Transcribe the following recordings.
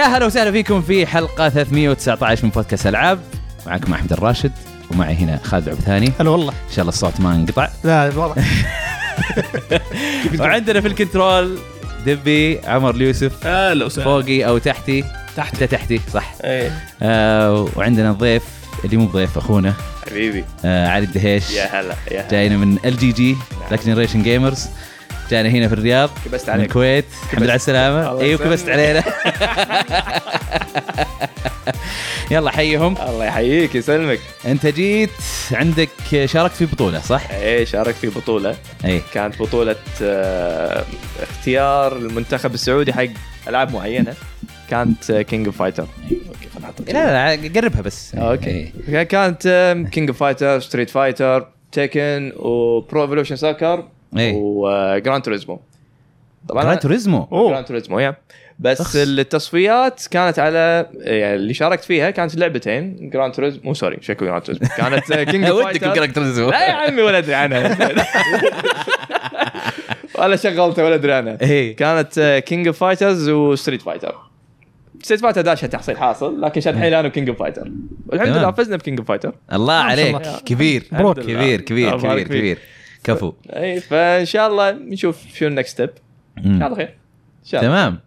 يا هلا وسهلا فيكم في حلقة 319 من بودكاست ألعاب. معكم أحمد الراشد ومعي هنا خالد عبثاني هلا والله. إن شاء الله الصوت ما انقطع. لا والله. وعندنا في ال control دبي عمر اليوسف هلا وسهلا. فوقي أو تحتي. تحت أنت تحتي صح. إيه. آه وعندنا الضيف اللي مو ضيف أخونا. حبيبي. آه علي الدهيش. يا هلا يا هلا. جاينا من ال GG like Generation Gamers جانا هنا في الرياض كبست من عليك. الكويت. الحمد لله على السلامة. الله أيوه كبست. علينا. يلا حيهم الله يحييك يسلمك. أنت جيت عندك شاركت في بطولة صح؟ إيه شاركت في بطولة. اي كانت بطولة آه، اختيار المنتخب السعودي حق ألعاب معينة. كانت King of Fighter لا لا لا قربها بس. okay. كانت King of Fighter Street Fighter Tekken و Pro Evolution Soccer إيه. و Gran Turismo طبعا Gran Turismo Gran Turismo يا بس أخس. التصفيات كانت على يعني اللي شاركت فيها كانت لعبتين Gran Turismo مو sorry شكو Gran Turismo كانت King of ودك Fighter Gran Turismo لا يا عمي ولا أدري عنها ولا شغلتها ولا أدري عنها اي كانت King of Fighters و Street Fighter Street Fighter داشها تحصيل حاصل لكن شد حيل أنا و King of Fighter والحمد. لله فزنا ب King of Fighter الله عليك. كبير. كبير كبير كبير كبير. كفو. إي فإن شاء الله نشوف شو ال next step إن شاء. الله خير. إن شاء الله. تمام.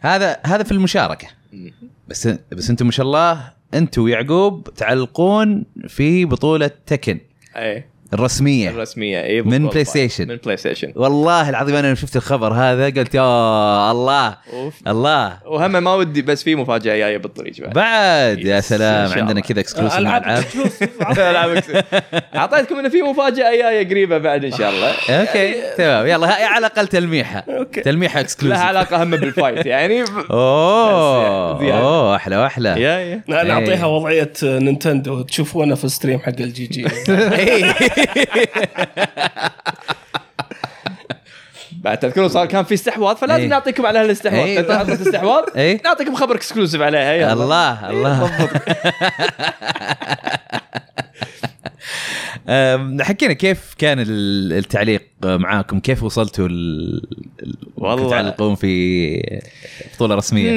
هذا هذا في المشاركة. مم. بس بس أنتم ما شاء الله أنتم ويعقوب تعلقون في بطولة Tekken. الرسمية الرسمية اي من. PlayStation. من PlayStation والله العظيم أنا لما شفت الخبر هذا قلت يا الله أوف. الله وهم ما ودي بس في مفاجأة جاية بالطريق بعد بعد يا سلام عندنا. كذا exclusive ألعاب ألعاب ex- أعطيتكم انه في مفاجأة جاية قريبة بعد إن شاء الله okay تمام يلا هاي على الأقل تلميحة. تلميحة لها exclusive علاقة هم بال fight يعني أوه. أوه أحلى وأحلى يا يا لا إيه. نعطيها وضعية نينتندو تشوفونا في ال stream حق ال GG. بعد تذكرون صار كان في استحواذ فلازم إيه. نعطيكم على هالاستحواذ. تذكرون حلقه الاستحواذ إيه. نعطيكم خبر exclusive عليها يلا الله الله حكينا كيف كان ال- التعليق معاكم كيف وصلتوا ال... ال- والله. تعلقون في بطولة رسمية.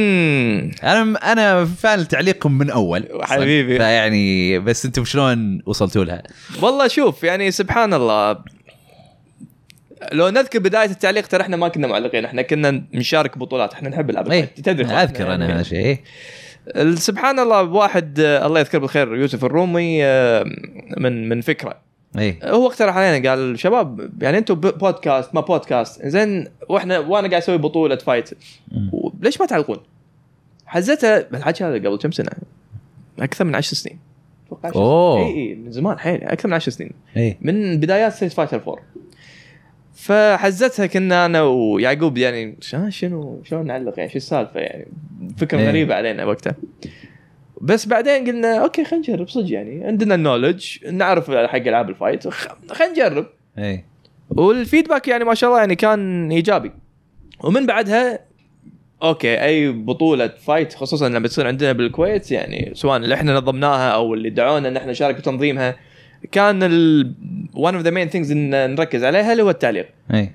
أنا أنا فان تعليقكم من أول حبيبي. فيعني بس أنتم شلون وصلتوا لها؟ والله شوف يعني سبحان الله لو نذكر بداية التعليق ترى إحنا ما كنا معلقين إحنا كنا نشارك بطولات إحنا نحب العاب اي الفايت. تدري. أذكر أنا يعني سبحان الله واحد آه، الله يذكره بالخير يوسف الرومي آه، من من فكرة اي هو اقترح علينا قال شباب يعني أنتم بودكاست ما بودكاست زين وإحنا وأنا قاعد أسوي بطولة fight. ليش ما تعلقون؟ حزتها الحكي هذا قبل كم سنة؟ أكثر من 10 سنين أتوقع 10 أوه. اي اي من زمان حيل أكثر من 10 سنين اي من بدايات Street Fighter 4 فحزتها كنا أنا ويعقوب يعني شنو شلون نعلق؟ يعني شو السالفة؟ يعني فكرة إيه. غريبة علينا وقتها. بس بعدين قلنا okay خلينا نجرب صدق يعني. عندنا ال knowledge نعرف حق ألعاب ال fight خلينا نجرب. اي وال feedback يعني ما شاء الله يعني كان إيجابي. ومن بعدها okay أي بطولة fight خصوصا لما تصير عندنا بالكويت يعني سواء اللي إحنا نظمناها أو اللي دعونا إن إحنا نشارك بتنظيمها كان of the main things إن نركز عليها اللي هو التعليق. إي.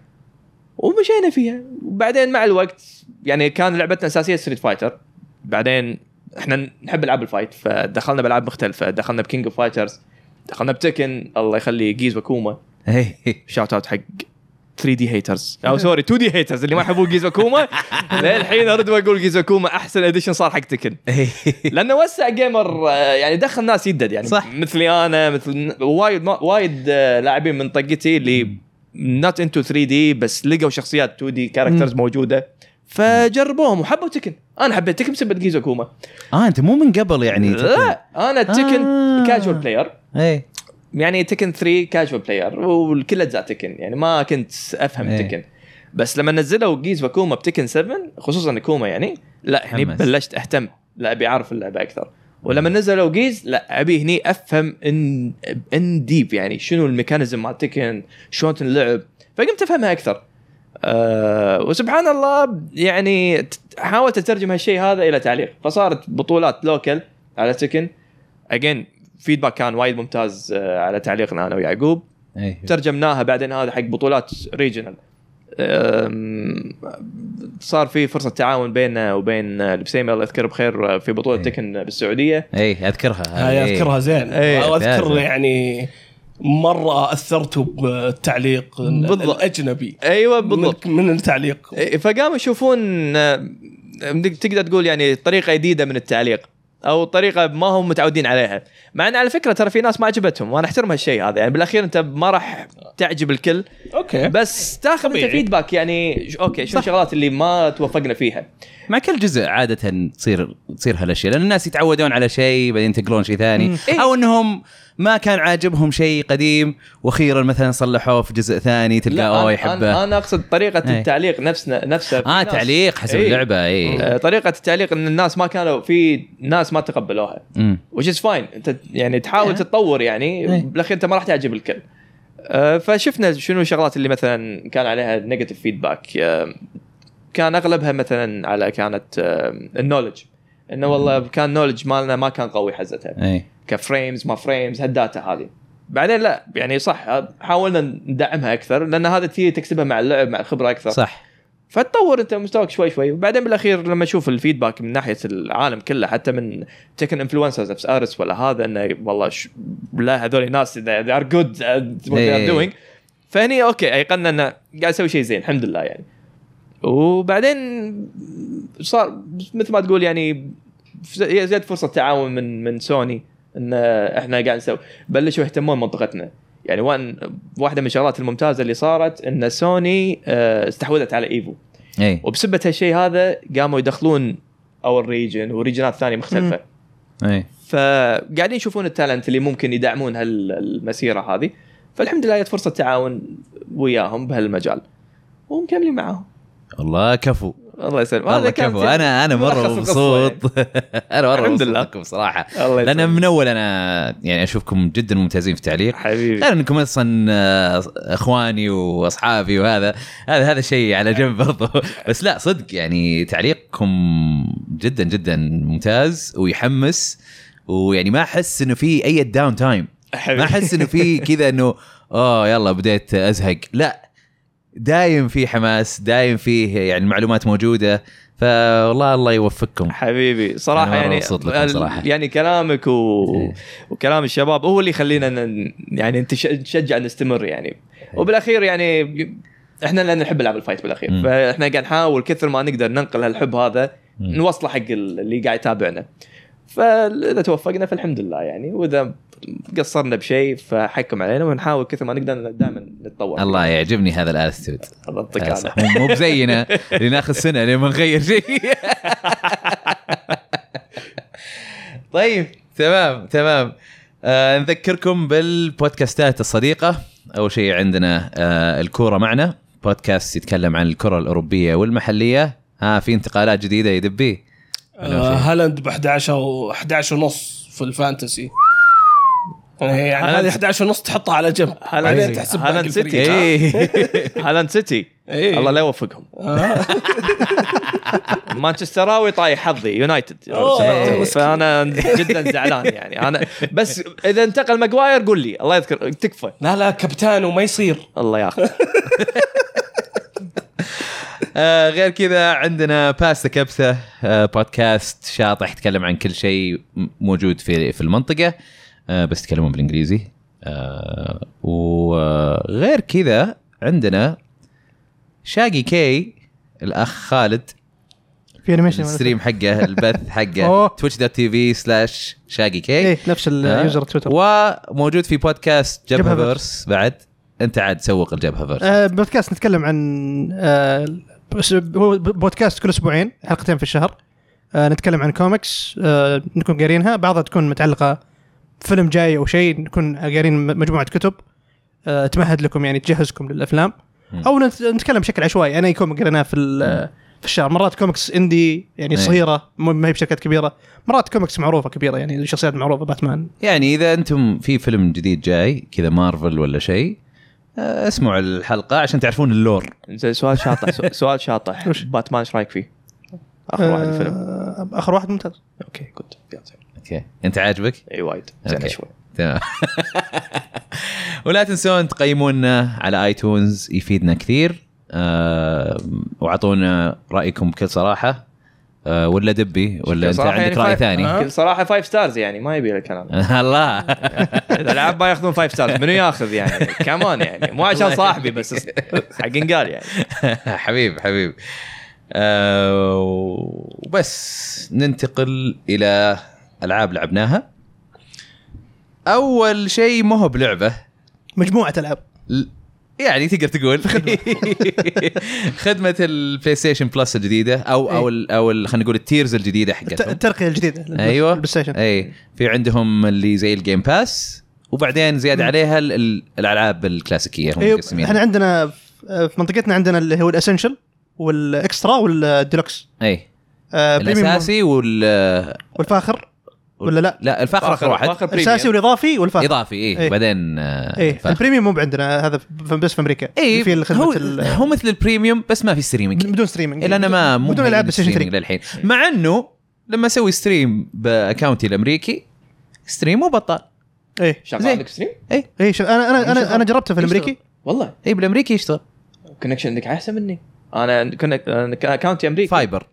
ومشينا فيها. وبعدين مع الوقت يعني كان لعبتنا الأساسية Street Fighter بعدين إحنا نحب ألعاب ال fight فدخلنا بألعاب مختلفة. دخلنا ب King of Fighters دخلنا ب Tekken الله يخلي Geese و Akuma إي. shout out حق 3D haters أو sorry 2D haters اللي ما يحبون Geese و Akuma للحين أرد وأقول Geese و Akuma أحسن addition صار حق Tekken اي لأنه وسع gamer يعني دخل ناس يدد يعني صح. مثلي أنا مثل وايد وايد لاعبين من طقتي اللي not into 3D بس لقوا شخصيات 2D characters موجودة. فجربوهم وحبوا Tekken أنا حبيت Tekken بسبب Geese و Akuma آه أنت مو من قبل يعني لا أنا Tekken آه. casual player اي يعني Tekken 3 casual player والكل أجزاء Tekken يعني ما كنت أفهم إيه. Tekken بس لما نزلوا Geese و Akuma ب Tekken 7 خصوصا Akuma يعني لا هني. بلشت أهتم لا أبي أعرف اللعبة أكثر. ولما نزلوا Geese لا أبي هني أفهم in in depth يعني شنو ال mechanism مال Tekken شلون تنلعب. فقمت أفهمها أكثر. أه وسبحان الله يعني حاولت أترجم هالشيء هذا إلى تعليق. فصارت بطولات local على Tekken again feedback كان وايد ممتاز آه، على تعليقنا أنا ويعقوب اي ترجمناها بعدين هذا حق بطولات regional صار في فرصة تعاون بيننا وبين البسيمه الله يذكره بخير في بطولة إيه. تكن بالسعودية. اي أذكرها. هاي إيه. أذكرها زين. واذكر ممتازة. يعني مرة اثرتوا بالتعليق بالضبط. الأجنبي. أيوه بالضبط. من, من التعليق. إيه، فقاموا يشوفون آه، تقدر تقول يعني طريقة جديدة من التعليق. أو طريقة ما هم متعودين عليها. مع إن على فكرة ترى في ناس ما عجبتهم وأنا أحترم هالشيء هذا. يعني بالأخير أنت ما راح تعجب الكل. okay. بس تاخذ أنت. feedback يعني okay شو الشغلات اللي ما توفقنا فيها؟ مع كل جزء عادة تصير تصير هالأشياء لأن الناس يتعودون على شيء بعدين ينتقلون شيء ثاني. إيه. أو إنهم ما كان عاجبهم شيء قديم وأخيرا مثلا صلحوه في جزء ثاني تلقاه أوه أنا, يحبه. أنا, أنا أقصد طريقة إيه. التعليق نفسها في آه تعليق حسب إيه. اللعبة اي آه، طريقة التعليق إن الناس ما كانوا في ناس ما تقبلوها. which is fine. أنت يعني تحاول إيه. تتطور يعني إيه. بالأخير أنت ما راح تعجب الكل. آه، فشفنا شنو الشغلات اللي مثلا كان عليها negative feedback كان أغلبها مثلا على كانت ال knowledge إنه والله كان knowledge مالنا ما كان قوي حزتها. اي ك frames ما frames هال data هذه. بعدين لا يعني صح حاولنا ندعمها أكثر لأن هذا تي تكسبها مع اللعب مع الخبره أكثر. صح. فتطور أنت مستواك شوي شوي. وبعدين بالأخير لما أشوف ال feedback من ناحية العالم كله حتى من Tekken influencers نفس Aris ولا هذا إنه والله ش... لا هذول ناس they are good at what they إيه. are doing. فهني okay ايقنا إنه قاعد يسوي شيء زين الحمد لله يعني. وبعدين صار مثل ما تقول يعني زاد فرصة تعاون من من سوني إن إحنا قاعد نسوي. بلشوا يهتمون منطقتنا. يعني وان واحدة من الشغلات الممتازة اللي صارت إن سوني آه، استحوذت على Evo. إي. وبسبه هالشيء هذا قاموا يدخلون أو ال region وريجنات ثانية مختلفة. إي. فقاعدين يشوفون التالنت اللي ممكن يدعمون هالمسيره هذه. فالحمد لله جت فرصة تعاون وياهم بهالمجال. ومكملين معاهم. والله كفو. الله يسلم والله كان كفو أنا أنا مرة مبسوط. أنا مرة الحمد لله. لكم صراحة. الله لأن يسلمك. من أول أنا يعني أشوفكم جدا ممتازين في التعليق. حبيبي. غير انكم أصلا آه، إخواني وأصحابي وهذا. هذا هذا شيء على جنب برضو. بس لا صدق يعني تعليقكم جدا جدا ممتاز ويحمس. ويعني ما أحس إنه في أي down time ما. أحس إنه في كذا إنه اوه يلا بديت أزهق. لا. دايم في حماس دايم فيه يعني المعلومات موجودة فوالله الله يوفقكم حبيبي صراحة يعني ال- صراحة. يعني كلامك و... إيه. وكلام الشباب هو اللي يخلينا ن... يعني نشجع نستمر يعني وبالأخير يعني إحنا لأن نحب ألعاب الفايت بالأخير. فإحنا قاعد نحاول كثر ما نقدر ننقل هالحب هذا. نوصله حق ال- اللي قاعد يتابعنا فإذا توفقنا فالحمد لله يعني وإذا قصرنا بشيء فحكم علينا ونحاول كثر ما نقدر دائما نتطور. الله يعجبني هذا ال attitude الله يعطيك العافية. صح مو بزينا اللي ناخذ سنة لين ما نغير شيء. طيب. تمام تمام. آه نذكركم بالبودكاستات الصديقة. أول شيء عندنا آه الكورة معنا. بودكاست يتكلم عن الكرة الأوروبية والمحلية. ها في انتقالات جديدة يدبي آه هالاند ب 11 و 11 ونص في ال fantasy. يعني يعني هذه 11 ونص تحطها على جنب. بعدين تحسب هالاند. سيتي. هالاند سيتي إيه. الله لا يوفقهم. آه. مانشستراوي طايح حظي. يونايتد. فأنا جدا زعلان يعني. أنا بس إذا انتقل ماجواير قول لي. الله يذكر. تكفى. لا لا كابتن وما يصير. الله ياخذ. آه غير كذا عندنا باستا كبسه آه بودكاست شاطح يتكلم عن كل شيء موجود في في المنطقة. آه بس يتكلمون بالإنجليزي. آه وغير كذا عندنا شاقي كي الأخ خالد. في animation ال stream حقه البث حقه. تويتش dot TV slash شاقي كي. إيه نفس ال user تويتر وموجود في بودكاست جبهة جبهة فيرس بعد. أنت عاد سوق الجبهة فيرس آه بودكاست نتكلم عن آه هو بودكاست كل أسبوعين حلقتين في الشهر. آه نتكلم عن كوميكس آه نكون قارينها. بعضها تكون متعلقة بفيلم جاي أو شيء نكون قارين مجموعة كتب آه تمهد لكم يعني تجهزكم للأفلام. أو نت- نتكلم بشكل عشوائي. أنا comic قريناه في ال- في الشهر. مرات comics indie يعني إيه. صغيرة ما هي بشركات كبيرة. مرات كوميكس معروفة كبيرة يعني شخصيات معروفة باتمان. يعني إذا أنتم في فيلم جديد جاي كذا مارفل ولا شيء آه، اسمعوا الحلقة عشان تعرفون ال lore. زين سؤال شاطح. سؤال شاطح؟ باتمان إيش رأيك فيه؟ آخر واحد الفيلم. آه آخر واحد ممتاز. okay good. okay. أنت عاجبك؟ إي وايد. زين. شوي تمام. ولا تنسون تقيمونا على آيتونز يفيدنا كثير. آه وأعطونا رأيكم بكل صراحة. آه ولا دبي ولا أنت عندك يعني رأي five- ثاني؟ بكل صراحة five stars يعني ما يبي الكلام. الله. الالعاب ما ياخذون five stars منو ياخذ يعني؟ كمان يعني. مو عشان صاحبي بس حق قال يعني. حبيب حبيب. آه وبس ننتقل إلى ألعاب لعبناها. أول شيء ما هو بلعبة. مجموعة ألعاب. ل- يعني تقدر تقول. خدمة. البلاي ستيشن بلس الجديدة أو أو ال أو ال- خلينا نقول ال tiers الجديدة حقتهم. الترقية الجديدة أيوه. البلاي ستيشن اي في عندهم اللي زي الجيم باس وبعدين زيادة عليها ال- ال- الألعاب الكلاسيكية هم أيوه مقسمينها. إحنا عندنا في منطقتنا عندنا اللي هو ال Essential وال Extra وال Deluxe اي آه، الأساسي وال والفاخر. ولا لا؟ لا الفاخر آخر واحد. فاخر الاساسي. والإضافي والفاخر. إضافي اي إيه. بعدين آه، إيه. ال Premium مو عندنا هذا بس في أمريكا. اي في خدمة هو, ال- هو مثل ال Premium بس ما في streaming. بدون streaming إلا أنا ما مو بدون العاب بلاي ستيشن 3 للحين. مع إنه لما أسوي stream ب account ي الأمريكي stream مو بطال إيه. شغال. عندك stream؟ إيه. شوف أنا أنا أنا أنا جربته في الأمريكي. والله. اي بالأمريكي يشتغل. connection عندك أحسن مني. أنا connec- account ي أمريكي. fiber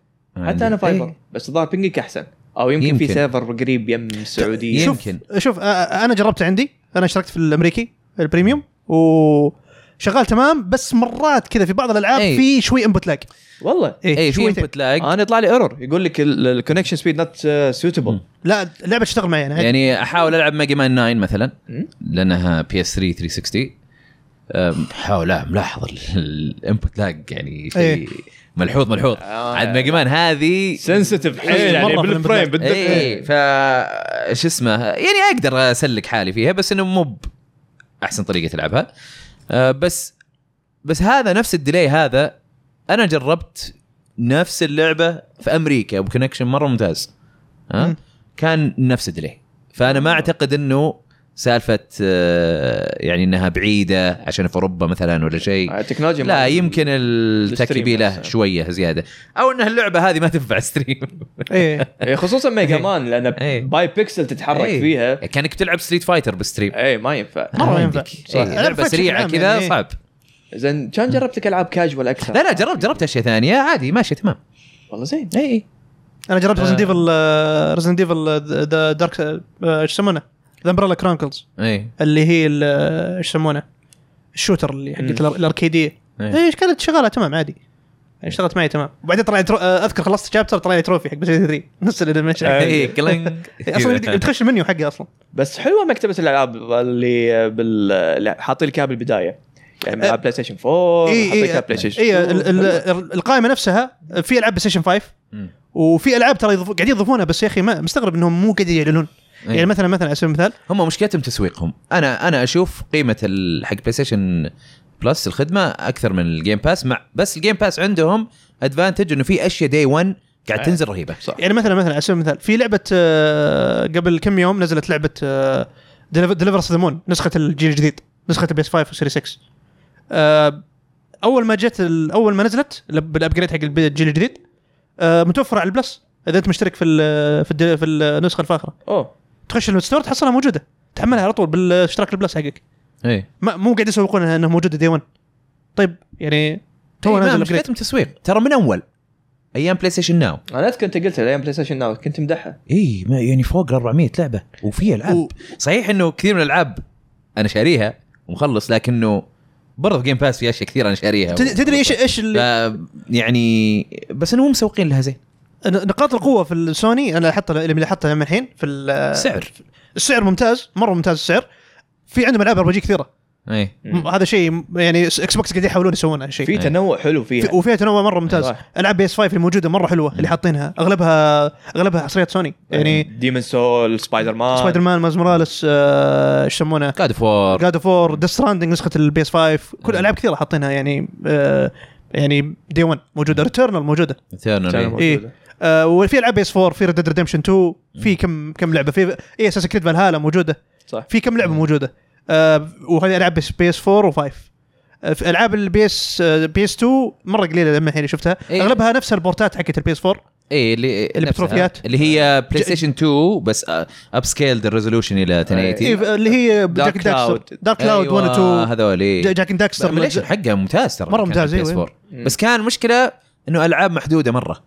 حتى أنا fiber إيه. بس الظاهر ping ك أحسن. أو يمكن, يمكن. في server قريب يم السعودية شوف. يمكن. شوف آه، أنا جربته عندي أنا اشتركت في الأمريكي ال Premium وشغال تمام بس مرات كذا في بعض الألعاب إيه. في شوي انبوت لاج والله إيه اي في شويتين. input lag أنا يطلع لي error يقول لك ال connection speed not suitable لا اللعبة تشتغل معي أنا يعني أحاول ألعب ميجا مان 9 مثلا. لأنها PS 3 360 أم، حاول لا ملاحظ ال input lag يعني شيء. ملحوظ ملحوظ. آه. عاد ماجي مان هذه سنسيتيف حيل يعني بال frame بالدقة. اي ف شو اسمه يعني أقدر أسلك حالي فيها بس إنه مو احسن طريقة العبها أه، بس بس هذا نفس ال delay هذا أنا جربت نفس اللعبة في أمريكا ب connection مرة ممتاز. ها؟ مم. كان نفس ال delay. فأنا ما أعتقد إنه سالفة آه، يعني إنها بعيدة عشان في أوروبا مثلا ولا شيء. التكنولوجيا لا يمكن التكبي له. شوية زيادة. أو إن اللعبة هذه ما تنفع stream. إيه. إيه، خصوصا ميجا إيه. مان لأن إيه. by pixel تتحرك إيه. فيها. كأنك تلعب ستريت فايتر بال stream. اي ما ينفع. ما ينفع. لعبة سريعة كذا يعني. صعب. زين كان جربت لك ألعاب كاجوال أكثر؟ لا لا جربت جربت أشياء ثانية. عادي ماشي تمام. والله زين. اي أنا جربت آه. ريزدنت ايفل ريزدنت ايفل the dark إيش يسمونه؟ The Umbrella Chronicles اي اللي هي ال- آه، إيش يسمونه؟ ال shooter اللي حقت الأركيدية. إيه. إيش كانت شغالة تمام عادي. يعني اشتغلت معي تمام. وبعدين طلع tro... آه، أذكر خلصت chapter طلع لي trophy حق بلاي 3 نفس ال animation آه. اي cling أصلا تخش المنيو حقي أصلا. بس حلوة مكتبة الألعاب اللي بال اللي حاطين لك إياها بالبداية. يعني ألعاب PlayStation 4 اي حاطين لك اي إياها PlayStation اي 2. ال- ال- القائمة نفسها في ألعاب PlayStation 5 مم. وفي ألعاب ترى قاعدين يضيفونها بس يا أخي ما مستغرب إنهم مو قاعدين يعلنون. إيه. يعني مثلا مثلا على سبيل المثال هم مشكلتهم تسويقهم. أنا أنا أشوف قيمة حق PlayStation Plus الخدمة أكثر من ال Game Pass مع بس ال Game Pass عندهم advantage إنه في أشياء day 1 قاعد آه. تنزل رهيبة. صح. يعني مثلا مثلا على سبيل المثال في لعبة آه، قبل كم يوم نزلت لعبة Deliver Us The Moon نسخة الجيل الجديد نسخة ال PS 5 و Series X آه، أول ما جت أول ما نزلت ال- بال upgrade حق الجيل الجديد آه، متوفرة على ال Plus إذا أنت مشترك في ال في, ال في النسخه الفاخرة. أوه. تخش ال store تحصلها موجودة. تحملها على طول بالاشتراك ال Plus حقك. اي ما مو قاعد يسوقون إنها موجودة day 1 طيب يعني تو تو نازل مشكلتهم تسويق. ترى من أول. أيام PlayStation Now أنا أذكر أنت قلت أيام PlayStation Now كنت مدحها. اي ما يعني فوق ال 400 لعبة. وفي ألعاب. و- صحيح إنه كثير من الألعاب أنا شاريها ومخلص لكنه برضه Game Pass في أشياء كثير أنا شاريها. تد- تدري إيش إيش اللي يعني بس إنه مو مسوقين لها زين. نقاط القوة في السوني أنا حاطها اللي حاطها من الحين في ال- سعر. السعر ممتاز مرة ممتاز السعر. في عندهم ألعاب ار كثيرة. اي م- هذا شيء يعني Xbox قاعدين يحاولون يسوون هالشيء. في إيه. تنوع حلو في- فيها وفيها تنوع مرة ممتاز. صح. ألعاب PS 5 اللي موجودة مرة حلوة اللي حاطينها. اغلبها أغلبها حصريات سوني. يعني Demon's Souls Spider-Man Spider Man Miles Morales آه، إيش يسمونه؟ God of War God of War Death Stranding نسخة ال PS 5 كل ألعاب كثيرة حاطينها يعني آه، يعني day 1 موجودة. Returnal موجودة. Returnal موجودة. آه، وفي العاب PS 4 في Red Redemption 2 في كم كم لعبة؟ في Assassin's Creed Valhalla موجودة. صح. في كم لعبة موجودة؟ آه وهذه ألعاب بس PS 4 و5 آه ألعاب ال PS PS 2 مرة قليلة لما الحين شفتها. إيه. أغلبها نفس البورتات حقت ال PS 4 اي اللي اللي نفسها. بتروفيات. اللي هي PlayStation 2 بس upscaled ال resolution إلى 1080 إيه اللي هي Jak Daxter Cloud. Dark Cloud 1 و 2 أيوة، هذول إيه. Jak Daxter حقها ممتاز ترى كان ممتاز،. PS4. بس كان مشكلة إنه ألعاب محدودة مرة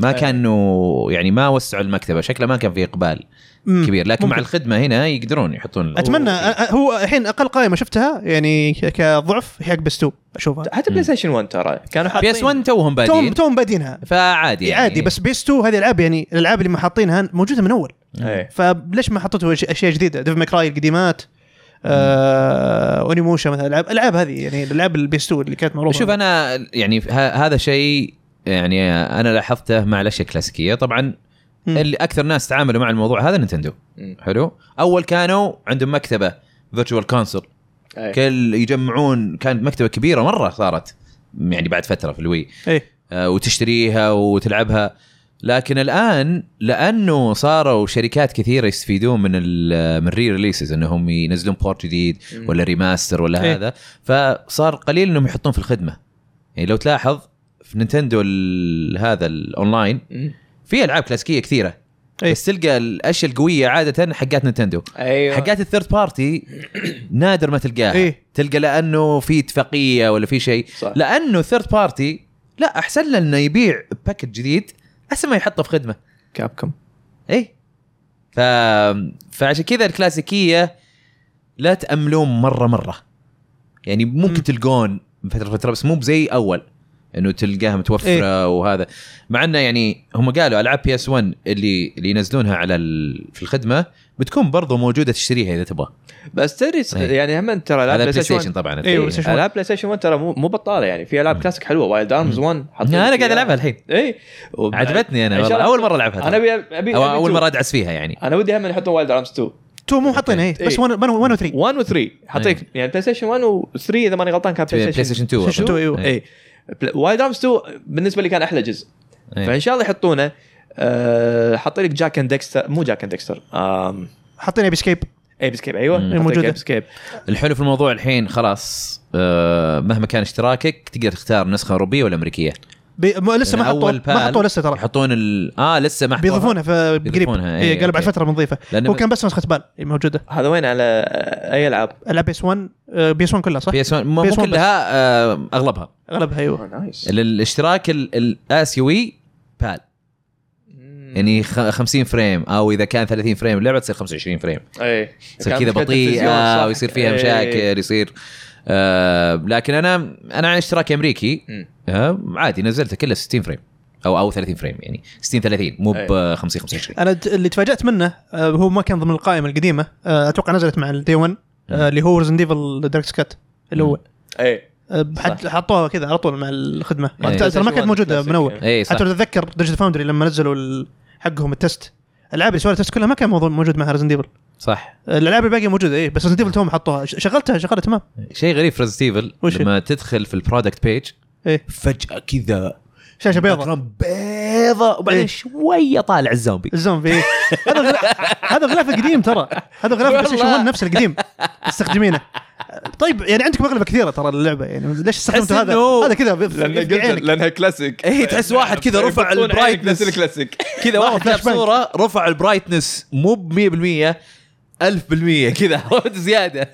ما أيوة. كان انه يعني ما وسعوا المكتبة شكله ما كان في إقبال. كبير. لكن مع ممكن. الخدمة هنا يقدرون يحطون أتمنى أ- أ- هو الحين أقل قائمة شفتها يعني كضعف هي حق PS 2 أشوفها. حتى PlayStation 1 ترى. كانوا حاطين PS 1 توهم توم بادين. توم بادينها. فعادي يعني. عادي بس PS 2 هذه الألعاب يعني الألعاب اللي ما حاطينها موجودة من أول. إيه. فليش ما حطيتوا أشياء جديدة؟ Devil May Cry القديمات آه Onimusha مثلا الالعاب الألعاب هذه يعني الألعاب ال PS 2 اللي كانت معروفة. شوف أنا يعني ه- هذا شيء يعني أنا لاحظته مع الأشياء الكلاسيكية طبعا مم. اللي أكثر ناس تعاملوا مع الموضوع هذا Nintendo. حلو أول كانوا عندهم مكتبة Virtual Console. كل يجمعون كانت مكتبة كبيرة مرة صارت يعني بعد فترة في ال Wii آه، وتشتريها وتلعبها لكن الآن لأنه صاروا شركات كثيرة يستفيدون من ال من re releases إنهم ينزلون port جديد. ولا remaster ولا. هذا فصار قليل إنهم يحطون في الخدمة يعني لو تلاحظ في Nintendo هذا الاونلاين. في ألعاب كلاسيكية كثيرة إيه. بس تلقى الأشياء القوية عادة حقات Nintendo أيوه حقات ال third party نادر ما تلقاها إيه. تلقى لأنه في اتفاقية ولا في شيء. لأنه ال third party لا أحسن له إنه يبيع package جديد أحسن ما يحطه في خدمة Capcom اي ف... فعشان كذا الكلاسيكية لا تأملون مرة مرة يعني ممكن مم. تلقون فتره فترة بس مو بزي أول إنه تلقاها متوفرة إيه. وهذا. مع إنه يعني هم قالوا ألعاب PS 1 اللي اللي ينزلونها على ال... في الخدمة بتكون برضو موجودة تشتريها إذا تبغى. بس تدري إيه. يعني هم ترى العاب Play PlayStation طبعا. Station. العاب PlayStation 1 ترى مو مو بطالة يعني. في ألعاب كلاسيك حلوة Wild Arms 1 حاطين أنا فيها- قاعد ألعبها الحين. اي وب- عجبتني أنا والله. الله- أول مرة ألعبها أنا. ابي ابي أبي أول. مرة أدعس فيها يعني. أنا ودي هم يحطون Wild Arms 2 2 مو حاطينها إيه. بس إيه. 1 و 3 1 و 3 حطيك يعني PlayStation 1 و 3 إذا ماني غلطان كان PlayStation Station 2 PlayStation 2 أيوه. اي Wild Arms 2 بالنسبة لي كان أحلى جزء. إيه. فإن شاء الله يحطونه. أه حاطين لك Jak and Daxter مو Jak and Daxter حاطين Ape Escape اي Ape Escape أيوه مم. حاطين موجودة. لك Ape Escape الحلو في الموضوع الحين خلاص آه مهما كان اشتراكك تقدر تختار نسخة أوروبية ولا أمريكية. بي... ما لسه ما يعني حطوه أول ما حطوه لسه ترى يحطون ال... آه لسه ما حطوها. بيضيفونها في قريب بيضيفونها، إيه، قالوا بعد. فترة بنضيفه هو كان بس نسخه PAL موجودة هذا وين على آه، أي ألعاب؟ العاب PS 1 آه، PS 1 كلها صح؟ PS 1 مو PS1 مو PS. كلها آه أغلبها أغلبها أيوه nice ال- الاشتراك ال- الاسيوي PAL. يعني خ- 50 frame أو إذا كان 30 frame اللعبه تصير 25 frame اي تصير كذا بطيئه صح. ويصير فيها إيه. مشاكل يصير آه لكن أنا أنا عن اشتراك أمريكي مم. آه عادي نزلته كله 60 frame. أو أو 30 frame يعني 60 30 مو أي. ب 50 25 أنا اللي تفاجأت منه آه، هو ما كان ضمن القائمة القديمة. آه، أتوقع نزلت مع ال day 1 آه، اللي هو Resident Evil Director's Cut الأول اي حط- حطوها كذا على طول مع الخدمة. إيه. ترى ما كانت موجودة من أول. اي صح. حتى لو تتذكر Digital Foundry لما نزلوا حقهم ال test. الالعاب اللي سووا ال test كلها ما كان موضوع موجود معها Resident Evil صح. الألعاب الباقية موجودة إيه بس Resident Evil توهم حطوها. شغلتها شغلها تمام. شيء غريب في وش هي؟ لما تدخل في ال product page إيه. فجأة كذا. شاشة بيضاء بيضاء وبعدين إيه. شوية طالع الزومبي. الزومبي إيه. هذا غلا- هذا غلاف القديم ترى. هذا غلاف ستيشن 1 نفس القديم. تستخدمينه. طيب يعني عندكم اغلبه كثيرة ترى اللعبه يعني ليش استخدمتوا هذا؟ هذا كذا. لأنها كلاسيك إيه، تحس واحد كذا رفع ال brightness. كذا واحد جاب. صورة رفع ال brightness مو ب 100% 1000% كذا عرفت زيادة.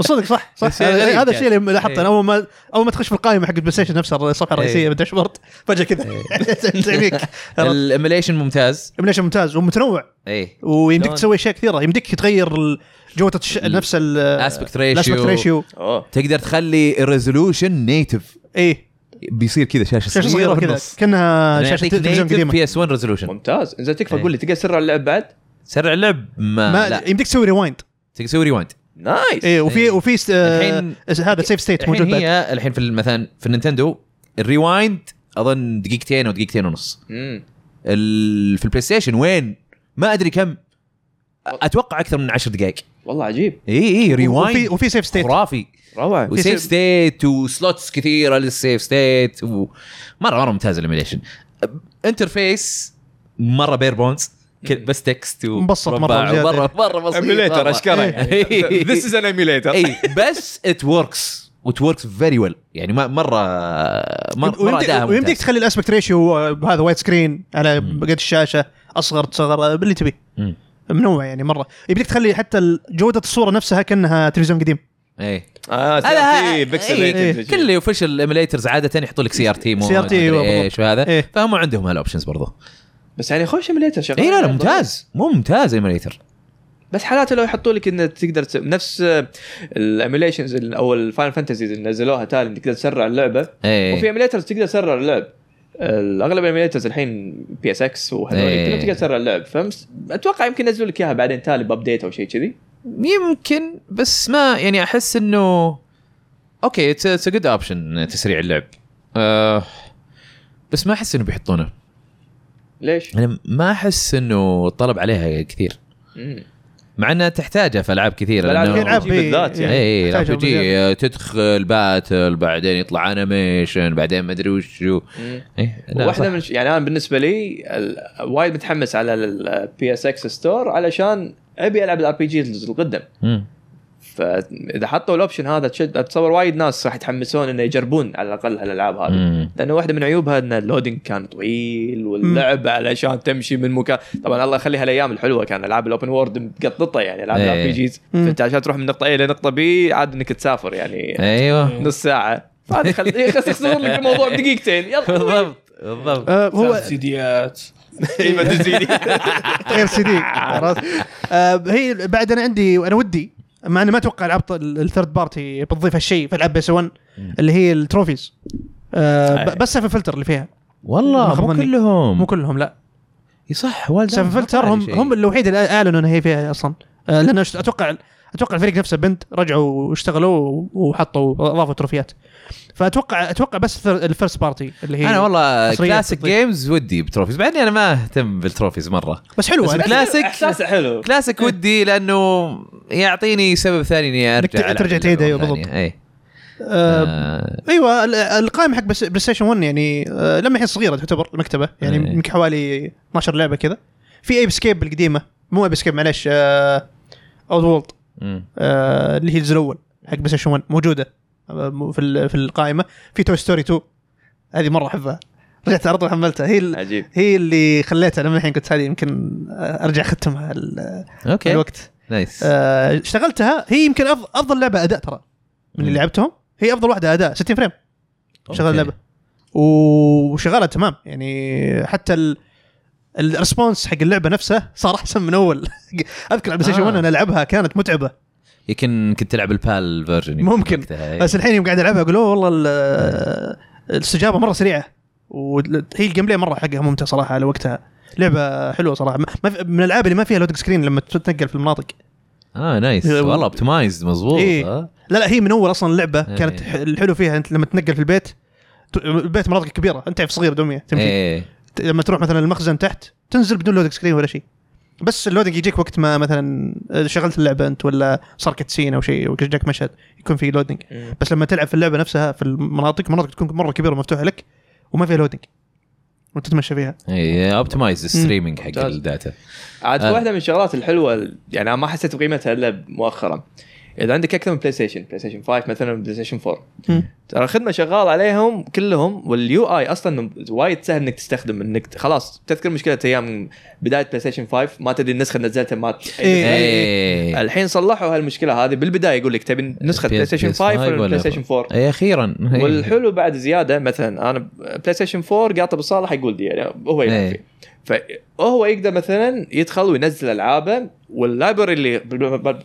صدق صح صح. هذا. الشيء اللي لاحظته إيه. أول ما أول ما تخش في القائمة حق البلاي ستيشن نفسها الصفحة الرئيسية إيه. بال dashboard. فجأة كذا. تعميك ال emulation ممتاز. emulation ممتاز ومتنوع. اي ويمديك؟ تسوي أشياء كثيرة. يمديك تغير جوده الش... نفس ال aspect ratio ratio تقدر تخلي ال resolution native إيه. بيصير كذا شاشة شاشة صغيرة في كذا. كأنها شاشة تلفزيون قديمة. P S 1 resolution ممتاز. اذا تكفى إيه. قول لي تقدر تسرع اللعب بعد؟ سرع اللعب ما, ما لا. يمديك تسوي rewind تقدر تسوي rewind nice. إيه وفي إيه. وفي آه، الحين- هذا save state موجود الحين بعد. هي الحين في مثلا في النينتندو ال rewind أظن دقيقتين أو دقيقتين ونص. مم. في البلاي ستيشن وين؟ ما أدري كم. أتوقع أكثر من 10 دقائق. والله عجيب. اي اي وفي rewind وفي save state خرافي. روعة. و save save- state و slots كثيرة لل save state و... مره مرة ممتاز ال emulation interface مرة bare bones بس text مبسط بزيادة. مره مرة بسيط. emulator. اشكره إيه. this is an emulator اي بس it works و it works very well يعني ما مره مره مرة ويمديك. تخلي ال aspect ratio بهذا wide screen على قد الشاشة أصغر تصغر باللي تبي مم. منوع يعني مرة. يبيك تخلي حتى جودة الصورة نفسها كأنها تلفزيون قديم. إيه. آه هذا سي بيكسل إيه، ated كل اللي official emulator عادة يحطوا لك CRT mode CRT مدري إيش وهذا إيه. فهم عندهم هال options برضو. بس يعني خوش emulator شغال. إي لا لا ممتاز. مو ممتاز emulator بس حالاته لو يحطوا لك إنه تقدر تس... نفس ال emulations أو ال Final Fantasies اللي نزلوها تالي انك تقدر تسرع اللعبة. إيه وفي emulators تقدر تسرع اللعب. أغلب ال emulators الحين PSX وهذول. كلهم تقدر تسرع اللعب. فاتوقع يمكن ينزلوا لك إياها بعدين تالي ب update أو شيء كذي. يمكن بس ما يعني أحس إنه okay it's a good option تسريع اللعب. آه بس ما أحس إنه بيحطونه. ليش؟ أنا ما أحس إنه الطلب عليها كثير مم. مع إنها تحتاجها في ألعاب كثيرة ألعاب RPG بالذات يعني. اي RPG تدخل battle بعدين يطلع animation بعدين ما أدري وشو مم. إيه لا واحدة. من يعني أنا بالنسبة لي ال- وايد متحمس على ال PSX store علشان أبي ألعب ال RPGs القدم مم. فاذا حطوا ال option هذا تشد اتصور وايد ناس راح يتحمسون إنه يجربون على الأقل هالألعاب هذه. لأنه واحدة من عيوبها إن ال loading كان طويل واللعب علشان تمشي من مكان طبعا الله يخليها الأيام الحلوة كان ألعاب ال open world مقططة يعني ألعاب إيه. ال RPGs. فأنت عشان تروح من نقطة A لنقطه B عاد إنك تسافر يعني أيوه نص ساعة فهذا خل يختصر لك الموضوع بدقيقتين يلا بالضبط بالضبط آه هو سيديات إيه، ما تزيد. غير سي دي عرفت؟ آه هي بعد أنا عندي وأنا ودي مع اني ما أتوقع العاب ال third party بتضيف هالشيء في العاب PS 1 اللي هي ال trophies آه بس Syphon Filter اللي فيها. والله مو. كلهم. مو كلهم لا. صح والد Syphon Filter هم هم الوحيد اللي اعلنوا انها هي فيها أصلا. آه أشت- أتوقع أتوقع الفريق نفسه Bend رجعوا واشتغلوا وحطوا اضافوا تروفيات فاتوقع أتوقع بس ال first party اللي هي أنا والله classic. games ودي ب trophies بعدين أنا ما أهتم بال trophies مرة بس حلوة بس كلاسيك حلو كلاسيك ودي لأنه يعطيني سبب ثاني إني أرجع ترجع تعيد، أيوة، مرة بالضبط. آه آه، أيوه ال- القائمة حق بس- بلاي ستيشن 1 يعني آه لما هي صغيرة تعتبر المكتبه يعني إيه. يمكن حوالي 12 لعبة كذا في Ape Escape القديمة مو Ape Escape معلش آه Oddworld. آه اللي هي الجزء الأول حق بلاي ستيشن 1 موجودة آه، في في القائمة. في Toy Story 2 هذه مرة أحبها. رجعت على طول حملتها. هي عجيب. هي اللي خليتها لما الحين قلت هذه يمكن أرجع أختمها okay. الوقت. nice. آه، اشتغلتها. هي يمكن أفضل لعبة أداء ترى. من اللي. لعبتهم. هي أفضل واحدة أداء 60 frame. شغال. اللعبه وشغالة تمام. يعني حتى ال response حق اللعبة نفسه صار أحسن من أول أذكر على البلاي ستيشن آه. 1 أنا ألعبها كانت متعبة يمكن كنت تلعب ال PAL version ممكن. وقتها، إي. بس الحين يوم قاعد ألعبها أقول والله ال- الاستجابة مرة سريعة وهي ال gameplay مرة حقها ممتع صراحة على وقتها لعبة حلوة صراحة ما في- من الألعاب اللي ما فيها loading screen لما تتنقل في المناطق آه nice إيه، والله optimized مضبوط إيه. آه. لا لا هي من أول أصلا اللعبة إيه. كانت الحلو فيها أنت لما تنقل في البيت البيت مناطق كبيرة أنت في صغير دميه تمشي ت- لما تروح مثلا المخزن تحت تنزل بدون loading screen ولا شيء. بس ال loading يجيك وقت ما مثلا شغلت اللعبة أنت ولا صار cutscene أو شيء وجاك مشهد يكون في loading. بس لما تلعب في اللعبة نفسها في المناطق مناطق تكون مرة كبيرة ومفتوحة لك وما فيها loading وانت تتمشى فيها اي optimize ال streaming حق. ال data. عاد آه. واحدة من الشغلات الحلوة يعني أنا ما حسيت بقيمتها إلا مؤخرا. إذا عندك أكثر من بلاي ستيشن بلاي ستيشن 5 مثلا بلاي ستيشن 4 مم. ترى الخدمة شغال عليهم كلهم وال UI أصلا وايد سهل إنك تستخدم إنك خلاص تذكر مشكلة أيام بداية بلاي ستيشن 5 ما تدري النسخة اللي نزلتها ما إيه. إيه الحين صلحوا هالمشكلة هذه بالبداية يقول لك تبي نسخة بلاي ستيشن 5 ولا بلاي ستيشن 4 أي أخيرا والحلو بعد زيادة مثلا أنا بلاي ستيشن 4 قاطه بالصالح يقول لي يعني هو يلعب إيه. فيه فهو يقدر مثلا يدخل وينزل ألعابه وال library اللي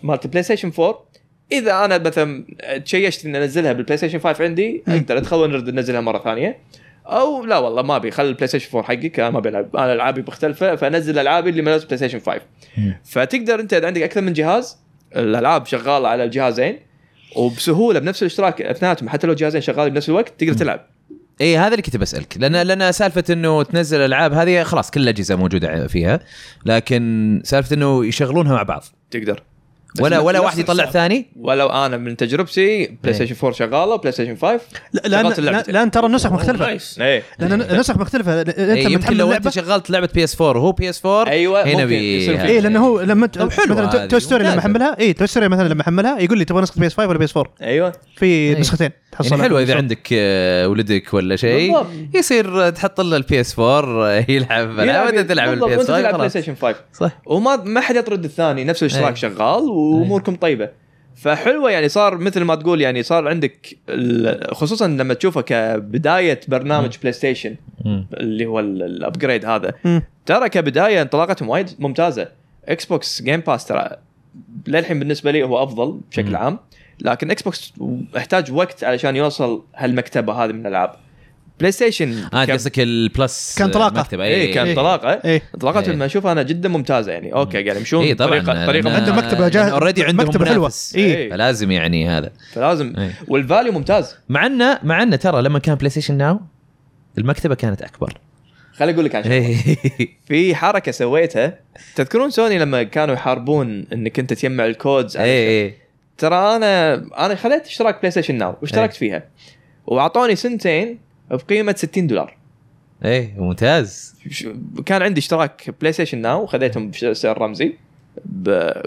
مالت البلاي ستيشن 4 إذا أنا مثلا شئت إني أنزلها بالبلاي ستيشن 5 عندي. أقدر أدخل ونرد ننزلها مرة ثانية أو لا والله ما أبي خلي البلاي ستيشن 4 حقك أنا ما بلعب أنا ألعابي مختلفة فأنزل ألعابي اللي مناسبه بلاي ستيشن 5 مم. فتقدر أنت إذا عندك أكثر من جهاز الألعاب شغالة على الجهازين وبسهولة بنفس الاشتراك اثنيناتهم حتى لو جهازين شغالين بنفس الوقت تقدر تلعب اي هذا اللي كنت بسألك. لأن لأن سالفة إنه تنزل الالعاب هذه خلاص كل الأجهزة موجودة فيها لكن سالفة إنه يشغلونها مع بعض. تقدر. ولا ولا واحد يطلع. ثاني؟ ولو أنا من تجربتي بلاي ستيشن 4 شغالة بلاي ستيشن 5 لا لأن. لأن ترى النسخ مختلفة. nice. إيه. لأن النسخ مختلفة. أنت إيه، لما يمكن لو أنت شغلت لعبة PS 4 وهو PS 4 أيوة، هنا بي إيه لأنه هو لما مثلا توي ستوري لما. أحملها اي توي ستوري مثلا لما أحملها يقول لي تبغى نسخة PS 5 ولا PS 4 أيوه. في إيه. نسختين. تحصلها يعني حلوة إذا. عندك آه، ولدك ولا شيء. يصير تحط له ال PS 4 يلعب. العاب وانت تلعب ال PS وانت تلعب بلاي 5 ستيشن 5 صح. وما ما حد يطرد الثاني نفس الاشتراك. شغال وأموركم طيبة. فحلوة يعني صار مثل ما تقول يعني صار عندك خصوصا لما تشوفه كبداية برنامج بلاي ستيشن. اللي هو ال- ال upgrade هذا. ترى كبداية انطلاقتهم وايد ممتازة. إكس بوكس جيم باس ترى للحين بالنسبة لي هو أفضل بشكل. عام. لكن إكس بوكس احتاج وقت علشان يوصل هالمكتبة هذه من الألعاب. بلاي ستيشن آه قصدك ال Plus كانطلاقة. مكتبه اي كان إيه. انطلاقه إيه انطلاقات إيه. لما أشوفها أنا جدا ممتازة يعني أوكي قاعد يمشون اي طبعا طريقه طريقه لأن- عنده مكتبة جاهز- already عندهم مكتبة حلوة. منافس. إيه. فلازم يعني هذا فلازم إيه. وال value ممتاز مع انه مع انه ترى لما كان بلاي ستيشن ناو المكتبة كانت أكبر خليني أقول لك عن شغلة. إيه. في حركة سويتها تذكرون سوني لما كانوا يحاربون إنك أنت تجمع ال codes اي اي ترى أنا أنا خذيت اشتراك بلاي ستيشن ناو واشتركت إيه. فيها وأعطوني سنتين بقيمة 60 دولار. اي ممتاز. كان عندي اشتراك بلاي ستيشن ناو خذيتهم بسعر رمزي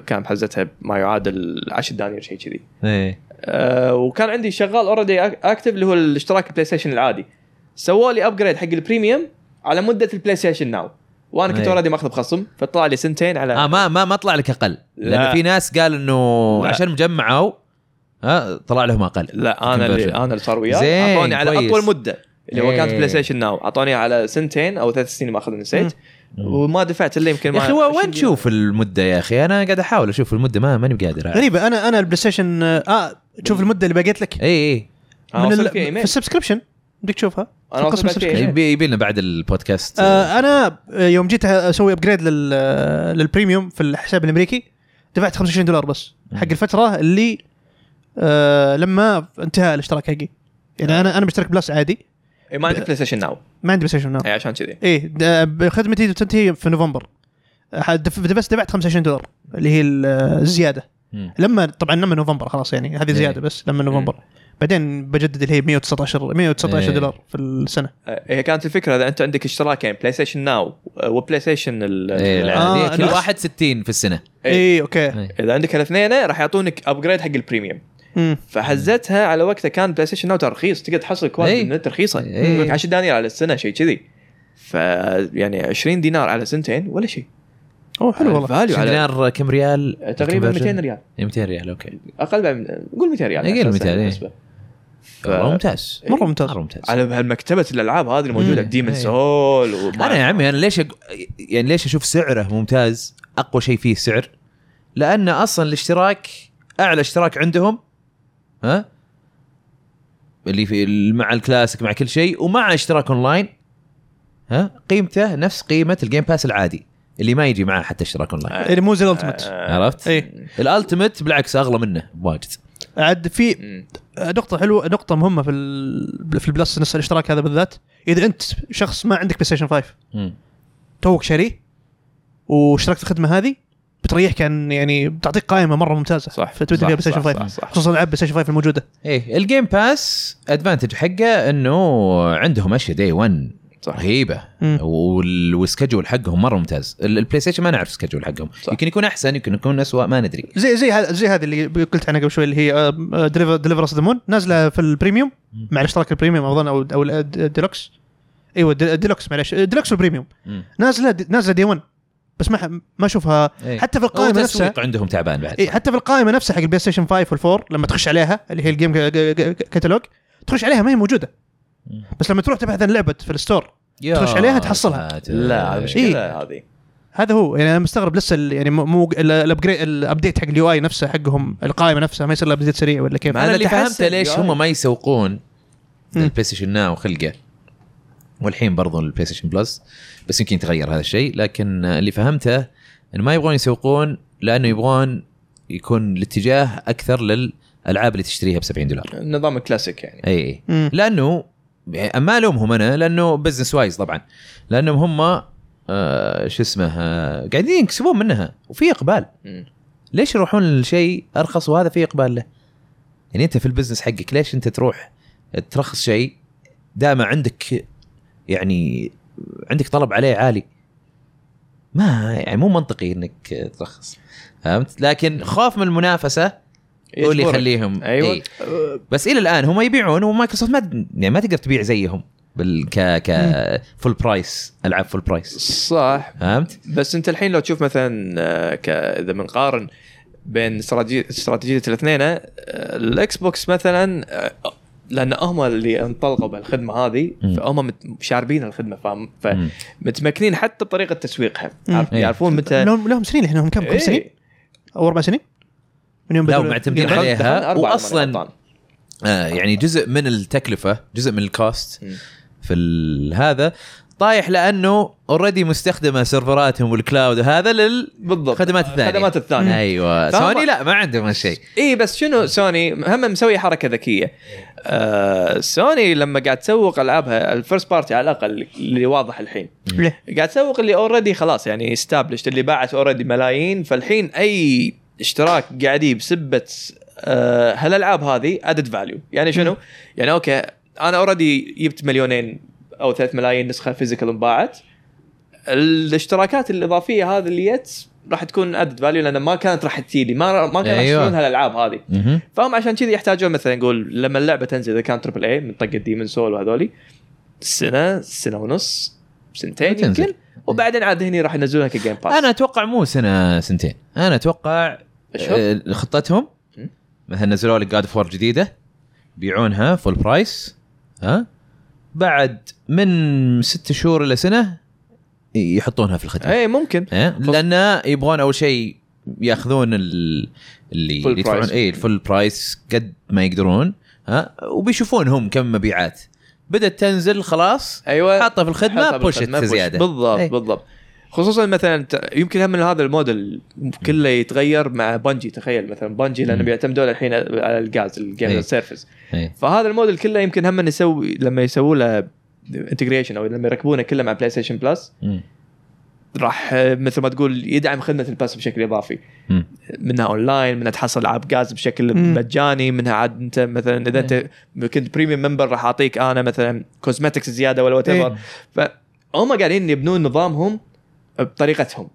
كان بحزتها ما يعادل 10 دنانير شيء كذي. اي أه وكان عندي شغال already active اللي هو الاشتراك البلاي ستيشن العادي. سووا لي upgrade حق ال premium على مدة البلاي ستيشن ناو وأنا كنت. already ماخذ بخصم فطلع لي سنتين على آه ما ما ما طلع لك أقل. لأن لا. في ناس قال إنه لا. عشان مجمعوا ها طلع لهم أقل. لا أنا اللي. أنا اللي صار وياي أعطوني على. أطول مدة. اللي هو كانت إيه. بلاي ستيشن ناو اعطوني على سنتين أو ثلاث سنين ما أخذ نسيت. وما دفعت إلا يمكن يا ما أخي وين 20 تشوف المدة يا أخي؟ أنا قاعد أحاول أشوف المدة ما ماني بقادر. غريبة أنا أنا البلاي ستيشن آه تشوف المدة اللي بقيت لك؟ اي اي من في إيميل. ال subscription بدك تشوفها؟ وصلت قسم. إيميل. يبي لنا بعد البودكاست. آه أنا يوم جيت أسوي upgrade لل لل premium في الحساب الأمريكي دفعت 25 دولار بس حق الفترة اللي آه لما انتهى الاشتراك حقي. يعني أنا أنا مشترك Plus عادي. إيه، ما عندك بلاي ستيشن ناو ما عندي بلاي ستيشن ناو اي عشان كذي د- خدمتي تنتهي في نوفمبر بس دفعت 25 دولار اللي هي ال- الزياده. لما طبعا لما نوفمبر خلاص يعني هذه زيادة إيه. بس لما نوفمبر بعدين بجدد اللي هي 119 119 إيه. دولار في السنة هي كانت الفكرة إذا انت عندك اشتراكين بلاي ستيشن ناو وبلاي ستيشن ال- اي العادية كل واحد 60 في السنة إيه. اي أوكي إيه. إذا عندك الاثنين راح يعطونك upgrade حق ال premium. فحزتها على وقتها كان بلاي ستيشن ناو رخيص تقدر تحصل quality إيه. من النت رخيصه إيه. يقول لك 10 دنانير على السنة شيء كذي ف يعني 20 دينار على سنتين ولا شيء أوه حلو والله value على دينار كم ريال؟ تقريبا conversion؟ 200 ريال 200 ريال أوكي أقل بعد من- قول 200 ريال إيه، قول 200 إيه. بالنسبة ف- والله ممتاز مرة ممتاز مرة ممتاز على هالمكتبة الألعاب هذه الموجودة. Demon إيه. Soul وما- أنا يا عمي أنا ليش أق... يعني ليش أشوف سعره ممتاز أقوى شيء فيه السعر لأن أصلا الاشتراك أعلى اشتراك عندهم ها؟ اللي في مع الكلاسيك مع كل شيء ومع اشتراك أونلاين. ها؟ قيمته نفس قيمة الجيم باس العادي اللي ما يجي معاه حتى اشتراك أونلاين. يعني مو زي ال ultimate آه، عرفت؟ إيه. ال ultimate بالعكس أغلى منه بواجد عاد في. نقطة حلوة نقطة مهمة في ال... في ال Plus نفس الاشتراك هذا بالذات. إذا أنت شخص ما عندك بلاي ستيشن 5 مم. توك شاريه واشتركت في الخدمة هذه بتريحك عن يعني بتعطيك قائمة مرة ممتازة. صح، فتبدأ صح، فيها بلاي ستيشن صح، 5 صح، صح. خصوصا العاب بلاي ستيشن 5 الموجودة. إيه الجيم باس advantage حقه إنه عندهم أشياء day 1 صح. رهيبة. وال schedule حقهم مرة ممتاز. ال- البلاي ستيشن ما نعرف ال schedule حقهم. صح. يمكن يكون أحسن يمكن يكون اسوء ما ندري. زي زي هذا زي هذه اللي قلت عنها قبل شوي اللي هي Deliver Deliver Us The Moon نازلة في ال premium. مع الاشتراك ال premium أظن أو أو الديلوكس إيوه الد- الديلوكس معلش الديلوكس وال premium. مم. نازلة نازلة day 1 بس ما ما أشوفها. إيه. حتى في هو القائمة نفسها عندهم تعبان بعد. إيه حتى في القائمة نفسها حق البلاي ستيشن 5 وال4 لما تخش عليها اللي هي ال game catalog تخش عليها ما هي موجودة. بس لما تروح تبحث عن لعبة في ال store تخش عليها تحصلها. لا مشكلة هذه. هذا هو. يعني أنا مستغرب لسه ال- يعني مو- مو ال- ال upgrade ال update حق ال UI نفسه حقهم القائمة نفسها ما يصير لها update سريع ولا كيف؟ أنا أنا اللي فهمته ليش هم ما يسوقون. ال PlayStation Now خلقه. والحين برضو ال PlayStation Plus بس يمكن يتغير هذا الشيء. لكن اللي فهمته انه ما يبغون يسوقون لأنه يبغون يكون الاتجاه أكثر للألعاب اللي تشتريها ب 70 دولار. النظام الكلاسيك يعني. اي مم. لأنه يعني ما ألومهم أنا لأنه business wise طبعا. لأنهم هم آه شو اسمه آه قاعدين يكسبون منها وفي إقبال. مم. ليش يروحون لشيء أرخص وهذا فيه إقبال له؟ يعني أنت في ال business حقك ليش أنت تروح ترخص شيء دام عندك يعني عندك طلب عليه عالي ما يعني مو منطقي إنك ترخص فهمت لكن خوف من المنافسة هو اللي. يخليهم أيوة. إيه. بس إلى الآن هم يبيعون ومايكروسوفت ما يعني ما تقدر تبيع زيهم بال ك ك full price ألعاب full price صح فهمت؟ بس أنت الحين لو تشوف مثلا آه، ك- إذا بنقارن بين استراتيجيه استراتيجية الاثنين آه، ال Xbox مثلا آه، لأن هم اللي انطلقوا بالخدمة هذه. فهم شاربين الخدمة فاهم. فمتمكنين حتى بطريقه تسويقها إيه. يعرفون متى لهم لهم سنين الحين هم كم خمس سنين إيه. أو أربع سنين من يوم بدأوا- ومعتمدين دخلت- عليها غلطان. آه يعني جزء من التكلفة جزء من ال cost. في ال- هذا طايح لأنه already مستخدمة سيرفراتهم وال cloud وهذا للخدمات بالضبط. الثانية. الخدمات الثانية. أيوه. فهم- سوني لا ما عندهم هالشيء. اي بس شنو سوني؟ هم مسوي حركة ذكية. آه سوني لما قاعد تسوق العابها ال first party على الأقل اللي واضح الحين. ليه؟ قاعد تسوق اللي already خلاص يعني established اللي باعت already ملايين. فالحين أي اشتراك قاعد يجيب بسببه آه هالألعاب هذه added value يعني شنو؟ يعني okay أنا already جبت مليونين أو ثلاث ملايين نسخة physical انباعت الاشتراكات الإضافية هذه اللي جت راح تكون added value لأن ما كانت راح تجي ما ما كانوا أيوة. يشترون هالالعاب هذه. فهم عشان كذي يحتاجون مثلا نقول لما اللعبة تنزل إذا كانت triple A من طق ال Demon's Souls وهذولي سنة سنة ونص سنتين. يمكن وبعدين عاد هني راح ينزلونها كجيم باس أنا أتوقع مو سنة سنتين أنا أتوقع أشهر؟ آه، خطتهم. مثلا نزلوا لك God of War جديدة بيعونها full price ها بعد من ست شهور إلى سنة يحطونها في الخدمه اي ممكن. إيه؟ لأن يبغون أول شيء يأخذون ال- اللي يدفعون. اي ال full price قد ما يقدرون ها؟ وبيشوفون هم كم مبيعات. بدأت تنزل خلاص أيوه. حاطها في الخدمة boosted. زيادة. بالضبط إي. بالضبط. خصوصا مثلا ت- يمكن هم من هذا الموديل كله يتغير مع Bungie تخيل مثلا Bungie لأنه. بيعتمدون الحين على ال just ال game إي. service إيه. فهذا الموديل كله يمكن هم يسوي لما يسووا له integration أو لما يركبونه كله مع PlayStation Plus. راح آه، مثل ما تقول يدعم خدمة ال pass بشكل إضافي مم. منها اونلاين منها تحصل ألعاب as بشكل مم. مجاني منها عاد أنت مثلا إذا أنت كنت premium member راح أعطيك أنا مثلا cosmetics زيادة ولا what إيه. فهم قاعدين يبنون نظامهم بطريقتهم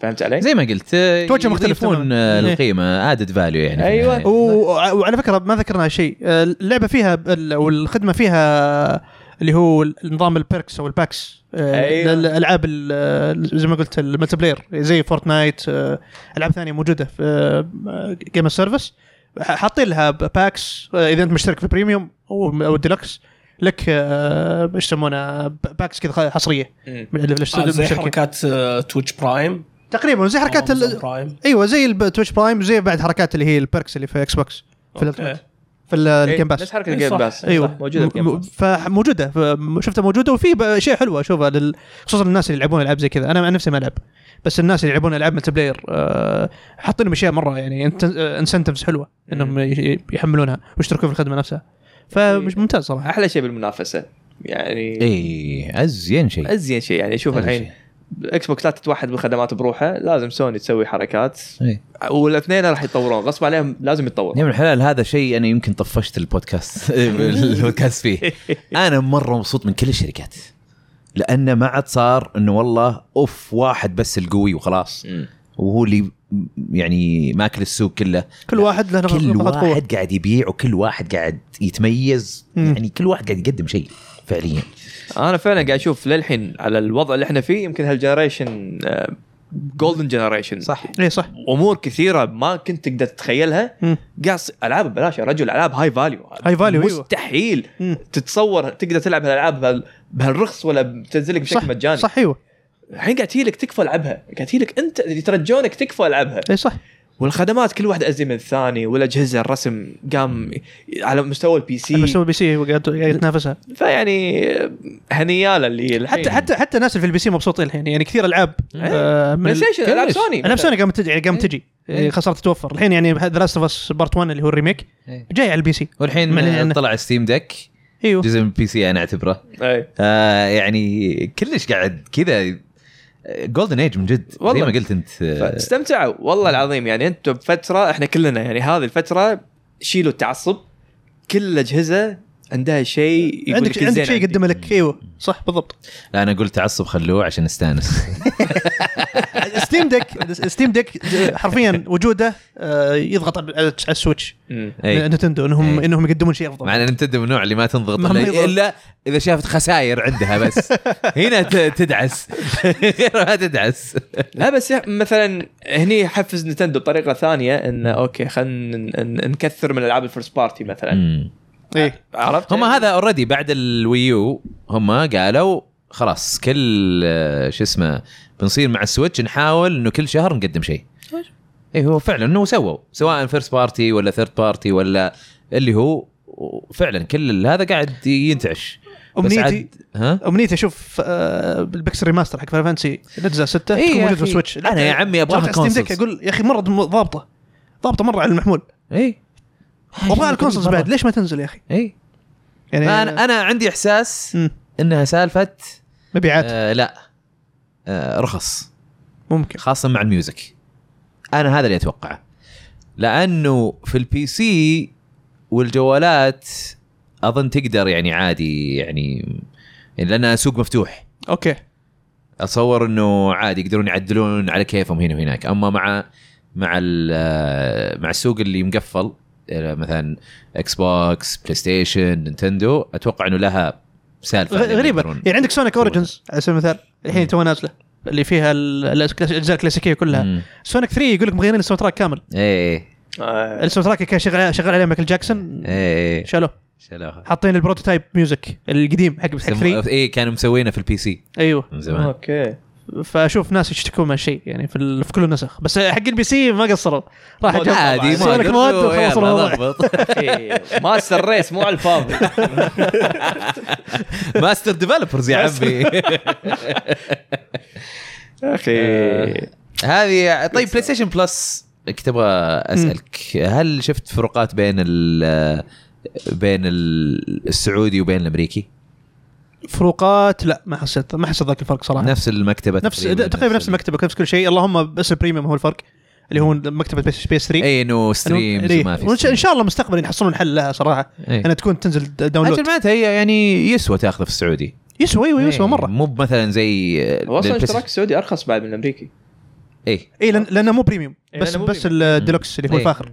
فهمت علي؟ زي ما قلت آه، توجه مختلف يضيفون تماماً. آه، إيه. القيمة added value يعني. و- وعلى فكرة ما ذكرنا شيء آه، اللعبة فيها ال- والخدمة فيها اللي هو نظام ال perks أو ال packs أيوة. الألعاب ال- زي ما قلت ال multiplayer زي Fortnite ألعاب ثانية موجودة في game service حاطين لها packs إذا أنت مشترك في premium أو أو الديلكس لك آه، إيش يسمونها packs كذا حصرية. من آه، زي. حركات آه، Twitch Prime. تقريبا زي حركات ال... Prime. أيوه زي ال Twitch Prime زي بعد حركات اللي هي ال perks اللي في Xbox في في ال- ال Game إيه، Pass نفس حركة ال Game. Pass أيوه. موجودة م- فموجوده شفتها موجودة وفي شيء حلو اشوفها لل... خصوصا الناس اللي يلعبون ألعاب زي كذا. أنا عن نفسي ما ألعب بس الناس اللي يلعبون ألعاب multiplayer آه، حاطين لهم أشياء مرة يعني incentives حلوة إنهم يحملونها ويشتركوا في الخدمة نفسها. فمش ممتاز صراحة. أحلى شيء بالمنافسة. يعني اي أزين شيء. أزين شيء. يعني شوف الحين. Xbox لا تتوحد بالخدمات بروحها لازم سوني تسوي حركات. إيه. والأثنين راح يتطورون. غصب عليهم لازم يتطورون يا من الحلال هذا شيء أنا يمكن طفشت ال podcast ال podcast فيه. أنا مرة مبسوط من كل الشركات. لأنه ما عاد صار إنه والله أوف واحد بس القوي وخلاص. وهو اللي يعني ماكل السوق كله. كل واحد له كل واحد قاعد يبيع وكل واحد قاعد يتميز. مم. يعني كل واحد قاعد يقدم شيء فعليا. أنا فعلا قاعد أشوف للحين على الوضع اللي إحنا فيه يمكن هال generation golden generation صح. اي صح. أمور كثيرة ما كنت تقدر تتخيلها. قاعد ألعاب ببلاش يا رجل ألعاب high value High value، أيوة. مستحيل. تتصور تقدر تلعب هالألعاب بهال- بهالرخص ولا بتنزل لك صح بشكل مجاني. صح أيوه. الحين قاعد تجيلك تكفى ألعبها. قاعد تجيلك أنت يترجونك تكفى ألعبها. إي صح. والخدمات كل واحدة أزين من الثاني والأجهزة الرسم قام على مستوى ال PC مستوى ال PC قاعد قاعد يتنافسها. فيعني هنيا له اللي الحين حتى حتى حتى الناس اللي في ال PC مبسوطين الحين. يعني كثير ألعاب آه، من ستيشن ألعاب. سوني ألعاب سوني قامت تجي قامت إيه. تجي. إيه، خسرت تتوفر. الحين يعني The Last of Us Part 1 اللي هو ال remake إيه. جاي على ال PC والحين عنه. طلع Steam Deck إيوه. جزء من البي سي أنا أعتبره. اي آه يعني كلش قاعد كذا جولدن ايج من جد زي والله. ما قلت أنت آه، فاستمتعوا والله العظيم يعني أنتم بفترة إحنا كلنا يعني هذه الفترة شيلوا التعصب كل الأجهزة عندها شيء يقول عندك عندك شيء. يقدم لك. أيوه صح بالضبط. لا أنا قلت تعصب خلوه عشان نستانس ستيم ديك ستيم ديك حرفيا وجوده آه، يضغط على على السويتش Nintendo انهم. إنهم يقدمون شيء أفضل. مع إن Nintendo من النوع اللي ما تنضغط الا. إلا إذا شافت خسائر عندها بس. هنا ت- تدعس. غير ما تدعس. لا بس مثلا هني يحفز Nintendo بطريقة ثانية انه okay خلينا نكثر من العاب ال first party مثلا. إيه. عرفت؟ هم هذا already بعد ال Wii U هم قالوا خلاص كل آه، شو اسمه بنصير مع ال Switch نحاول إنه كل شهر نقدم شيء. اي هو فعلا إنه سووا سواء فيرست بارتي ولا ثيرد بارتي ولا اللي هو فعلا كل هذا قاعد ينتعش. امنيتي عاد- ها؟ أمنيتي أشوف آه، البكسل ريماستر حق فانسي الاجزاء 6 إيه موجوده في أخي. سويتش أنا يا عمي consoles. أقول يا أخي مرة ضابطة ضابطة مرة على المحمول. اي وابغى الكونسولز بعد. ليش ما تنزل يا أخي؟ إي. يعني أنا أنا عندي إحساس مم. إنها سالفة مبيعات. آه لا. آه رخص. ممكن. خاصة مع ال music. أنا هذا اللي أتوقعه. لأنه في ال PC والجوالات أظن تقدر يعني عادي يعني يعني لانها سوق مفتوح. okay. أتصور إنه عادي يقدرون يعدلون على كيفهم هنا وهناك. أما مع مع ال- مع السوق اللي مقفل آه، مثلا Xbox PlayStation Nintendo. أتوقع إنه لها سالفة غريبة. يعني عندك Sonic Origins على سبيل المثال الحين تو نازلة اللي فيها ال- الأجزاء الكلاسيكية كلها. مم. Sonic 3 يقول لك مغيرين ال soundtrack كامل. إيه آه. ال soundtrack كان شغال شغال عليه مايكل جاكسون. إيه شالوه. شالوها حاطين ال prototype music القديم حق حق 3 إيه كانوا مسوينه في ال PC أيوه. من زمان. okay. فأشوف ناس يشتكون من الشيء يعني في, ال- في كل النسخ. بس حق ال PC ما قصروا. راح عادي ما mod قصروا، وخلصوا الموضوع. master race مو على الفاضي. master developers يا عمي. أخي. هذه طيب PlayStation Plus كنت أبغى أسألك هل شفت فروقات بين ال بين ال- السعودي وبين الأمريكي؟ فروقات لا ما حسيت ما حسيت ذاك الفرق صراحة. نفس المكتبة نفس تقريبا نفس المكتبة نفس كل شيء. اللهم بس ال premium هو الفرق اللي هو مكتبة PS PS 3 اي إنه streams إيه. وما في ان شاء الله مستقبلا يحصلون حل لها صراحة إيه. إنها تكون تنزل download أجل معناتها هي يعني يسوى تاخذه في السعودي. يسوى أيوه يسوى إيه، مرة. مو مثلا زي أصلا لل Play اشتراك السعودي أرخص بعد من الامريكي اي اي لأن لأنه مو premium إيه، بس بس. الديلوكس اللي هو. الفاخر.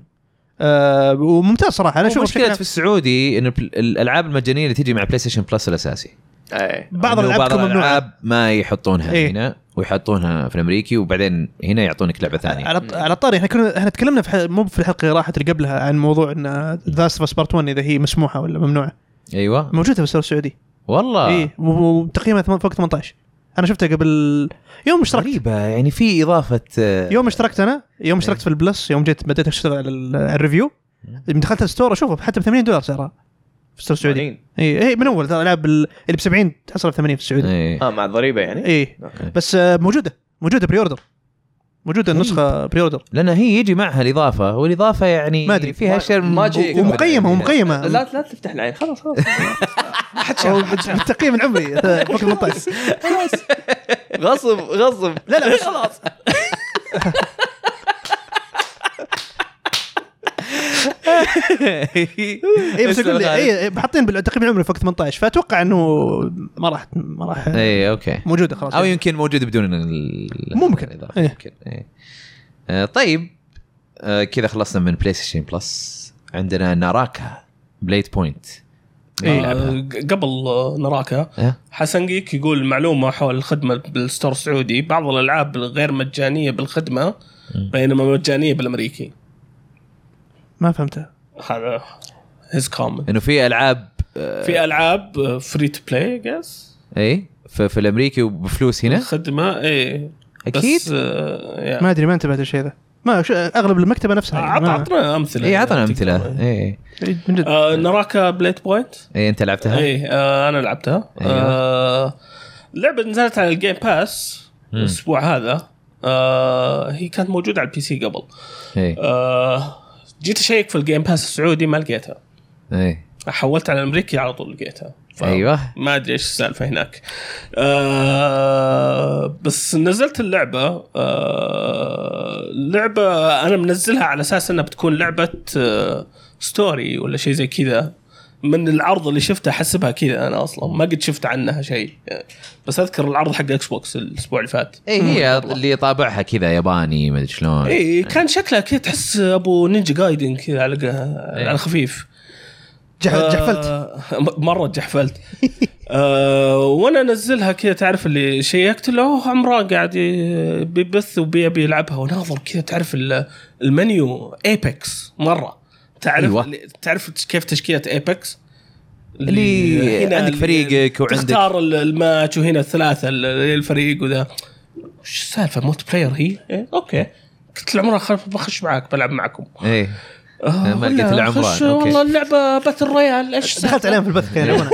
آه وممتاز صراحة. أنا أشوف مشكلة بشكل في السعودي انه الألعاب المجانية اللي تيجي مع PlayStation Plus الأساسي. إيه. بعض الألعاب ممنوعة. ما يحطونها إيه. هنا ويحطونها في الأمريكي وبعدين هنا يعطونك لعبة ثانية. على على الطاري إحنا كنا إحنا تكلمنا في مو في الحلقة اللي راحت اللي قبلها عن موضوع The Last of Us Part 1 إذا هي مسموحة ولا ممنوعة. أيوه. موجودة في السوق السعودي. والله. اي وتقييمها فوق 18 أنا شفتها قبل يوم اشتركت. غريبة يعني في إضافة آه، يوم اشتركت أنا يوم اشتركت في ال Plus يوم جيت بديت أشتغل على ال- على ال review دخلت ال store أشوفه حتى ب 80 دولار سعرها. في السعودي. اي اي من أول ترى الالعاب ال- اللي ب 70 تحصلها ب 80 في السعودي. إيه. آه مع الضريبه يعني؟ اي. بس آه، موجودة موجودة pre-order موجوده النسخة pre-order لأن هي يجي معها الإضافة والإضافة يعني ما أدري. فيها اشياء ما جي- ومقيمة ومقيمة. لا لا تفتح العين. خلاص خلاص. ما حد شاف. بالتقييم العمري آه، فوق 18 غصب غصب. لا لا خلاص. اي بس أقول اي حاطين بالتقييم العمري فوق 18 فأتوقع إنه ما راح ما راح اي okay موجودة خلاص أو يمكن موجودة بدون ممكن. إيه. يمكن إيه. آه، طيب آه، كذا خلصنا من PlayStation Plus عندنا Naraka Bladepoint إيه. آه، قبل Naraka أه؟ حسن جيك يقول معلومة حول الخدمة بال store السعودي بعض الألعاب الغير مجانية بالخدمة بينما مجانية بالأمريكي ما فهمتها هذا his comment إنه في ألعاب آه، في ألعاب free to play جاس اي في, في الأمريكي وبفلوس هنا؟ الخدمه إيه. أكيد. بس آه، ما أدري ما انتبهت للشيء ذا. ما أغلب المكتبة نفسها يعني عطنا أمثلة. اي عطنا أمثلة. اي إيه، من جد. آه Naraka Bladepoint اي أنت لعبتها؟ إيه آه أنا لعبتها. أيوة. آه لعبة نزلت على ال Game Pass. الأسبوع هذا. آه هي كانت موجودة على ال PC قبل. اي آه جيت أشيك في ال Game Pass السعودي ما لقيتها. اي حولت على الامريكي على طول لقيتها. أيوه. ما أدري إيش السالفة هناك. آه بس نزلت اللعبة. آه اللعبه أنا منزلها على أساس إنها بتكون لعبة آه story ولا شيء زي كذا. من العرض اللي شفته أحسبها كذا أنا أصلا. ما قد شفت عنها شيء. بس أذكر العرض حق Xbox الأسبوع اللي فات. اي إيه، هي اللي طابعها كذا ياباني ما أدري شلون. اي كان شكلها كذا تحس أبو Ninja Gaiden كذا على على خفيف. جح- جحفلت. آه مرة جحفلت. آه وأنا أنزلها كذا تعرف اللي شيكت له أوه، عمران قاعد بيبث وبيبي يلعبها وناظر كذا تعرف ال- ال menu Apex مرة. تعرف أيوة. تعرف كيف تشكيلة Apex اللي هنا عندك فريقك وعندك تختار ال- الماتش وهنا الثلاثة ال- الفريق وذا وش السالفة multiplayer هي؟ إيه؟ أوكي قلت خل بخش معك بلعب معكم إيه آه ما لقيت خش. والله اللعبة battle royale إيش دخلت عليهم في البث كذا للأمانة.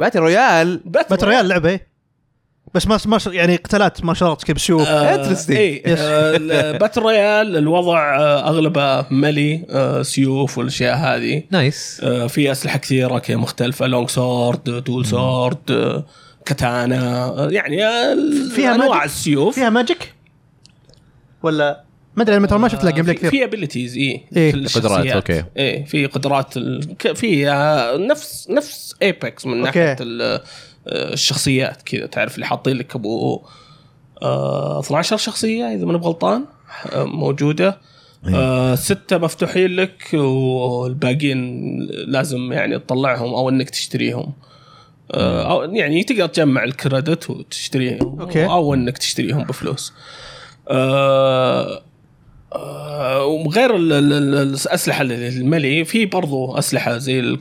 battle royale battle royale لعبة إيه بس ما ما يعني قتالات ما شرط بالسيوف Interesting. اي. باتل رويال الوضع آه، أغلبه melee آه، سيوف والأشياء هذه nice آه، في أسلحة كثيرة كذا مختلفة long sword dual sword katana آه، يعني فيها أنواع؟ السيوف فيها magic ولا ما أدري أنا ما شفت لها gameplay في- كثير في abilities اي إيه. في قدرات، الشخصيات. أوكي. إيه في قدرات ال... ك- في نفس نفس Apex من. ناحية ال- الشخصيات كذا تعرف اللي حاطين لك أبو آه 12 شخصية إذا ماني غلطان آه، موجوده آه ستة مفتوحين لك والباقيين لازم يعني تطلعهم أو إنك تشتريهم. آه أو يعني تقدر تجمع ال credit وتشتريهم أوكي. أو إنك تشتريهم بفلوس. آه آه، وغير ال- ال- الأسلحة اللي- ال melee في برضو أسلحة زي ال-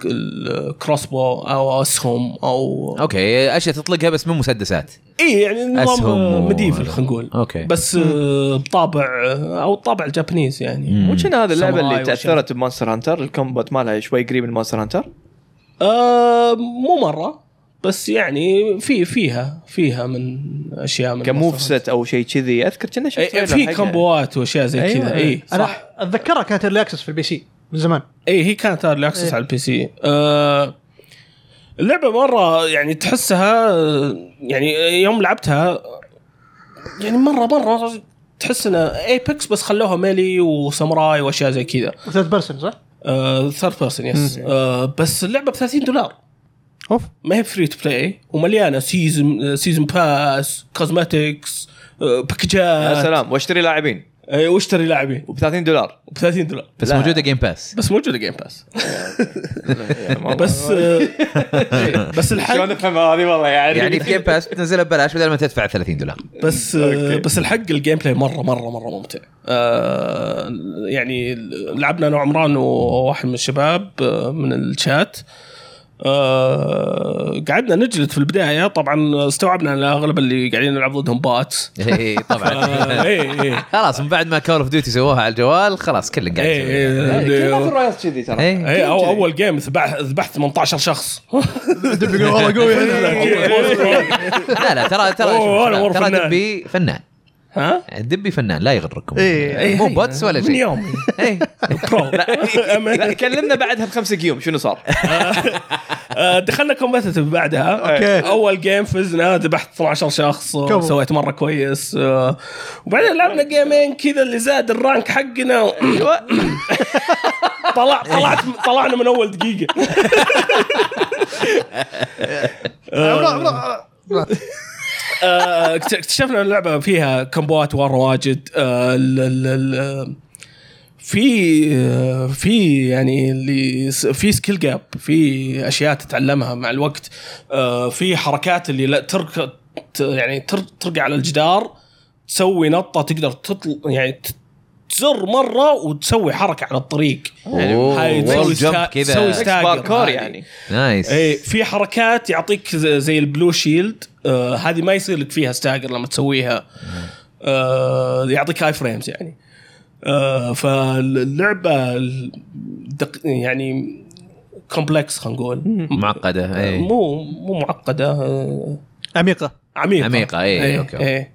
ال crossbow أو أسهم أو أوكي أشياء تطلقها بس مو مسدسات. اي يعني نظام medieval خلينا نقول. أوكي. بس آه، بطابع أو الطابع ال Japanese يعني. مو كنا هذه اللعبة اللي تأثرت ب Monster Hunter؟ ال combat مالها شوي قريب من Monster Hunter؟ آه مو مرة. بس يعني في فيها فيها من أشياء من ك move set أو شيء كذي أذكر كنا شفت إيه، في حقها. كومبوات وأشياء زي أيوة. كذا اي أنا صح أتذكرها كانت early access في ال PC من زمان اي هي كانت early access إيه. على ال PC آه اللعبة مرة يعني تحسها يعني يوم لعبتها يعني مرة مرة تحس انها Apex بس خلوها melee وساموراي وأشياء زي كذا third person صح؟ third person yes آه بس اللعبة ب 30 دولار أوف. ما هي free to play ومليانة season season pass cosmetics باكجات يا سلام. واشتري لاعبين. آه، واشتري لاعبين. وب 30 دولار. ب 30 دولار. بس لا. موجودة Game Pass بس موجودة Game Pass بس آه، بس الحق شلون افهم هذه؟ والله يعني. يعني في Game Pass بتنزلها ببلاش بدل ما تدفع 30 دولار. بس أوكي. بس الحق ال gameplay مرة مرة مرة ممتع. آه يعني لعبنا أنا وعمران وواحد من الشباب آه، من الشات آه قعدنا نجلد في البداية طبعا استوعبنا إن أغلب اللي قاعدين نلعب ضدهم bot. اي طبعا. آه إيه إيه. خلاص من بعد ما Call of Duty سووها على الجوال خلاص كل قاعد الرايات كذي ترى. إيه. أو أول game ذبحت ذبحت 18 شخص. والله قوي. لا لا ترى ترى ترى. دبي فنان. ها؟ دبي فنان لا يغركم إيه. إيه، مو هي. bots ولا من شيء يوم إيه. bro لا كلمنا بعدها بخمس قيوم شنو صار؟ آه، دخلنا competitive بعدها أوكي. أول game فزنا ذبحت 12 شخص آه،. سويت مرة كويس آه، وبعدين لعبنا جيمين كذا اللي زاد ال rank حقنا طلع طلعت طلعنا من أول دقيقة آه، اكتشفنا إن اللعبة فيها كمبوات مره واجد. آه، في آه، في يعني اللي في skill gap في أشياء تتعلمها مع الوقت. آه، في حركات اللي لا ترك يعني تر- ترقع على الجدار تسوي نطة تقدر تطل يعني تزر مرة وتسوي حركة على الطريق. أوه، هاي تسوي sta- كذا. تسوي stagger. يعني. nice اي في حركات يعطيك زي ال blue shield آه هذه ما يصير لك فيها stagger لما تسويها. آه يعطيك i-frames يعني. آه فاللعبة ال- دق يعني complex خلينا نقول. معقدة اي مو مو معقدة. آه عميقة. عميقة. عميقة، إيه، إيه، أوكي. إيه.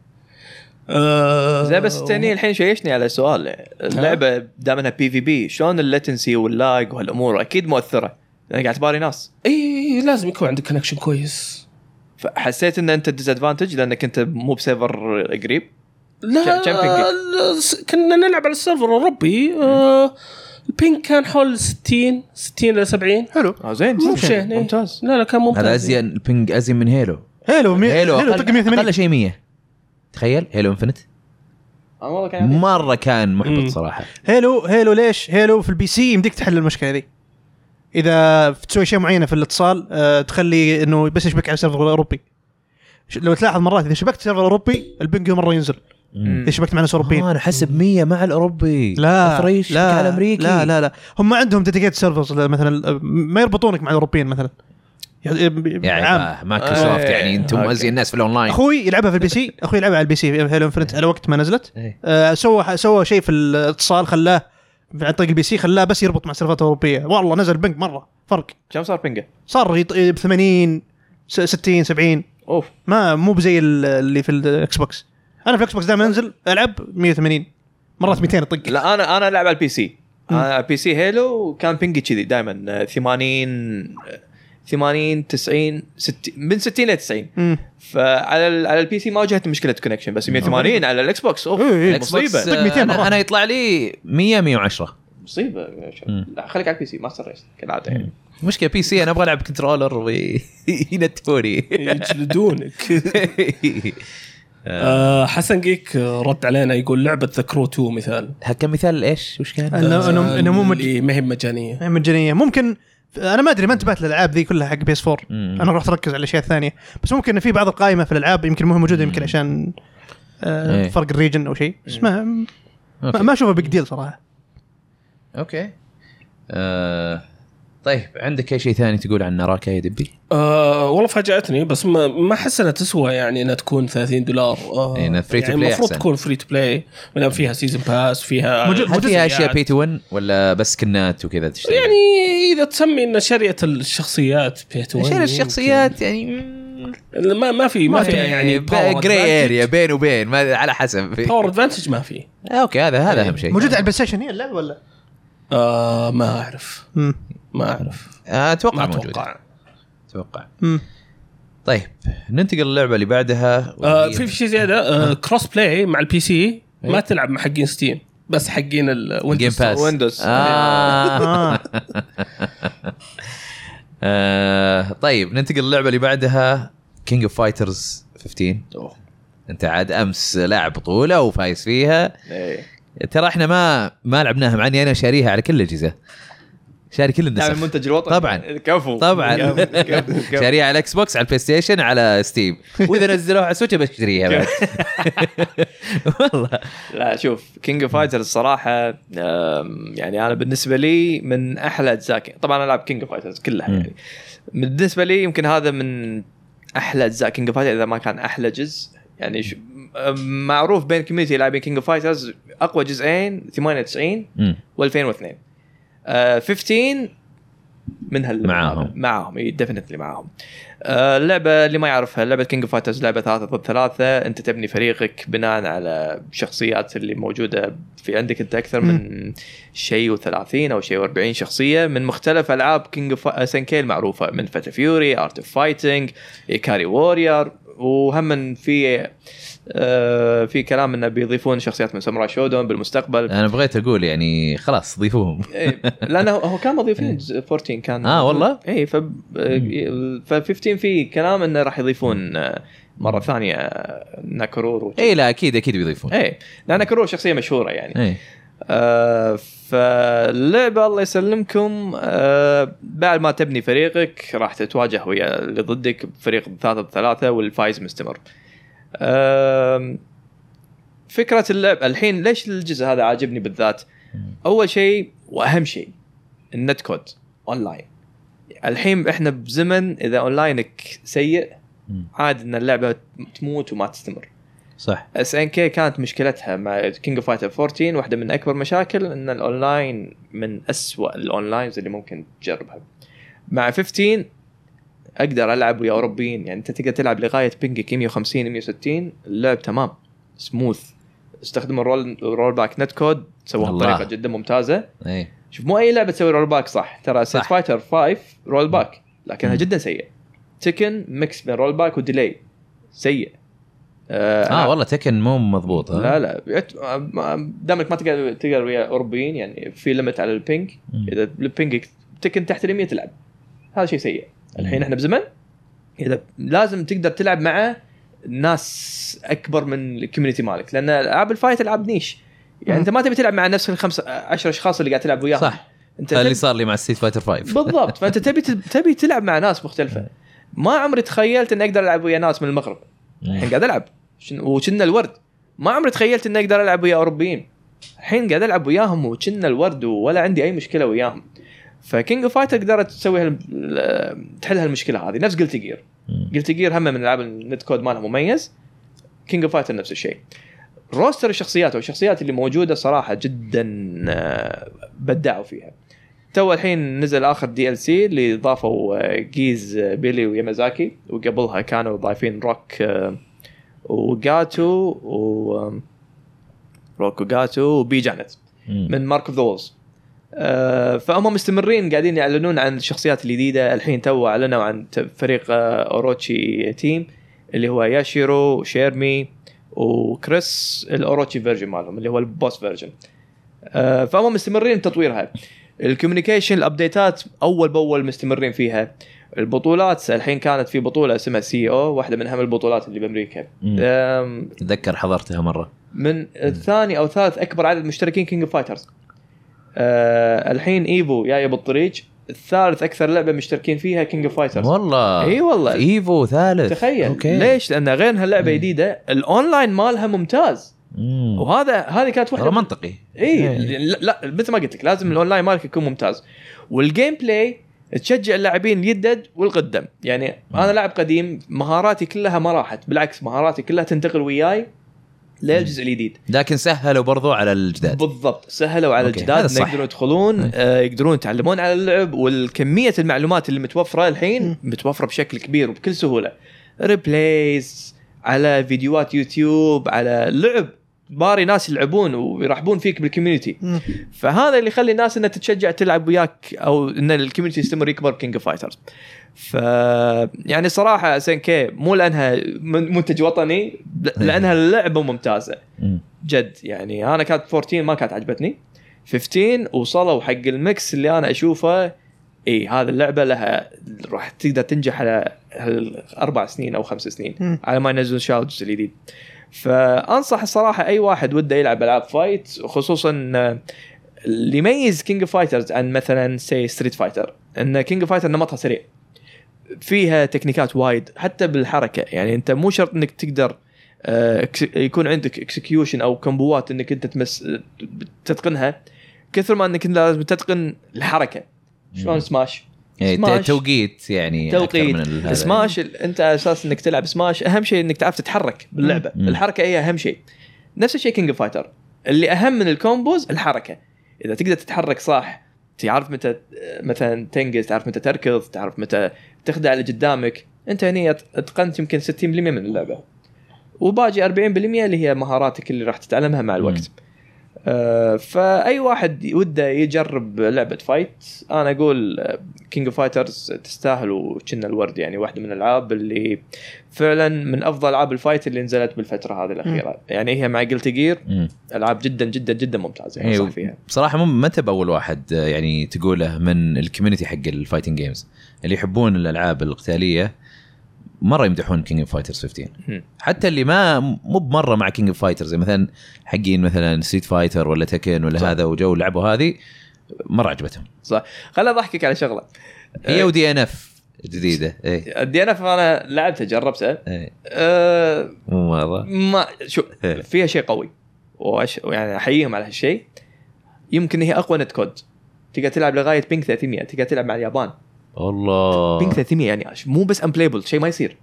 آه زي بس تاني الحين شيشني على سؤال. اللعبة دام انها PvP شلون ال latency وال lag وهالأمور؟ أكيد مؤثرة لأن قاعد تباري ناس. إي إي لازم يكون عندك connection كويس. فحسيت إن أنت disadvantage لأنك أنت مو ب server قريب؟ لا كنا نلعب على ال server الأوروبي آه ال ping كان حول 60 60 إلى 70 حلو. آه زين مو. ممتاز. لا لا كان ممتاز. هذا أزين ال ping أزين من Halo Halo مي... Halo Halo أقل طق 180 أقل شيء 100 تخيل Halo Infinite والله كان. مرة كان محبط. صراحة Halo Halo ليش؟ Halo في ال PC يمديك تحل المشكلة ذي. إذا تسوي شيء معينة في الاتصال آه تخلي إنه بس يشبك على ال server الأوروبي. لو تلاحظ مرات إذا شبكت ال server الأوروبي ال ping مرة ينزل. إذا شبكت مع ناس أوروبيين. آه أنا حسب 100 مع الأوروبي لا لا على الامريكي لا لا لا هم عندهم dedicated servers مثلا آه، ما يربطونك مع الأوروبيين مثلا. يعني عام. آه، مايكروسوفت آه، يعني أنتم. ازين الناس في الأونلاين. أخوي يلعبها في ال PC. أخوي يلعبها على ال PC. Halo Infinite على وقت ما نزلت. إيه. آه سوى سوى شيء في الاتصال خلاه عن طريق ال PC خلاه بس يربط مع سيرفرات اوروبيه والله نزل ping مرة. فرق. كم صار ping ه؟ صار يط- ب 80 س- 60 70 أوف. ما مو بزي ال- اللي في ال Xbox. أنا في ال Xbox دائما أنزل ألعب 180 مرات 200 يطق لا أنا أنا ألعب على ال PC. أنا على ال PC Halo كان ping ي كذي دائما 80 80 90 60 من 60 ل 90 مم. فعلى على ال PC ما واجهت مشكلة connection بس 180 على ال Xbox أوف إيه، إيه. مصيبة. طق 200 آه، مرة. أنا أنا يطلع لي 100 110 مصيبة. لا خليك على ال PC master race كالعادة يعني. مشكلة PC أنا أبغى ألعب controller وينتفوني يجلدونك. آه. حسن جيك آه، رد علينا يقول لعبة The Crew 2 مثال. كان مثال إيش؟ وش كان؟ أنا- إنه- إنه مو ما هي مجانية. مجانية. ممكن أنا ما أدري ما انتبهت للألعاب ذي كلها حق PS 4 مم. أنا رحت اركز على الأشياء الثانية. بس ممكن إن في بعض القائمة في الألعاب يمكن مو موجودة يمكن عشان آه إيه. فرق ال region أو شيء. بس ما ما- أوكي. ما أشوفه big deal صراحة. أوكي. آه طيب عندك أي شيء ثاني تقول عن ناراكا يا دبي؟ آه والله فاجأتني بس ما ما أحس إنها تسوى يعني إنها تكون 30 دولار آه إيه، إنها free to يعني play المفروض. تكون free to play ما فيها season pass فيها موجود- هل فيها أشياء. pay to win ولا بس skin ات وكذا تشتري؟ يعني إذا تسمي إن شرية الشخصيات pay to عشان الشخصيات يعني ما ما في ما في يعني gray area بين وبين ما على حسب power advantage ما في أوكي هذا هذا أهم شيء موجوده على ال PlayStation هي اللعبة ولا؟ آه ما أعرف. ما أعرف آه، أتوقع ما موجودة أتوقع أتوقع. طيب ننتقل للعبة اللي بعدها آه في في شيء زياده آه cross play مع ال PC ما تلعب مع حقين Steam بس حقين ال Windows Windows. آه. آه. آه. طيب ننتقل للعبة اللي بعدها King of Fighters 15 أوه. أنت عاد أمس لاعب بطوله وفايز فيها إيه. ترى إحنا ما ما لعبناها مع إني أنا شاريها على كل الأجهزة شاري كل النسخ. المنتج الوطني طبعاً. كفو. طبعا. شاريها على ال Xbox على ال PlayStation على Steam وإذا نزلوها على Switch بشتريها بعد. والله. لا شوف King of Fighters الصراحة يعني أنا بالنسبة لي من أحلى أجزاء طبعا ألعب King of Fighters كلها. يعني. بالنسبة لي يمكن هذا من أحلى أجزاء King of Fighters إذا ما كان أحلى جزء. يعني معروف بين community لاعبين King of Fighters أقوى جزئين 98 مم. و2002 آه 15 من هال معاهم. معاهم إي definitely معاهم. آه اللعبة اللي ما يعرفها لعبة King of Fighters لعبة ثلاثة ضد ثلاثة. أنت تبني فريقك بناء على الشخصيات اللي موجودة في عندك أنت أكثر من شيء و30 أو شيء و40 شخصية من مختلف ألعاب King of SNK المعروفه من Fatal Fury Art of Fighting Ikari Warrior وهم في آه في كلام إنه بيضيفون شخصيات من Samurai Shodown بالمستقبل. أنا بغيت أقول يعني خلاص ضيفوهم. إيه، لأنه هو كان مضيفين 14 كان. آه، والله؟ اي ف ف 15 في كلام إنه راح يضيفون آه، مرة ثانية آه، ناكورورو اي لا أكيد أكيد بيضيفون. اي لأن ناكورورو شخصية مشهورة يعني. اي آه فاللعبه الله يسلمكم. آه بعد ما تبني فريقك راح تتواجه ويا اللي ضدك بفريق ثلاثة بثلاثة والفايز مستمر. فكرة اللعب الحين ليش الجزء هذا عاجبني بالذات؟ أول شيء وأهم شيء ال netcode online. الحين إحنا بزمن إذا اونلاينك سيء. عاد إن اللعبة تموت وما تستمر. صح SNK كانت مشكلتها مع King of Fighters 14 واحدة من أكبر مشاكل إن الاونلاين من أسوأ ال onlines اللي ممكن تجربها مع 15 أقدر ألعب ويا أوروبيين. يعني أنت تقدر تلعب لغاية ping ك 150 160 اللعب تمام. سموث. استخدموا ال roll rollback netcode سووها. بطريقه جدا ممتازة. اي شوف مو أي لعبة تسوي rollback صح. ترى Street. Fighter 5 rollback لكنها. جدا سيء تكن mix بين rollback و delay. سيء آه, آه والله تكن مو مضبوط؟ لا لا. دامك ما تقدر تقدر ويا أوروبيين يعني في limit على ال ping. إذا ال ping تكن تحت ال 100 تلعب. هذا شيء سيء. الحين إحنا بزمن؟ إذا لازم تقدر تلعب مع ناس أكبر من ال community مالك لأن ألعاب ال fight ألعاب niche يعني مم. أنت ما تبي تلعب مع نفس الخمس عشر أشخاص اللي قاعد تلعب وياهم. صح. أنت اللي صار لي مع Street Fighter 5 بالضبط. فأنت تبي تبي تلعب مع ناس مختلفة. ما عمري تخيلت إني أقدر ألعب ويا ناس من المغرب. الحين قاعد ألعب. وكنا الورد. ما عمري تخيلت إني أقدر ألعب ويا أوروبيين. الحين قاعد ألعب وياهم وكنا الورد ولا عندي أي مشكلة وياهم. ف King of Fighters قدرت تسوي هال... تحل هالمشكلة هذه نفس Guilty Gear. Guilty Gear هم من ألعاب ال netcode مالها مميز. King of Fighters نفس الشيء. roster الشخصيات والشخصيات اللي موجودة صراحة جدا آه، بدعوا فيها. تو الحين نزل آخر DLC اللي ضافوا جيز بيلي ويامازاكي وقبلها كانوا ضايفين روك آه، وجاتو و روك وجاتو و B. Jenet. من Mark of the Wolves فهم مستمرين قاعدين يعلنون عن الشخصيات الجديدة. الحين تو أعلنوا عن فريق آه، أوروتشي team اللي هو ياشيرو شيرمي وكريس الأوروتشي version مالهم اللي هو ال boss version. آه، فهم مستمرين بتطويرها ال communication ال updates ات أول بأول مستمرين فيها. البطولات الحين كانت في بطولة اسمها CEO واحدة من أهم البطولات اللي بأمريكا. اتذكر حضرتها مرة. من الثاني أو ثالث أكبر عدد مشتركين كينج اوف فايترز آه الحين إيفو جاية بالطريق. الثالث أكثر لعبة مشتركين فيها كينج اوف فايترز والله. إي والله. إيفو ثالث. تخيل. أوكي. ليش؟ لأن غير إنها لعبة جديدة الأونلاين مالها ممتاز. مم. وهذا هذه كانت واحدة منطقي. إي. لا, لا مثل ما قلت لك لازم الأونلاين مالك يكون ممتاز. وال gameplay تشجع اللاعبين الجدد والقدم. يعني أنا لاعب قديم مهاراتي كلها ما راحت. بالعكس مهاراتي كلها تنتقل وياي. للجزء الجديد. لكن سهلوا برضو على الجداد. بالضبط سهلوا على okay، الجداد صح. يقدرون يدخلون. آه يقدرون يتعلمون على اللعب والكمية المعلومات اللي متوفرة الحين متوفرة بشكل كبير وبكل سهولة. replays على فيديوهات يوتيوب على لعب باري ناس يلعبون ويرحبون فيك بال community. فهذا اللي يخلي الناس إنها تتشجع تلعب وياك أو إن ال community يستمر يكبر كينج اوف فايترز ف يعني صراحة SNK مو لأنها من- منتج وطني لأنها اللعبه ممتازة. مم. جد. يعني أنا كانت 14 ما كانت عجبتني. 15 وصلوا حق ال mix اللي أنا أشوفه اي هذه اللعبة لها راح تقدر تنجح على أربع سنين أو خمس سنين. على ما ينزلون شاو الجزء الجديد فأنصح الصراحة أي واحد وده يلعب ألعاب fight خصوصا آه، اللي يميز كينج اوف فايترز عن مثلا سي ستريت فايتر إن كينج اوف فايتر نمطها سريع. فيها تكنيكات وايد حتى بالحركة. يعني أنت مو شرط إنك تقدر آه، يكون عندك execution أو combo ات إنك أنت تمس تتقنها كثر ما إنك لازم تتقن الحركة. شلون. سماش يعني. توقيت يعني توقيت. من. سماش أنت على أساس إنك تلعب سماش أهم شيء إنك تعرف تتحرك باللعبة. مم. الحركة هي أهم شيء. نفس الشيء كينج فايتر اللي أهم من ال combos الحركة. إذا تقدر تتحرك صح تعرف متى مثلا تنقز تعرف متى تركض تعرف متى تخدع اللي قدامك. أنت هني أت- أتقنت يمكن 60% من اللعبة. وباقي 40% اللي هي مهاراتك اللي راح تتعلمها مع الوقت. آه، فأي واحد وده يجرب لعبة fight أنا أقول كينج اوف فايترز تستاهل وكنا الورد يعني واحدة من الألعاب اللي فعلا من أفضل ألعاب ال fight اللي نزلت بالفترة هذه الأخيرة. يعني هي مع Guilty Gear. ألعاب جدا جدا جدا ممتازة يعني إيه، انصح فيها. بصراحة مو ما انت بأول واحد آه، يعني تقوله من ال community حق ال fighting games اللي يحبون الألعاب القتاليه مرة يمدحون كينج اوف فايترز 15 مم. حتى اللي ما مو بمرة مع كينج اوف فايترز مثلا حقين مثلا ستريت فايتر ولا Tekken ولا صح. هذا وجو لعبوا هذه مرة عجبتهم. صح. خليني أضحكك على شغلة. هي و DNF جديدة. إيه. ال DN F أنا لعبتها جربتها إيه. أه مو مره ما شو إيه. فيها شيء قوي. وأش... يعني أحييهم على هالشيء. يمكن هي أقوى netcode تقدر تلعب لغاية ping 300 تقدر تلعب مع اليابان. والله ping 300 يعني مو بس unplayable شيء ما يصير.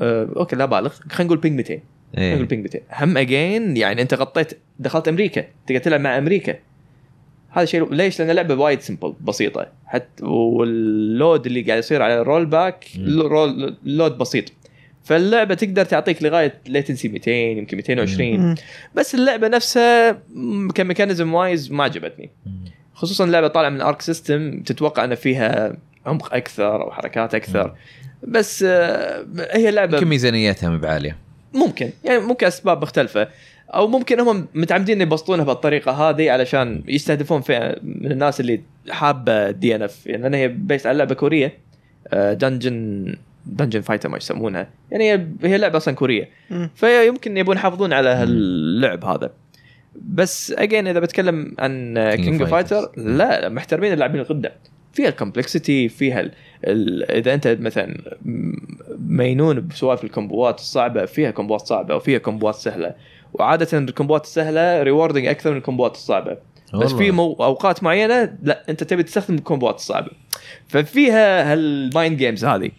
أه okay لا بالغ. خلينا نقول ping 200 خلينا نقول ping 200 هم again يعني أنت غطيت دخلت أمريكا. تقدر تلعب مع أمريكا. هذا شيء ليش؟ لأن اللعبة وايد simple بسيطة. حتى وال load اللي قاعد يصير على ال rollback مم. رول load بسيط. فاللعبة تقدر تعطيك لغاية latency 200 يمكن 220 مم. بس اللعبة نفسها ك mechanism wise ما عجبتني. خصوصا اللعبه طالعة من Arc System تتوقع أن فيها عمق أكثر أو حركات أكثر. بس آه، هي لعبة يمكن ميزانيتها مو بعالية. ممكن. يعني ممكن أسباب مختلفة. أو ممكن هم متعمدين يبسطونها بالطريقة هذه علشان يستهدفون فئه من الناس اللي حابة DNF يعني لأن هي based على لعبة كورية. Dungeon Dungeon Fighter ما يسمونها. يعني هي- هي لعبة أصلا كورية. فيمكن يبون يحافظون على هاللعب هذا. بس again إذا بتكلم عن King of كينج اوف فايتر Fighters. لا محترمين اللاعبين القدام فيها ال complexity فيها ال ال إذا أنت مثلا مينون بسوالف ال combo ات الصعبة فيها combo ات صعبة وفيها combo ات سهلة. وعادة ال combo ات السهلة rewarding أكثر من ال combo ات الصعبة. بس في مو أوقات معينة لا أنت تبي تستخدم ال combo ات الصعبة. ففيها هال mind games هذه.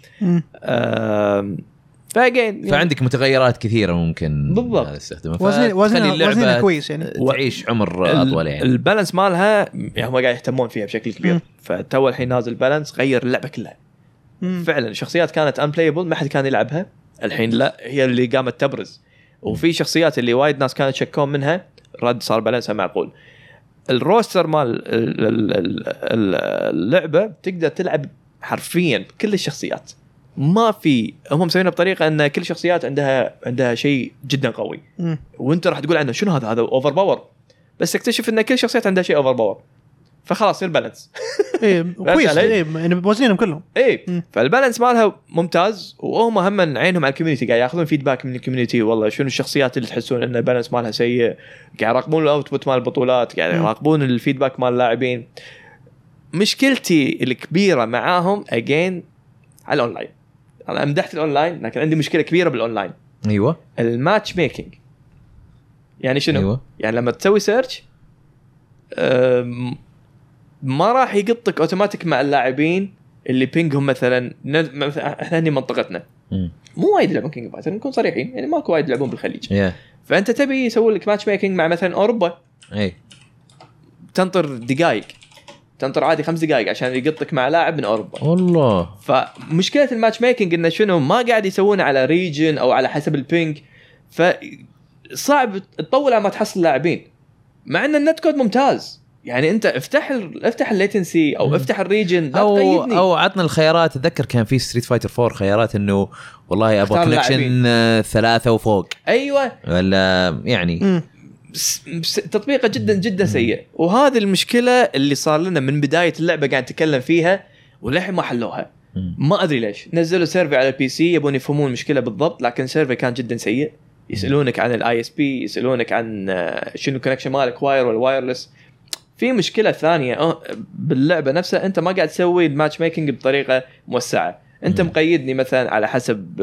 ف again فعندك متغيرات كثيرة ممكن بالضبط. تستخدمها وزنها وزنها كويس يعني. تعيش عمر أطول يعني. ال balance مالها يعني هم قاعد يهتمون فيها بشكل كبير. فتو الحين نازل balance غير اللعبة كلها. مم. فعلا الشخصيات كانت unplayable ما حد كان يلعبها. الحين لا هي اللي قامت تبرز. وفي شخصيات اللي وايد ناس كانت يشكون منها رد صار balance ها معقول. ال roster مال ال- ال- ال- ال- اللعبة تقدر تلعب حرفيا بكل الشخصيات. ما في هم مسوينها بطريقة إن كل الشخصيات عندها عندها شيء جدا قوي. وأنت راح تقول عنه شنو هذا؟ هذا overpower بس تكتشف إن كل الشخصيات عندها شيء overpower فخلاص يصير balance إيه كويس؟ إيه يعني موازنينهم كلهم. اي. فال balance مالها ممتاز. وهم هم عينهم على ال community قاعد يأخذون feedback من ال community والله شنو الشخصيات اللي تحسون إن ال balance مالها سيء؟ قاعد يراقبون ال output مال البطولات قاعد. يراقبون ال feedback مال اللاعبين. مشكلتي الكبيرة معاهم again على الاونلاين أنا امدحت الأونلاين لكن عندي مشكلة كبيرة بالأونلاين. أيوه. ال matchmaking يعني شنو؟ أيوه. يعني لما تسوي search ما راح يقطك اوتوماتيك مع اللاعبين اللي ping هم مثلا إحنا هني منطقتنا. مم. مو وايد يلعبون King of Fighters نكون صريحين يعني ماكو وايد يلعبون بالخليج. يا فأنت تبي يسوي لك matchmaking مع مثلا أوروبا. اي تنطر دقائق تنطر عادي خمس دقائق عشان يقطك مع لاعب من أوروبا. والله. فمشكلة ال matchmaking إنه شنو؟ ما قاعد يسوونه على region أو على حسب ال ping فصعب تطول على ما تحصل لاعبين. مع إن ال netcode ممتاز. يعني أنت افتح ال... افتح ال latency أو. افتح ال region لا أو تقيدني. أو عطنا الخيارات. أتذكر كان في Street Fighter 4 خيارات إنه والله أبغى connection. آه، ثلاثة وفوق. أيوه. ولا يعني. تطبيقه جدا جدا سيء. وهذه المشكلة اللي صار لنا من بداية اللعبة قاعد نتكلم فيها وللحين ما حلوها. ما أدري ليش. نزلوا survey على ال PC يبون يفهمون المشكلة بالضبط لكن survey كان جدا سيء. يسألونك عن ال ISP يسألونك عن آه، شنو ال connection مالك wired ولا wireless في مشكلة ثانية آه، باللعبة نفسها أنت ما قاعد تسوي ال matchmaking بطريقة موسعة. أنت. مقيدني مثلا على حسب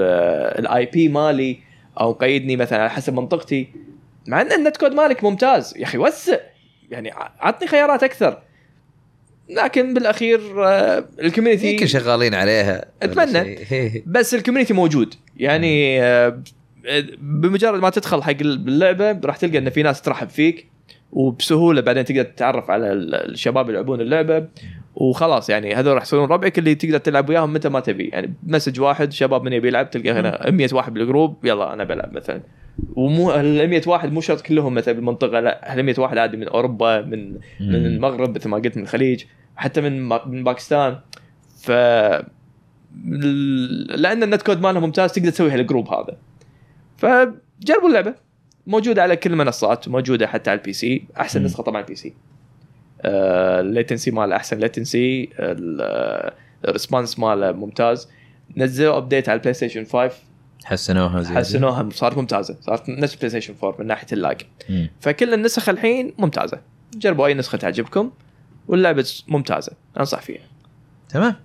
ال IP مالي أو مقيدني مثلا على حسب منطقتي. مع إن ال netcode مالك ممتاز. يا أخي وسع. يعني عطني خيارات أكثر. لكن بالأخير آه، ال community يمكن شغالين عليها. شيء. بس ال community موجود. يعني آه، بمجرد ما تدخل حق اللعبة راح تلقى إن في ناس ترحب فيك وبسهولة بعدين تقدر تتعرف على ال- الشباب اللي يلعبون اللعبة. وخلاص يعني هذول راح يصيرون ربعك اللي تقدر تلعب وياهم متى ما تبي. يعني message واحد شباب من يبي يلعب تلقى هنا 100 واحد بال group يلا أنا بلعب مثلا. ومو ال 100 واحد مو شرط كلهم مثلا بالمنطقة لا ال 100 واحد عادي من أوروبا من من. المغرب مثل ما قلت من الخليج حتى من من باكستان. ف لأن ال netcode مالها ممتاز تقدر تسوي هال group هذا. فجربوا اللعبة. موجودة على كل المنصات موجودة حتى على ال PC أحسن مم. نسخة طبعا ال PC. ال latency ماله أحسن. latency ال response ماله ممتاز. نزلوا update على ال PlayStation 5 حسنوها زي حسنوها صارت ممتازة. صارت نفس ال PlayStation 4 من ناحية ال lag. فكل النسخ الحين ممتازة. جربوا أي نسخة تعجبكم واللعبة ممتازة. أنصح فيها. تمام.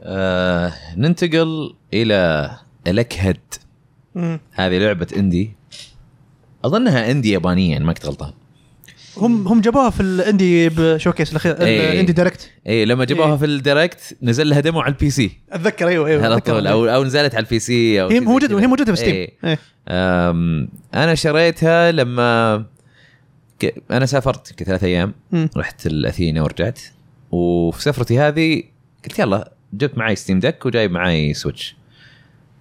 آه ننتقل إلى ال كهيد مم. هذه لعبة indie أظنها indie يابانيه ان ما كنت غلطان. هم هم جابوها في ال indie showcase الأخير إيه. ال Indie Direct اي لما جابوها إيه. في ال Direct نزل لها demo على ال PC أتذكر أيوه أيوه على. طول أو أو نزلت على البي سي أو هي موجوده. هي موجودة في Steam. إيه. أم، أنا شريتها لما ك- أنا سافرت يمكن ثلاث أيام مم. رحت الأثينا ورجعت وفي سفرتي هذه قلت يلا جبت معي Steam Deck وجايب معي Switch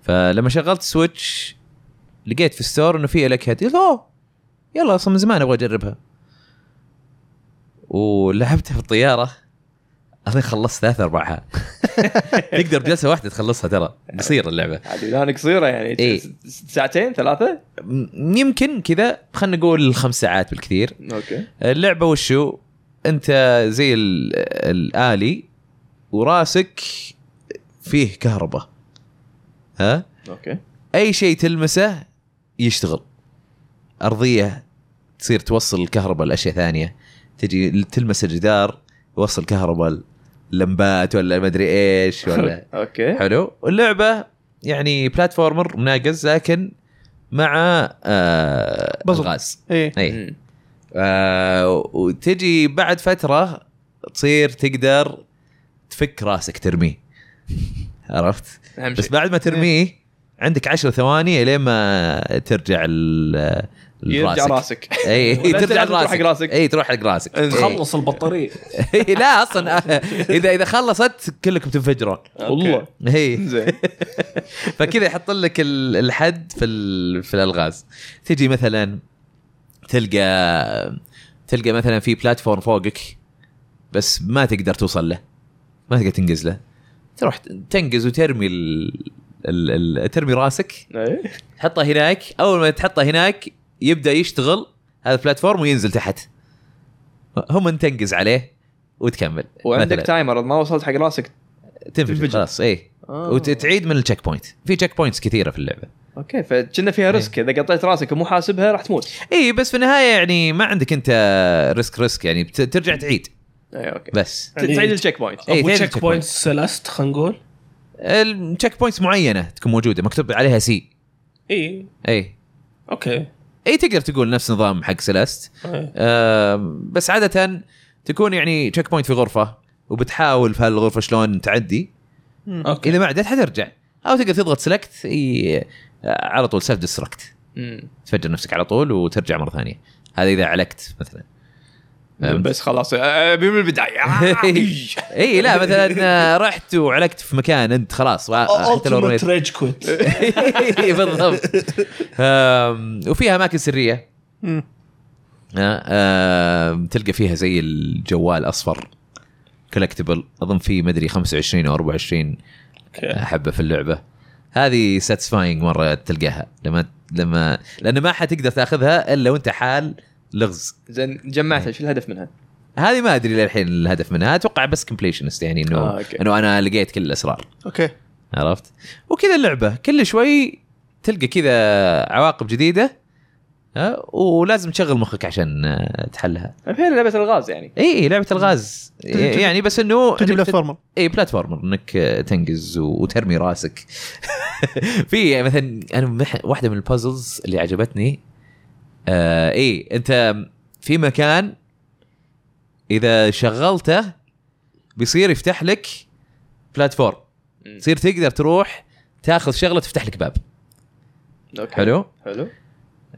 فلما شغلت Switch لقيت في ال store إنه في هيد قلت أوه يلا أصلا من زمان أبغى أجربها ولعبتها في الطيارة. اظن خلصت ثلاث ارباعها تقدر بجلسه واحدة تخلصها ترى. قصيره اللعبة. عاد الان قصيرة يعني. إيه. ساعتين ثلاثة؟ يمكن كذا. خلينا نقول خمس ساعات بالكثير. أوكي. اللعبة وشو؟ أنت زي ال- الالي وراسك فيه كهرباء. ها؟ أوكي. أي شيء تلمسه يشتغل. أرضية تصير توصل الكهرباء لأشياء ثانية. تجي تلمس الجدار يوصل كهرباء لمبات ولا ما أدري إيش ولا. أوكي. حلو. واللعبة يعني بلاتفورمر مناقز لكن مع آه. الغاز. إيه. اي مم. آه وتجي بعد فترة تصير تقدر تفك راسك ترميه. عرفت؟ بس بعد ما ترميه عندك عشر ثواني لين ما ترجع ال يرجع راسك. اي ترجع حق راسك؟ اي تروح حق راسك. إنزين. إي. خلص البطارية. إي، لا أصلا آه، إذا إذا خلصت كلكم تنفجرون والله. زين. فكذا يحط لك ال- الحد في ال- في الألغاز. تجي مثلا تلقى تلقى مثلا في بلاتفورم فوقك بس ما تقدر توصل له. ما تقدر تنقز له. تروح تنقز وترمي ال... ال... ال... ترمي راسك. إيه. تحطه هناك. أول ما تحطه هناك يبدأ يشتغل هذا ال platform وينزل تحت. هم تنقز عليه وتكمل. وعندك مثلاً. timer ما وصلت حق راسك تنفجر. خلاص اي آه. وتعيد من ال checkpoint في checkpoints كثيرة في اللعبة. أوكي فكنا فيها risk إذا قطيت راسك ومو حاسبها راح تموت. اي بس في النهاية يعني ما عندك أنت risk risk يعني ترجع تعيد. اي أوكي. بس. يعني- تعيد ال checkpoint إيه، تعيد check ال checkpoint سلست خلينا نقول. ال checkpoints معينة تكون موجودة مكتوب عليها C اي اي أوكي. اي تقدر تقول نفس نظام حق إيه. آه بس عادة تكون يعني checkpoint في غرفة وبتحاول في هالغرفة شلون تعدي. أوكي. إذا ما عدت حترجع. أو تقدر تضغط select على طول self-destruct. تفجر نفسك على طول وترجع مرة ثانية. هذا إذا علقت مثلا؟ بس خلاص ابي من البداية. آه. إي لا مثلا آه، رحت وعلقت في مكان أنت خلاص حتى لو رميت. rage quit بالضبط. وفيها أماكن سرية. آه، تلقى فيها زي الجوال أصفر collectible أظن في مدري 25 أو 24 أوكي. حبة في اللعبة. هذه satisfying مرة تلقاها. لما لما لأن ما حتقدر تأخذها إلا وأنت حال لغز. زين جمعتها. شو الهدف منها؟ هذه ما أدري للحين الهدف منها. أتوقع بس completionist يعني إنه آه، أوكي. إنه أنا لقيت كل الأسرار. أوكي. عرفت؟ وكذا اللعبة. كل شوي تلقى كذا عوائق جديدة ها ولازم تشغل مخك عشان آه، تحلها. فهي لعبة ألغاز يعني. إي إي لعبة ألغاز. يعني بس إنه تجي platformer. إي platformer. إنك آه، تنقز وترمي راسك. في مثلا أنا واحدة من ال puzzles اللي عجبتني آه اي أنت في مكان إذا شغلته بيصير يفتح لك platform. تصير تقدر تروح تاخذ شغلة تفتح لك باب. okay. حلو؟ حلو.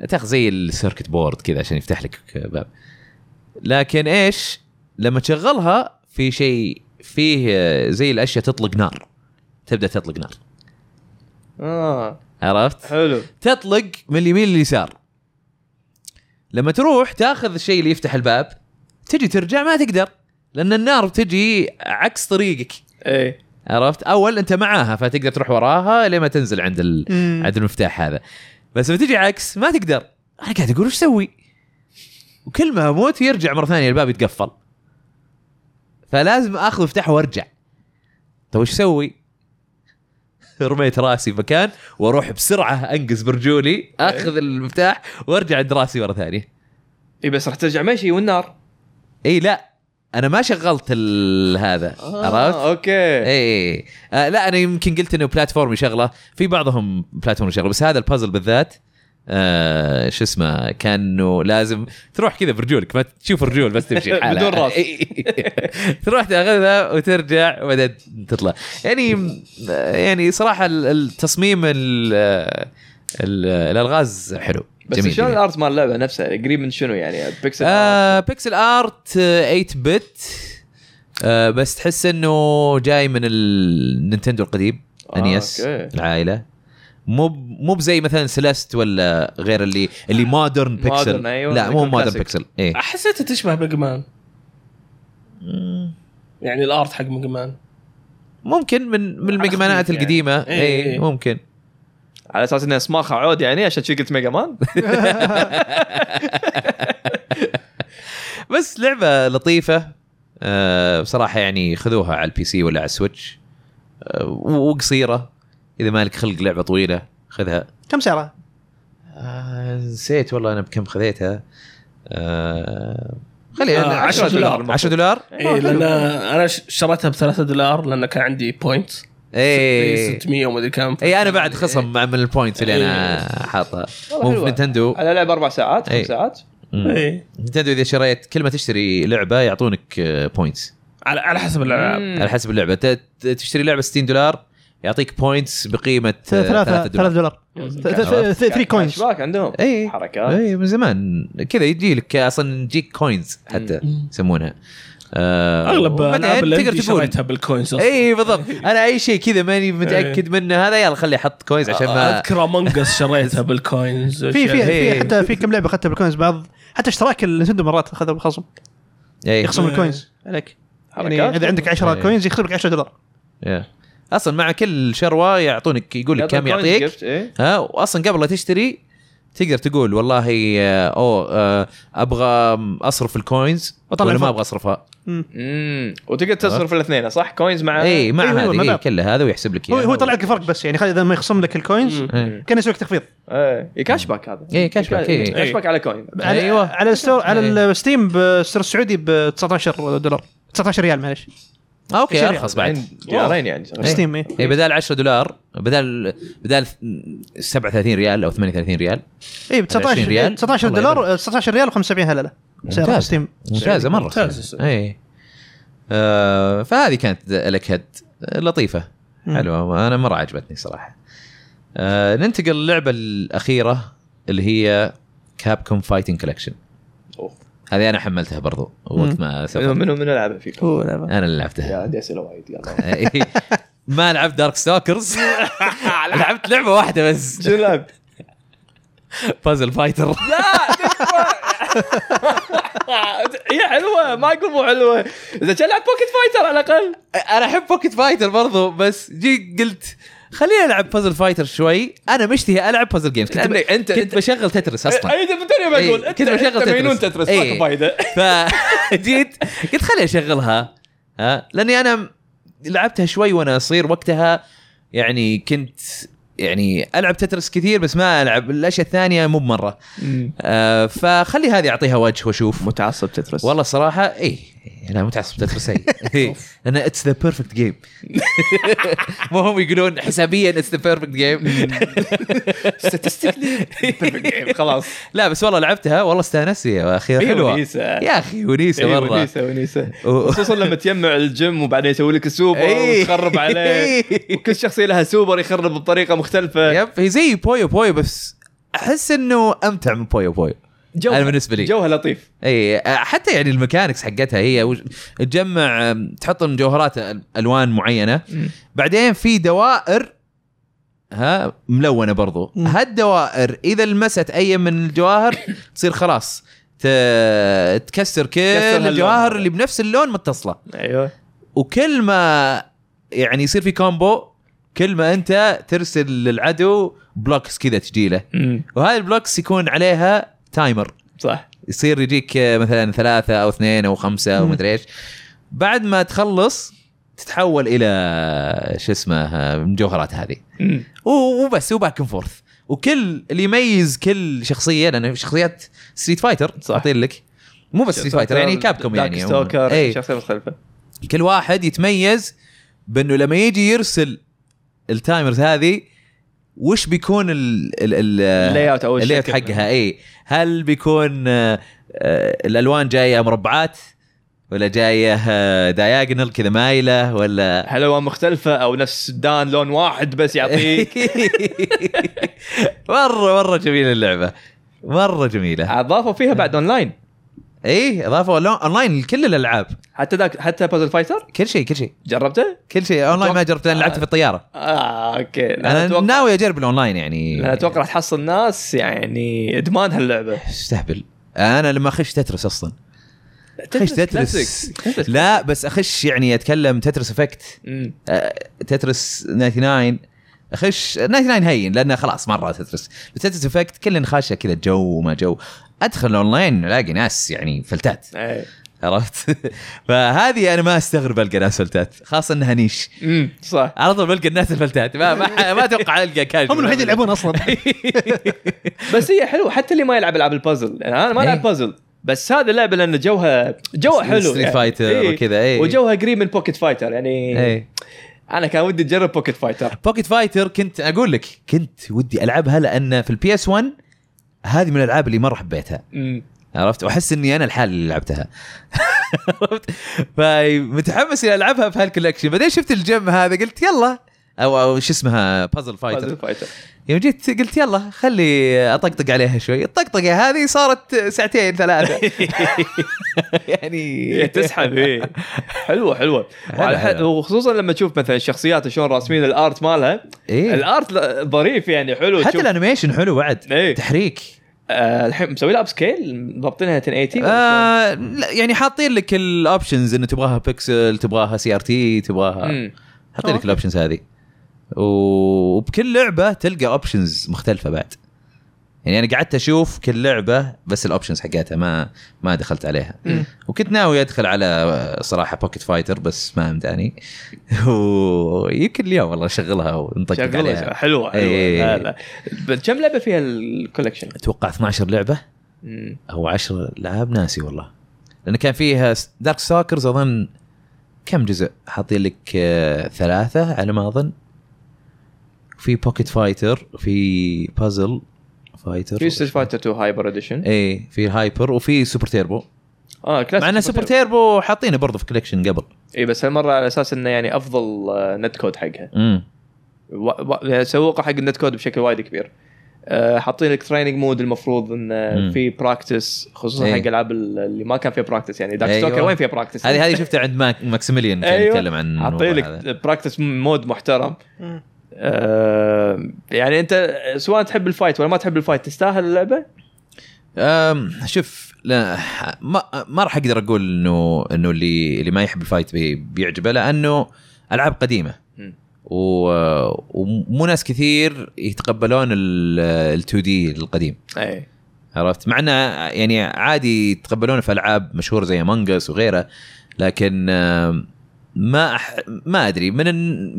تاخذ زي ال circuit board كذا عشان يفتح لك باب. لكن إيش؟ لما تشغلها في شيء فيه آه، زي الأشياء تطلق نار. تبدأ تطلق نار. آه. عرفت؟ حلو. تطلق من اليمين لليسار. لما تروح تاخذ الشيء اللي يفتح الباب تجي ترجع ما تقدر لأن النار بتجي عكس طريقك. إيه. عرفت؟ أول أنت معاها فتقدر تروح وراها لما تنزل عند ال... عند المفتاح هذا. بس لما تجي عكس ما تقدر. أنا قاعد أقول وش أسوي؟ وكل ما أموت يرجع مرة ثانية الباب يتقفل. فلازم آخذ مفتاح وأرجع. طيب وش أسوي؟ رميت راسي مكان وأروح بسرعة انقز برجولي اخذ المفتاح وارجع عند راسي مرة ثانية. إي بس راح ترجع مشي والنار. إي لا أنا ما شغلت هذا عرفت؟ okay. إي آه لا أنا يمكن قلت إنه platform يشغله في بعضهم platform يشغله بس هذا البازل بالذات آه شو اسمه كأنه لازم تروح كذا برجولك ما تشوف رجول بس تمشي بدون راس. تروح تأخذها وترجع وبعدين تطلع. يعني يعني صراحة ال- التصميم ال- ال- الألغاز حلو. بس جميل شلون. ال art مال اللعبة نفسها؟ قريب من شنو يعني؟ بيكسل آه pixel art آه 8 bit آه بس تحس إنه جاي من ال Nintendo القديم آه، NES okay. العائلة. مو مو بزي مثلا Celeste ولا غير اللي اللي modern pixel modern، أيوة، لا مو modern. pixel إيه. حسيتها تشبه Mega Man يعني ال art حق Mega Man ممكن من من الميجا مانات خفيف يعني. القديمة. إيه، اي إيه. ممكن. على أساس انه اسماخ عود يعني عشان شي قلت Mega Man بس لعبة لطيفة. آه بصراحة يعني خذوها على ال PC ولا على ال Switch آه وقصيرة. إذا مالك خلق لعبة طويلة خذها. كم سعرها؟ آه نسيت والله أنا بكم خذيتها. آه خليها آه، 10 دولار. 10 دولار؟ اي لأن أنا شريتها ب 3 دولار لأن كان عندي point اي 600 ومدري كم. اي أنا بعد خصم مع من ال points اللي أنا حاطها. والله مو في. Nintendo. على لعبة أربع ساعات إيه. خمس ساعات. مم. اي Nintendo إذا شريت كل ما تشتري لعبة يعطونك points على على حسب الالعاب مم. على حسب اللعبة. تشتري لعبة 60 دولار يعطيك points بقيمة ثلاثة 3 ثلاثة دولار. دولار. 3 coins أشباك عندهم إي. حركات. إي من زمان. كذا يجي لك أصلا يجيك coins حتى. يسمونها. آه أغلب وبعدين الالعاب اللي تقدر تقول بال coins. إي بالضبط. أنا أي شيء كذا ماني متأكد منه هذا يلا خلي أحط coins عشان ما أذكر Among Us شريتها بال coins في في إيه. في حتى في كم لعبة أخذتها بال coins بعض حتى اشتراك ال Nintendo مرات أخذها بالخصم. يخصم. ال coins عليك. يعني حركات. اذا عندك 10 إيه. كوينز يخصم لك 10 دولار. أصلا مع كل شروة يعطونك يقول لك كم يعطيك إيه. ها واصلا قبل لا تشتري تقدر تقول والله آه، أوه آه، أبغى أصرف ال coins ولا ما. أبغى أصرفها امم وتقدر تصرف الاثنين صح؟ coins مع اي مع أيوة، أيوة، هذه ما إيه. كلها هذا ويحسب لك هو. هو يطلع لك الفرق بس يعني خلي إذا ما يخصم لك ال coins. إيه. كان يسوي لك تخفيض إيه cashback هذا إيه، cashback، إيه. cashback على coin على أيوة. على ال store على إيه. ال Steam بال store السعودي ب 19 دولار 19 ريال معلش آه، أوكي شري. أرخص بعد دينارين يعني إيه. Steam اي اي بدال 10 دولار بدال بدال 37 ريال أو 38 ريال اي ب 20 19 ريال. ريال 19 والله دولار 19 ريال و75 هللة سعر ممتاز. Steam ممتازة مرة ممتاز. اي آه فهذه كانت لك هد لطيفة. حلوة أنا مرة عجبتني صراحة آه ننتقل للعبة الأخيرة اللي هي Capcom Fighting Collection. هذه أنا حملتها برضو وقت ما منو سوف منو منو لعبها فيكم؟ هو لعبة. أنا اللي لعبتها. يا عندي أسئلة وايد يلا. إيه. ما لعبت Darkstalkers لعبت لعبة واحدة بس. شنو لعب؟ Puzzle Fighter هي حلوة ما أقول مو حلوة. إذا كان لعب Pocket Fighter على الأقل. أنا أحب Pocket Fighter برضو بس جي قلت خليني ألعب Puzzle Fighter شوي. أنا مشتهي ألعب puzzle games كنت, لأنك أنت- كنت بشغل Tetris أصلا. اي توني بقول. إيه، انت كنت بشغل مجنون Tetris. Tetris. إيه. ماكو فايدة. فجيت قلت خليني أشغلها. ها؟ لأني أنا لعبتها شوي وأنا صغير. وقتها يعني كنت يعني ألعب Tetris كثير بس ما ألعب. الأشياء الثانية مو بمرة. آه فخلي هذه أعطيها وجه وأشوف. متعصب Tetris. والله صراحة اي أنا متعصب Tetris اي أنا it's the perfect game مو هم يقولون حسابيا it's the perfect game خلاص. لا بس والله لعبتها. والله استانست يا أخي هي حلوة. يا أخي ونيسة إيه، مره ونيسة ونيسة. و- خصوصا لما تجمع ال gem وبعدين يسوي لك السوبر إيه. وتخرب عليه. وكل شخصيه لها سوبر يخرب بطريقة مختلفة. yep هي زي Puyo Puyo بس أحس إنه أمتع من Puyo Puyo. جوها. أنا بالنسبة لي. جوها لطيف. إي حتى يعني ال mechanics حقتها هي وش- تجمع تحط مجوهرات ألوان معينة. بعدين في دوائر ها ملونة برضو. هالدوائر إذا لمست أي من الجواهر تصير خلاص. ت- تكسر كل الجواهر. اللي بنفس اللون متصلة. أيوه. وكل ما يعني يصير في combo كل ما انت ترسل للعدو blocks كذا تجي له وهذه ال blocks يكون عليها timer. صح. يصير يجيك مثلا ثلاثة أو اثنين أو خمسة أو مم. مدري إيش. بعد ما تخلص تتحول إلى شو اسمه المجوهرات هذه. وبس و back and forth وكل اللي يميز كل شخصية لأن شخصيات Street Fighter صح. أعطين لك. مو بس Street Fighter يعني Capcom يعني. Stalkers اي شخصيه مختلفة. كل واحد يتميز بأنه لما يجي يرسل ال timers هذه وش بيكون ال ال ال ال layout أو ال layout. حقها؟ اي هل بيكون آه، آه، الألوان جاية مربعات ولا جاية diagonal كذا مايلة ولا؟ هل الوان مختلفة أو نفس Dan لون واحد بس يعطيك؟ مرة مرة جميلة اللعبة. مرة جميلة. أضافوا فيها بعد اونلاين اي اضافوا لون- اونلاين لكل الألعاب. حتى ذاك حتى Puzzle Fighter كل شيء كل شيء. جربته؟ كل شيء. اونلاين ما جربت لأن لعبت في الطيارة. آه okay. أنا أتوقع- ناوي أجرب الاونلاين يعني. أنا أتوقع راح تحصل ناس يعني إدمان هاللعبة. أستهبل. أنا لما أخش Tetris أصلا. أخش Tetris لا بس أخش يعني أتكلم Tetris Effect مم. Tetris 99 اخش 99 هين لأنه خلاص مرة Tetris. بس Tetris Effect كل خاشه كذا جو وما جو. أدخل أونلاين ألاقي ناس يعني فلتات. إيه. عرفت؟ فهذه أنا ما أستغرب ألقى ناس فلتات خاصة إنها niche. امم صح. على طول بلقى الناس الفلتات ما ما, ما أتوقع ألقى كاجوال هم الوحيدين يلعبون أصلا. بس هي حلوة حتى اللي ما يلعب ألعاب البازل. يعني أنا ما إيه. العب بازل بس هذه اللعبه لأن جوها جوها حلو Street يعني. Fighter إيه. وكذا اي وجوها قريب من Pocket Fighter يعني اي أنا كان ودي أجرب Pocket Fighter Pocket Fighter كنت أقول لك كنت ودي ألعبها لأن في ال PS 1 هذه من الألعاب اللي مرة حبيتها. عرفت؟ وأحس إني أنا الحال اللي لعبتها. عرفت؟ فمتحمس اني ألعبها في هال collection بعدين شفت ال game هذا قلت يلا. أو أو شو اسمها Puzzle Fighter Fighter يوم جيت قلت يلا خلي أطقطق عليها شوي الطقطقة هذه صارت ساعتين ثلاثة يعني تسحب إيه حلوة حلوة. وخصوصا لما تشوف مثلا الشخصيات شلون راسمين ال art مالها إيه. ال art ظريف يعني حلو حتى ال animation حلو بعد إيه. تحريك آه الحين مسوي لها upscale ضابطينها 1080 ولا آه لا يعني حاطين لك ال options انه تبغاها بيكسل تبغاها CRT؟ تبغاها. حاطين لك. ال options هذه وبكل لعبة تلقى options مختلفة بعد. يعني أنا قعدت أشوف كل لعبة بس ال options حقتها ما ما دخلت عليها. مم. وكنت ناوي أدخل على صراحة Pocket Fighter بس ما أمداني. ويمكن اليوم والله أشغلها ونطقطق شغلها عليها حلوة حلوة. إيه. لا لا. كم لعبة فيها ال collection؟ أتوقع 12 لعبة. أو 10 العاب ناسي والله. لأن كان فيها Darkstalkers أظن كم جزء؟ حاطين لك آه، ثلاثة على ما أظن. في Pocket Fighter في بازل Fighter في Street Fighter 2 Hyper Edition اي في Hyper وفي Super Turbo آه كلاسيك مع إن Super Turbo حاطينه برضه في collection قبل. اي بس هالمرة على أساس إنه يعني أفضل آه، netcode حقها. امم و... و... سوقوا حق ال netcode بشكل وايد كبير. آه، حاطين لك training mode المفروض انه مم. في practice خصوصا إيه. حق ألعاب اللي ما كان فيها practice يعني Dark أيوة. Stalkers وين فيها practice هذه هذه شفتها عند Max Maximilian كان أيوة. يتكلم عن حاطين. لك practice mode محترم. يعني انت سواء تحب ال fight ولا ما تحب ال fight تستاهل اللعبة؟ أم شوف لا ما ما راح أقدر أقول إنه إنه اللي اللي ما يحب ال fight بي بيعجبه لأنه ألعاب قديمة. و... ومو ناس كثير يتقبلون ال 2D القديم. اي عرفت؟ مع إنه يعني عادي يتقبلونه في ألعاب مشهورة زي Among Us وغيرها لكن ما أح... ما أدري من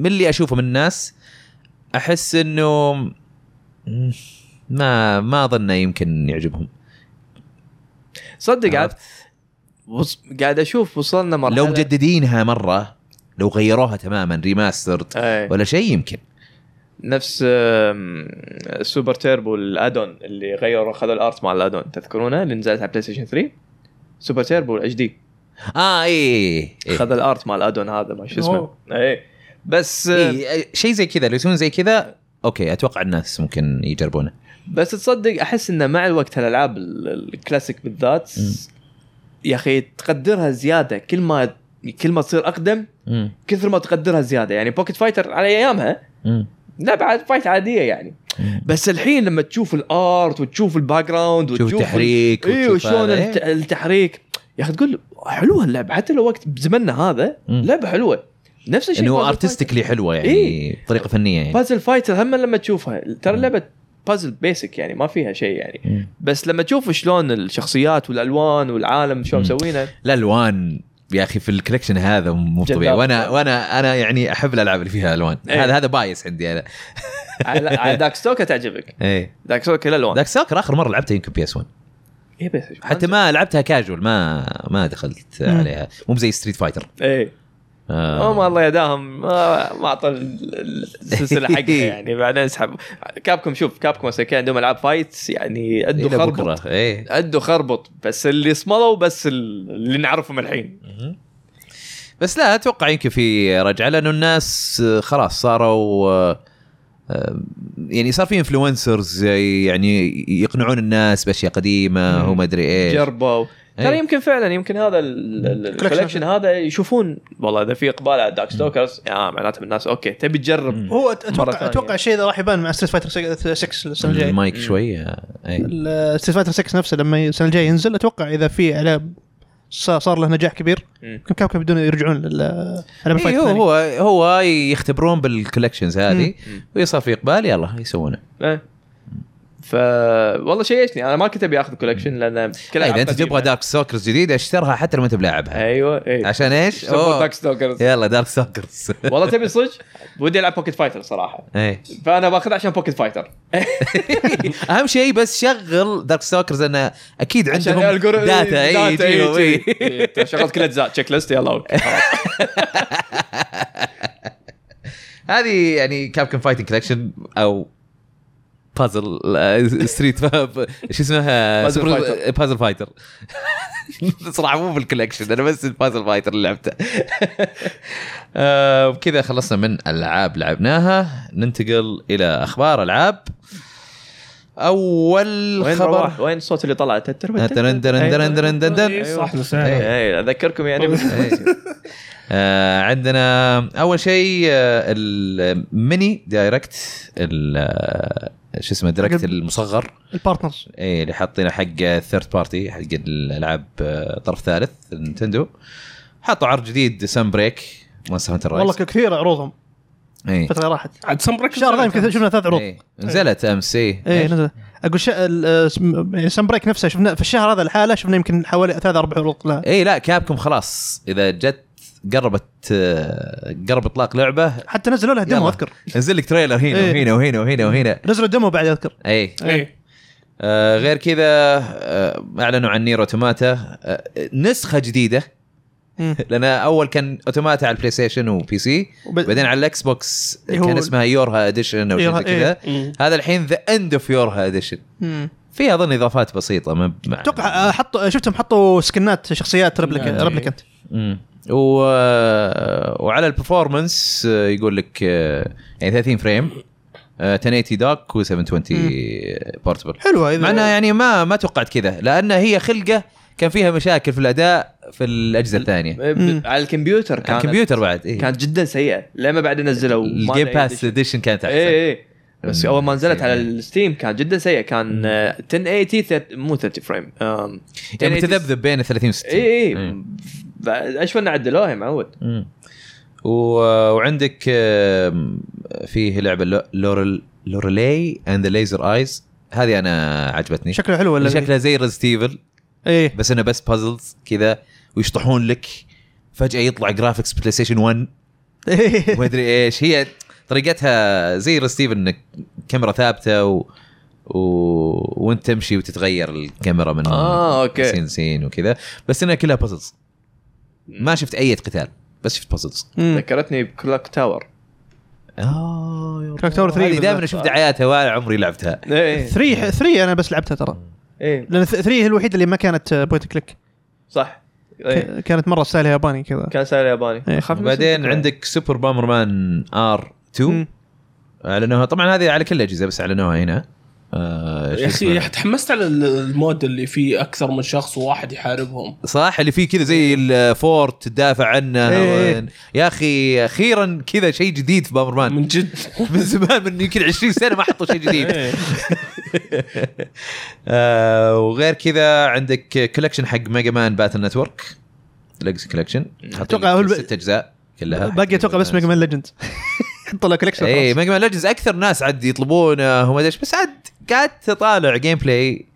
من اللي أشوفه من الناس أحس إنه ما ما اظن يمكن يعجبهم صدق عرفت؟ وص... قاعد أشوف وصلنا مرحله لو مجددينها مرة لو غيروها تماما remastered أي. ولا شيء يمكن نفس Super Turbo ال Udon اللي غيروا خذوا ال art مال ال Udon تذكرونه اللي نزلت على PlayStation 3 Super Turbo ال HD آه اي إيه. خذ ال art مال ال Udon هذا ما شو اسمه. أي بس إيه. شيء زي كذا لو يسوون زي كذا okay أتوقع الناس ممكن يجربونه بس تصدق أحس إنه مع الوقت الالعاب ال- الكلاسيك بالذات. يا أخي تقدرها زيادة كل ما كل ما تصير أقدم مم. كثر ما تقدرها زيادة يعني Pocket Fighter على أيامها مم. لعبه عاد fight عادية يعني مم. بس الحين لما تشوف ال art وتشوف ال background تشوف وتشوف التحريك أيوه شلون. التحريك يا أخي تقول حلوة اللعبة حتى لو وقت بزمننا هذا. لعبة حلوة نفس الشيء إنه artistically حلوة يعني إيه. طريقة فنية يعني. Puzzle Fighter هم لما تشوفها ترى اللعبه puzzle basic يعني ما فيها شيء يعني. بس لما تشوف شلون الشخصيات والألوان والعالم شلون. مسوينه. الألوان يا أخي في ال collection هذا مو. طبيعي. وأنا وأنا أنا يعني أحب الألعاب اللي فيها ألوان. إيه. هذا هذا bias عندي أنا. على Dark Stalkers تعجبك. إيه. Darkstalkers الالوان Darkstalkers آخر مرة لعبتها يمكن PS 1 إيه بس حتى ما لعبتها كاجوال ما ما دخلت. عليها. مو زي Street Fighter إيه. آه. هم الله يداهم. ما ما اعطوا السلسلة حقها يعني. بعدين اسحب Capcom شوف Capcom كان عندهم ألعاب fights يعني أدوا إلى خربط. إيه. أدوا خربط. بس اللي صملوا بس اللي نعرفهم الحين. بس لا أتوقع يمكن في رجعة لأنه الناس آه، خلاص صاروا آه، آه، يعني صار في influencers يعني يقنعون الناس بأشياء قديمة. وما أدري إيش. جربوا. إيه. ترى يمكن فعلا يمكن هذا ال- ال- ال collection هذا يشوفون. والله إذا في إقبال على Darkstalkers يا معناته الناس okay تبي تجرب. مم. هو أتوقع. أتوقع الشيء ذا راح يبان مع Street Fighter 6 السنة الجاية. المايك شوي اي Street Fighter 6 نفسه لما السنة الجاية ينزل أتوقع إذا في عليه صار صار له نجاح كبير. يمكن Capcom بدون يرجعون لل إيه هو هو هو يختبرون بال collections هذه ويصير في إقبال يلا يسوونه. إيه. ف والله شيشني. أنا ما كنت أبي أخذ collection لأن كلها إذا ألعاب انت تبغى. Darkstalkers جديده اشترها حتى لو ما أنت بلاعبها. أيوه إيه. عشان إيش؟ Darkstalkers يلا Darkstalkers والله تبي صدق؟ ودي ألعب Pocket Fighter صراحة. إيه. فأنا باخذها عشان Pocket Fighter أهم شيء بس شغل Darkstalkers انه أكيد عندهم data اي data، إيه، إيه. إيه. أنت شغلت كل أجزاء. checklist يلا okay. هذه يعني Capcom Fighting Collection أو Puzzle Street شو اسمها. Puzzle Fighter صراحة مو بال collection أنا بس ال Puzzle Fighter اللي لعبته. آه، وبكذا خلصنا من ألعاب لعبناها. ننتقل إلى أخبار ألعاب. أول وين خبر خبر وين الصوت اللي طلع؟ تتر درن درن درن درن درن درن. إيه، صح أذكركم يعني. آه عندنا أول شيء آه ال Mini Direct آه، شو اسمه Direct حق- المصغر. ال partners اي اللي حاطينه حق third party حق الألعاب آه، طرف ثالث Nintendo. حطوا عرض جديد Sunbreak Monster Hunter والله كثير عروضهم. اي فترة راحت. عاد Sunbreak الشهر هذا يمكن شفنا ثلاث عروض. إي. نزلت امس اي إيه نزل أقول شا... ال- آه، Sun- يعني Break نفسه شفنا في الشهر هذا الحالة شفنا يمكن حوالي ثلاث أربع عروض لا اي لا Capcom خلاص. إذا جت قربت قرب إطلاق لعبة حتى نزلوا له demo. أذكر نزل لك trailer هنا إيه. وهنا وهنا وهنا وهنا نزلوا ال demo بعد أذكر اي إيه آه غير كذا آه أعلنوا عن Nier Automata آه نسخة جديدة. لأن أول كان Automata على ال PlayStation و PC وب- بعدين على ال Xbox إيه كان اسمها YoRHa Edition أو شيء زي كذا. هذا الحين The End of YoRHa Edition. فيها اظن إضافات بسيطة ما أتوقع حطوا شفتهم حطوا سكنات شخصيات Replic. Replicant مم. و... آه، وعلى ال performance آه، يقول لك آه، يعني 30 frame آه، 1080 dock و 720 portable حلوة اذا مع انها يعني ما ما توقعت كذا لأن هي خلقة كان فيها مشاكل في الأداء في الأجهزة الثانية. على الكمبيوتر كانت الكمبيوتر بعد إيه. كانت جدا سيئة. لما بعد نزلوا ال Game Pass Edition كانت أحسن. اي اي بس. أول ما نزلت على إيه. ال Steam كان جدا سيء. كان آه، 1080 ثلاث- مو 30 frame. يعني 1080 متذبذب بين 30 و 60 اي إيه. اي أشوف أنه عدلوها يا معود. وعندك فيه لعبة Lo- Lorel Lorelei and the Laser Eyes هذه أنا عجبتني. شكله حلو ولا شكلها زي Resident Evil إيه. بس إنه بس puzzles كذا ويشطحون لك. فجأة يطلع graphics PlayStation 1 إيه. وما أدري إيش. هي طريقتها زي Resident Evil إنك كاميرا ثابتة و... و... وأنت تمشي وتتغير الكاميرا من آه، okay. scene scene وكذا. بس إنها كلها puzzles ما شفت أي قتال بس شفت puzzles. ذكرتني ب Clock Tower. آه Clock Tower 3 هذه دائما. أشوف دعاياتها ولا عمري لعبتها. إيه. 3 3 أنا بس لعبتها ترى. إيه. لأن 3 هي الوحيدة اللي ما كانت point click. صح. إيه. كانت مرة style ياباني كذا. كان style ياباني. إيه. اسمه. عندك Super Bomberman R 2 مم. أعلنوها. طبعا هذه على كل الأجهزة بس أعلنوها هنا. آه يا؟ أخي تحمست على ال mode اللي فيه أكثر من شخص وواحد يحاربهم. صح اللي فيه كذا زي ال fort تدافع عنه. إيه. يا أخي أخيرا كذا شيء جديد في Bomberman. من جد. من زمان من يمكن 20 سنة ما حطوا شيء جديد. إيه. آه وغير كذا عندك collection حق Mega Man Battle Network Legacy Collection الب- ست أجزاء كلها. باقي أتوقع بس Mega Man Legend حط له collection اي Mega Man Legends أكثر ناس عاد يطلبونه وما أدري بس عاد قعدت اطالع gameplay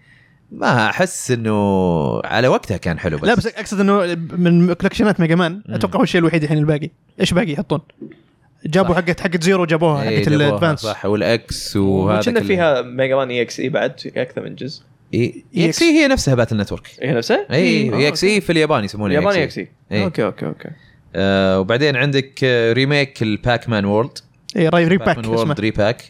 ما أحس إنه على وقتها كان حلو بس لا بس أقصد إنه من كولكشنات Mega Man أتوقع هو الشيء الوحيد الحين الباقي إيش باقي يحطون؟ جابوا صح. حقت حقت Zero جابوها إيه، حقت ال Advance صح وال X وهذا كنا. فيها Mega Man EXE بعد أكثر من جزء EXE هي نفسها Battle Network هي نفسها؟ إي إيه، EXE في اليابان يسمونها ياباني EXE. XE. okay okay okay آه وبعدين عندك آه، remake ال Pac-Man World اي Re-Pac Pac-Man World اسمه Re-Pac.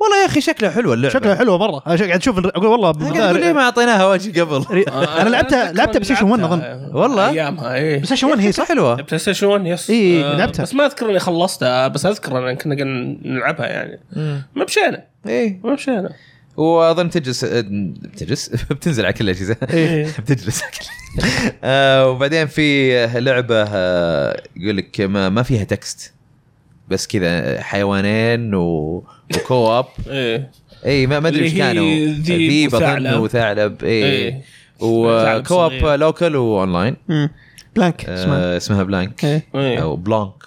والله يا أخي شكلها حلوة اللعبة. شكلها حلوة مره قاعد أشوف أقول والله أقول ليه ما أعطيناها وجه قبل؟ ري- أنا لعبتها لعبتها PlayStation 1 أظن. والله؟ ايامها إيه PlayStation 1 هي صح؟ حلوة PlayStation 1 yes آه، لعبتها. بس ما أذكر اني خلصتها بس أذكر إن كنا نلعبها يعني. ما مشينا إيه. ما مشينا واظن تجلس آه، بتجلس بتنزل على كل الأجهزة إيه. بتجلس آه وبعدين في لعبة آه يقول لك ما, ما فيها text بس كذا حيوانين و... و cub إيه اي ما ما أدري إيش كانوا ذيب اظن وثعلب. اي و cub صغير. local و online. Blanc اسمه آه، اسمها Blanc إيه. إيه. أو Blanc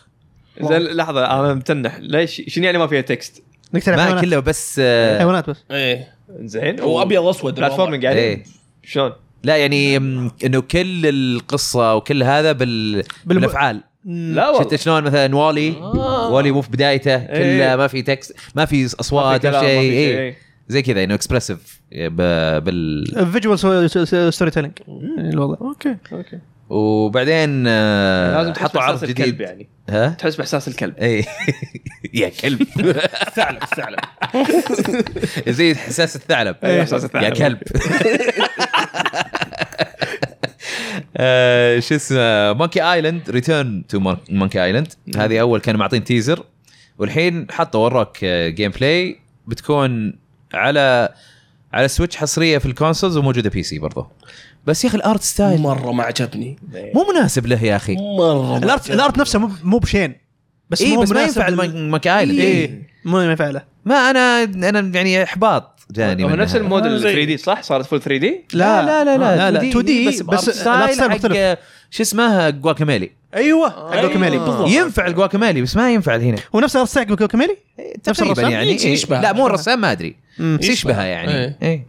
زين لحظة أنا متنح ليش شنو يعني ما فيها text؟ تلعب ما كله بس آه، حيوانات بس. إيه. زين. وابيض اسود platforming يعني؟ إيه. شلون؟ لا يعني إنه كل القصة وكل هذا بال... بالأفعال. لا والله. شفت شلون مثلا WALL-E؟ آه. WALL-E مو في بدايته كله إيه. ما في text ما في ما في أصوات ما شيء. في إيه. شيء. زي كذا إنه expressive بال visual storytelling الوضع okay. okay. وبعدين آه، لازم حطوا عرض جديد الكلب يعني. ها؟ تحس بإحساس الكلب. اي يا كلب. ثعلب ثعلب. زي حساس الثعلب. إحساس يا الثعلب. كلب. آه، شو اسمه Monkey Island Return to Monkey Island هذه أول كانوا معطين teaser والحين حطوا وروك gameplay بتكون على على Switch حصرية في ال consoles وموجودة PC برضه بس يا أخي ال art style مرة ما عجبني مو مناسب له يا أخي مرة ما ال art. ال art نفسه مو مو بشين بس اي مو بس ما ينفع ال Monkey Island إيه مو ينفع له ما أنا أنا يعني إحباط جاني هو. نفس الموديل آه، زي- 3 D صح؟ صارت full 3 D؟ لا لا لا لا, لا لا 2 D بس بس style حق شو اسمه Guacamelee أيوه حق Guacamelee بالضبط ينفع ال Guacamelee بس ما ينفع هنا هو نفس ال art style حق نفس تقريبا الرسام؟ يعني إيه. يشبه. لا مو الرسام ما أدري. بس يشبهها يعني إيه.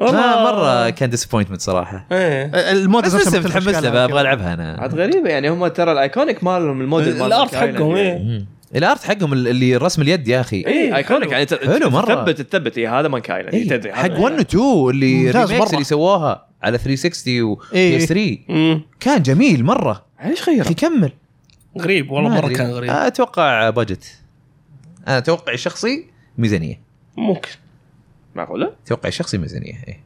إيه والله- ما مرة كان disappointment صراحة. إيه. ال mood بس لسه متحمس له أبغى ألعبها عاد أنا غريبة يعني هم ترى ال iconic مالهم الموديل مال ال art حقهم إيه. ال art حقهم اللي رسم اليد يا أخي. اي iconic يعني ت- حلو مرة. تثبت تثبت. إيه هذا Monkey Island إيه. تدري حق هذا- 1 و 2 اللي ممتاز remakes مرة. اللي سووها على 360 و إيه. PS 3 مم. كان جميل مرة. ليش غير؟ أخي كمل. غريب والله مرة. كان غريب. أتوقع budget أنا توقعي الشخصي ميزانية. ممكن. معقولة؟ توقعي الشخصي ميزانية إيه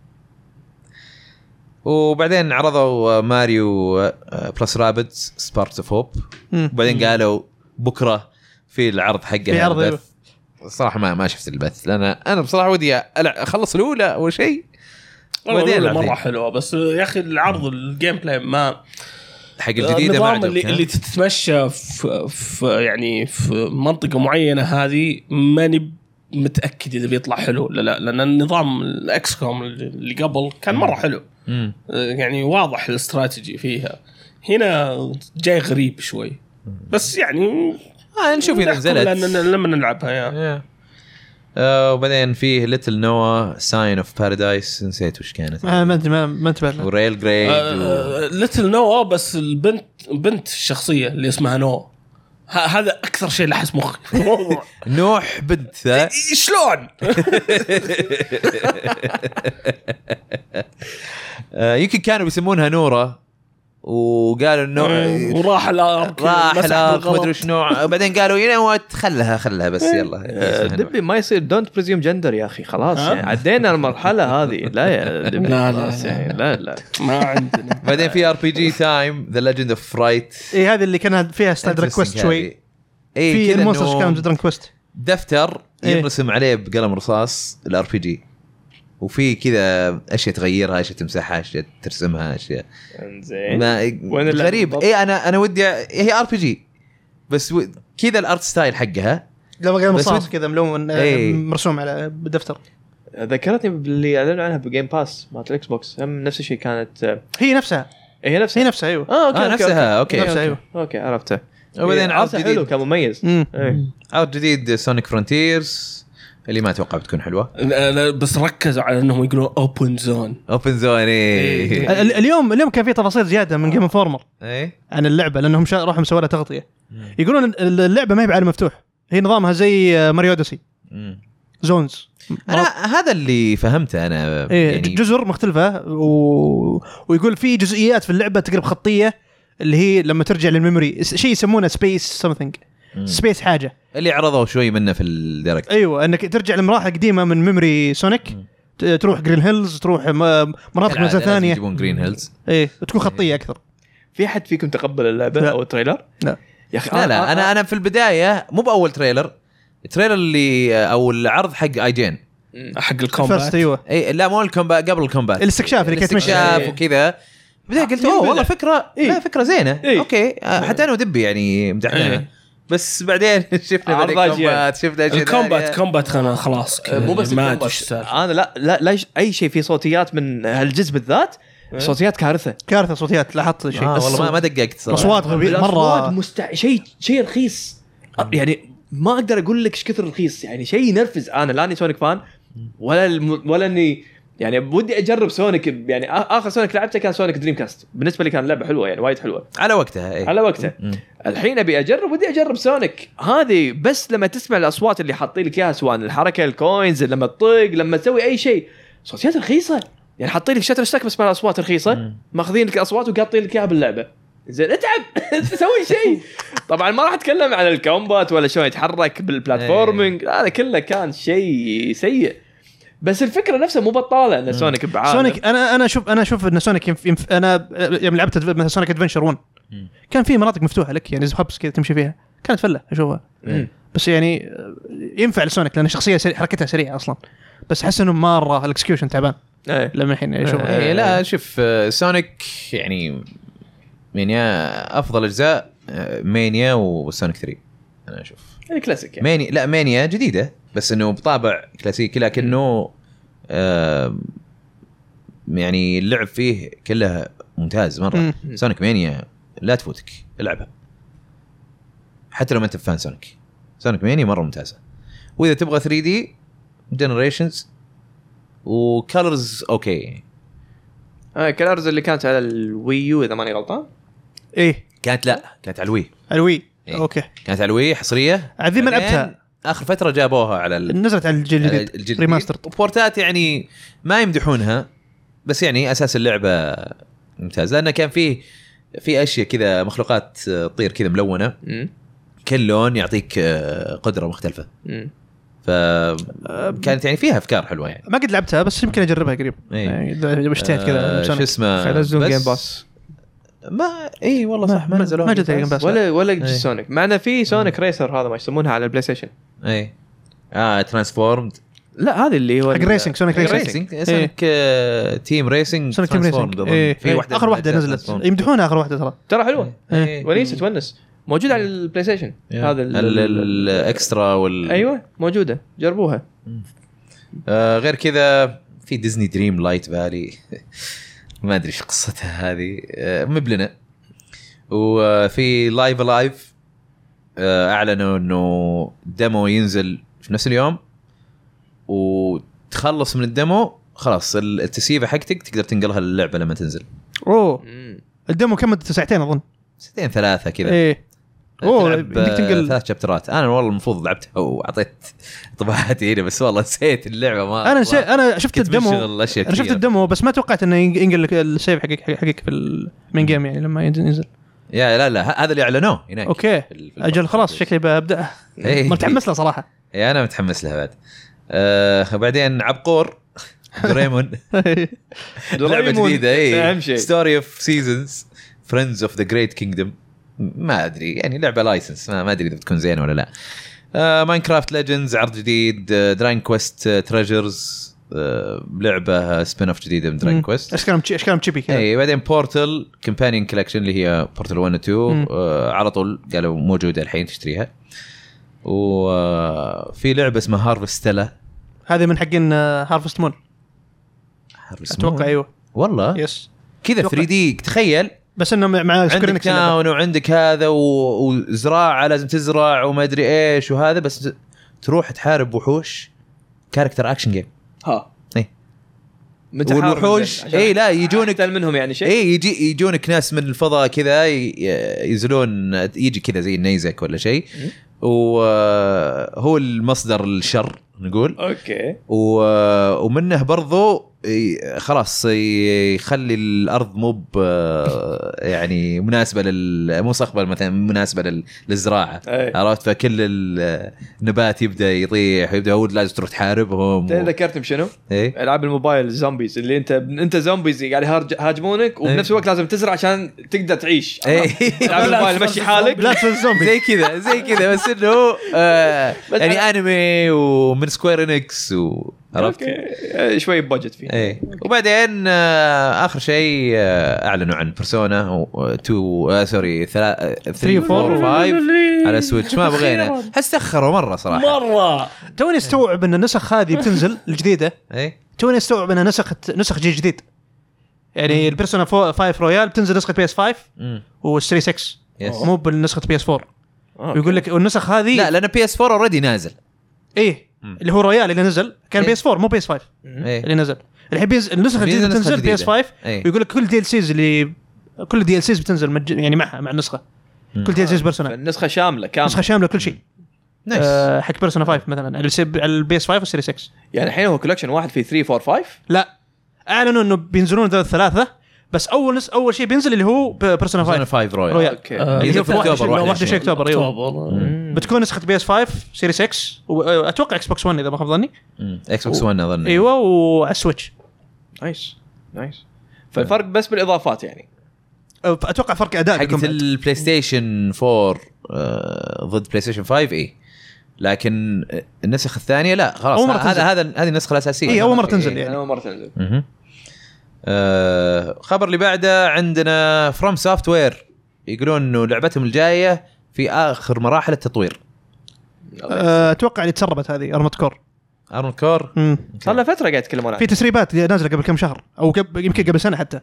وبعدين عرضوا Mario plus Rabbids Sparks of Hope وبعدين قالوا بكرة في العرض حقه في عرض، البث. صراحة ما ما شفت البث لأن أنا بصراحة ودي ألع- أخلص الأولى أول شيء والله مرة. حلوة بس يا أخي العرض ال gameplay ما حق الجديدة ما اللي؟ اللي تتمشى في, في يعني في منطقة معينة هذه ماني متأكد إذا بيطلع حلو ولا لا. لأن النظام ال XCOM اللي قبل كان مرة حلو. مم. يعني واضح الاستراتيجي فيها. هنا جاي غريب شوي. بس يعني آه نشوف إذا نزلت. لما نلعبها يا. آه وبعدين فيه Little Noah Scion of Paradise نسيت وش كانت. آه، ما أدري ما ما انتبه له. وريل جريد و... ليتل نو بس البنت بنت الشخصية اللي اسمها نو ه- هذا أكثر شيء لحس مخي في الموضوع نوح بنت ها؟ شلون؟ آه يمكن كانوا بيسمونها نورة وقالوا إنه وراح الارك راح بالغلط. مدري شنو. بعدين قالوا يو نو خلها خلها بس يلا آه، دبي ما يصير دونت presume gender يا أخي خلاص؟ يعني. عدينا المرحلة هذه. لا يا دبي لا، لا،. يعني لا. لا ما عندنا. بعدين في RPG Time The Legend of Wright اي إيه، هذه اللي كان فيها style request شوي. اي في ال monsters كانوا إنه درن quest دفتر إيه. ينرسم عليه بقلم رصاص ال RPG وفي كذا أشياء تغيرها أشياء تمسحها أشياء ترسمها أشياء. إنزين. غريب؟ اي أنا أنا ودي هي RPG بس و... كذا ال art style حقها. لما رصاص ود- كذا ملون آه، إيه. مرسوم على بالدفتر. ذكرتني باللي أعلنوا عنها ب Game Pass مالت ال Xbox هم نفس الشيء كانت آه، هي نفسها. هي نفسها؟ هي نفسها أيوه. آه okay آه، okay، نفسها، okay. نفسها أيوه. okay عرفته. وبعدين إيه، عرض عرضه حلو جديد. كان مميز. مم. عرض جديد Sonic Frontiers اللي ما أتوقع بتكون حلوة. لا، لا، بس ركزوا على إنهم يقولون اوبن زون اوبن زون إيه. اي ال- اليوم اليوم كان في تفاصيل زيادة من Game Informer اي عن اللعبة لأنهم شا- راحوا مسووا لها تغطية. يقولون ال- اللعبة ما هي بعالم مفتوح. هي نظامها زي Mario Odyssey zones أنا هذا اللي فهمته أنا إيه يعني جزر مختلفة و... ويقول في جزئيات في اللعبة تقرب خطية اللي هي لما ترجع لل memory شيء يسمونه space something. space حاجة. اللي عرضوا شوي منه في ال Direct. أيوه إنك ترجع لمراحل قديمة من memory Sonic تروح Green Hills تروح مناطق لازم ثانية. يجيبون Green Hills إيه وتكون خطية أكثر. في حد فيكم تقبل اللعبة لا. أو التريلر؟ لا. يا أخي لا لا أنا أنا في البداية مو بأول تريلر التريلر اللي أو العرض حق اي جين حق فيرست الكومبات أيوه. إي لا مو الكومبات قبل الكومبات الاستكشاف اللي كانت الاستكشاف. وكذا. بعدين قلت أوه. والله فكرة إيه. لا فكرة زينة. إيه. أوكي. حتى أنا ودبي يعني مدحناها. إيه. بس بعدين شفنا ذيك أجيال. كومبات شفنا اشياء الكومبات. كومبات خلاص كذا مو بس ما أدري الكومبات. إيش السالفه أنا لا لا, لا أي شيء فيه صوتيات من هالجزء بالذات صوتيات كارثة. كارثة صوتيات لاحظت شيء. آه والله ما, دققت صراحة. الاصوات غبي الأصوات مرة. مستع... شيء شيء رخيص. يعني ما أقدر أقول لك إيش كثر رخيص يعني شيء ينرفز. أنا لا إني سونيك fan ولا الم... ولا إني يعني ودي أجرب سونيك يعني آخر سونيك لعبته كان سونيك دريم كاست بالنسبة لي كان لعبة حلوة يعني وايد حلوة. على وقتها إيه. على وقته مم. الحين أبي أجرب ودي أجرب سونيك. هذه بس لما تسمع الأصوات اللي حاطين لك إياها سواء الحركة ال coins لما تطق لما تسوي أي شيء. صوتيات رخيصة. يعني حاطين لك شتر stock بس مع الأصوات رخيصة. ماخذين لك الأصوات وقاطين لك إياها باللعبة. زين اتعب! سوي شيء. طبعا ما راح أتكلم عن ال combat ولا شلون يتحرك بال platforming هذا كله كان شيء سيء. بس الفكرة نفسها مو بطالة إن سونيك بعالم. سونيك أنا أنا أشوف أنا أشوف إن سونيك ينف... ينف... أنا يوم لعبت مثلا سونيك أدفنشر 1 مم. كان في مناطق مفتوحة لك يعني hubs كذا تمشي فيها. كانت فلة أشوفها. بس يعني ينفع لسونيك لأن شخصية سريع حركتها سريعة أصلا. بس أحس إنه مرة ال execution تعبان. إيه. لما الحين أشوف آه. إيه لا شوف آه، سونيك يعني من يا أفضل أجزاء آه، مانيا وسونيك 3 أنا أشوف. يعني كلاسيك يعني. مانيا لا مانيا جديدة بس إنه بطابع كلاسيكي لكنه آه يعني اللعب فيه كله ممتاز مرة. مم. سونيك مانيا لا تفوتك العبها. حتى لو ما أنت fan سونيك سونيك مانيا مرة ممتازة. وإذا تبغى 3D جنريشنز وكلرز okay آه كلارز اللي كانت على الويو إذا ماني غلطان؟ إيه. كانت لا كانت على الوي. الوي. إيه. okay. كانت على الوي حصرية. عاد ذي ما لعبتها آخر فترة جابوها على ال- نزلت على الجيل الجديد الجديد. remaster وبورتات يعني ما يمدحونها بس يعني أساس اللعبة ممتاز لأنه كان فيه في أشياء كذا مخلوقات تطير كذا ملونة. مم. كل لون يعطيك آه، قدرة مختلفة. مم. فكانت يعني فيها أفكار حلوة يعني. ما قد لعبتها بس يمكن أجربها قريب. إيه. يعني اذا اشتهيت كذا آه،. شو اسمه؟ بس جيم باس ما إي والله صح ما ما- نزلوها ما جت جيم باس. ولا ولا إيه. سونيك معنا في سونيك ريسر هذا ما يسمونها على البلاي ستيشن إي. آه ترانسفورمد لا هذا اللي هو حق ريسنج سونيك ريسنج ريسنج سونيك آه، تيم ريسنج سونيك تيم ترانسفورمد ريسنج. إيه. في. واحدة آخر واحدة نزلت. يمدحونها آخر واحدة ترى. ترى حلوة. ونيسه تونس. موجود على البلاي ستيشن هذا ال- ال- ال- ال extra وال أيوه موجودة. جربوها. آه غير كذا في ديزني دريم لايت فالي ما أدري إيش قصتها هذه. آه مب لنا وفي لايف لايف آه أعلنوا إنه demo ينزل في نفس اليوم. وتخلص من ال demo خلاص ال- التسييفة حقتك تقدر تنقلها للعبة لما تنزل. أوه. ال demo كم؟ مدته ساعتين أظن. ساعتين ثلاثة كذا. إيه. أوه آه، تنقل ثلاث شابترات. أنا والله المفروض لعبتها وأعطيت انطباعاتي هنا بس والله نسيت اللعبة ما أنا نسيت أنا شفت أشياء أنا شفت. الديمو بس ما توقعت إنه ينق- ينقل لك ال save حقك حقك في ال main game يعني لما ينزل. يا لا لا هذا اللي أعلنوه هناك. okay. أجل. خلاص شكلي ببدا إيه. متحمس له صراحة. إيه، أنا متحمس لها بعد. آه بعدين عبقور دوريمون. لعبة. جديدة اي أهم شيء. ستوري اوف سيزونز فريندز اوف ذا جريت كينجدوم ما أدري يعني لعبة license ما, ما أدري إذا بتكون زينة ولا لا. آه ماينكرافت ليجندز عرض جديد آه دراغون كويست تريجرز آه لعبة spin-off جديدة من دراغون. كويست اشكالهم اشكالهم chibi كذا؟ اي بعدين بورتل كمبانيون كولكشن اللي هي بورتل 1 و 2 مم. آه على طول قالوا موجودة الحين تشتريها. وفي لعبة اسمها هارفستيلا هذه من حقين هارفست مون أتوقع أيوه. والله؟ yes كذا أتوقع. 3D تخيل. بس إنه مع- عندك. تاون وعندك هذا. وزراعة لازم تزرع وما أدري إيش وهذا بس تروح تحارب وحوش character action game ها إيه. متى والوحوش إي لا يجونك اقتل منهم يعني شيء إي يجي يجونك ناس من الفضاء كذا ينزلون يجي كذا زي النيزك ولا شيء وهو المصدر الشر نقول okay ومنه برضو خلاص يخلي الأرض مو ب- يعني مناسبة لل مو صخبه مثلا مناسبة لل- للزراعة أي. عرفت فكل ال- النبات يبدأ يطيح ويبدأ هو لازم تروح تحاربهم و... ذكرتني بشنو؟ إيه ألعاب الموبايل zombies اللي أنت أنت zombies قاعد يهرج- يهاجمونك وبنفس الوقت لازم تزرع عشان تقدر تعيش. ألعاب الموبايل مشي حالك لا تنسى الزومبي زي كذا زي كذا بس إنه آه يعني أنمي ومن سكوير انكس و عرفت؟ آه، شوي budget فيه. إيه. وبعدين آه آخر شيء آه أعلنوا عن بيرسونا 2 آه sorry 3 Three و four. 5 على سويتش ما بغينا احس تاخروا مرة صراحة. مرة. توني استوعب إن النسخ هذه بتنزل الجديدة. اي توني استوعب انها نسخت نسخ جيل جديد. يعني البيرسونا 5 رويال بتنزل نسخة بي اس 5 مم. وال 6 yes مو بالنسخة بي اس 4 آه. ويقول لك والنسخ هذه لا لأن بي اس 4 already نازل. إيه. اللي هو رويال اللي نزل كان إيه. بي إس 4 مو بي إس 5 إيه. اللي نزل. الحين بيز... النسخة الجديدة نسخة تنزل بي إس جديدة. 5 إيه. ويقول لك كل دي ال سيز اللي كل دي ال سيز بتنزل مج... يعني معها مع النسخة. مم. كل DLCs بيرسونا النسخه شاملة كاملة. نسخة شاملة كل شيء. nice. آه حق بيرسونا 5 مثلا. على البي إس 5 والسيري 6 يعني الحين هو collection واحد في 3 4 5 لا. أعلنوا إنه بينزلون ذول الثلاثه بس أول نس... أول شيء بينزل اللي هو Persona 5 5 Royal Royal okay. آه. اللي هي في في أكتوبر 21 21 أكتوبر أيوه أكتوبر بتكون نسخة PS 5 Series X واتوقع Xbox 1 إذا ما خاب ظني. Xbox 1 أظن. أيوه وعلى ال Switch nice nice. فالفرق بس بالإضافات يعني. أتوقع فرق أداء حقت. ال PlayStation 4 آه، ضد PlayStation 5 اي لكن النسخ الثانية لا خلاص. هذا تنزل. هذا هذه النسخة الأساسية. إيه، أول مرة تنزل إيه. يعني. أول مرة تنزل. مهم. آه خبر اللي بعده عندنا FromSoftware يقولون إنه لعبتهم الجاية في آخر مراحل التطوير. آه، أتوقع اللي تسربت هذه Armored Core. Armored Core. صار لها فترة قاعد يتكلمون في عنها تسريبات نازلة قبل كم شهر أو قبل يمكن قبل سنة حتى.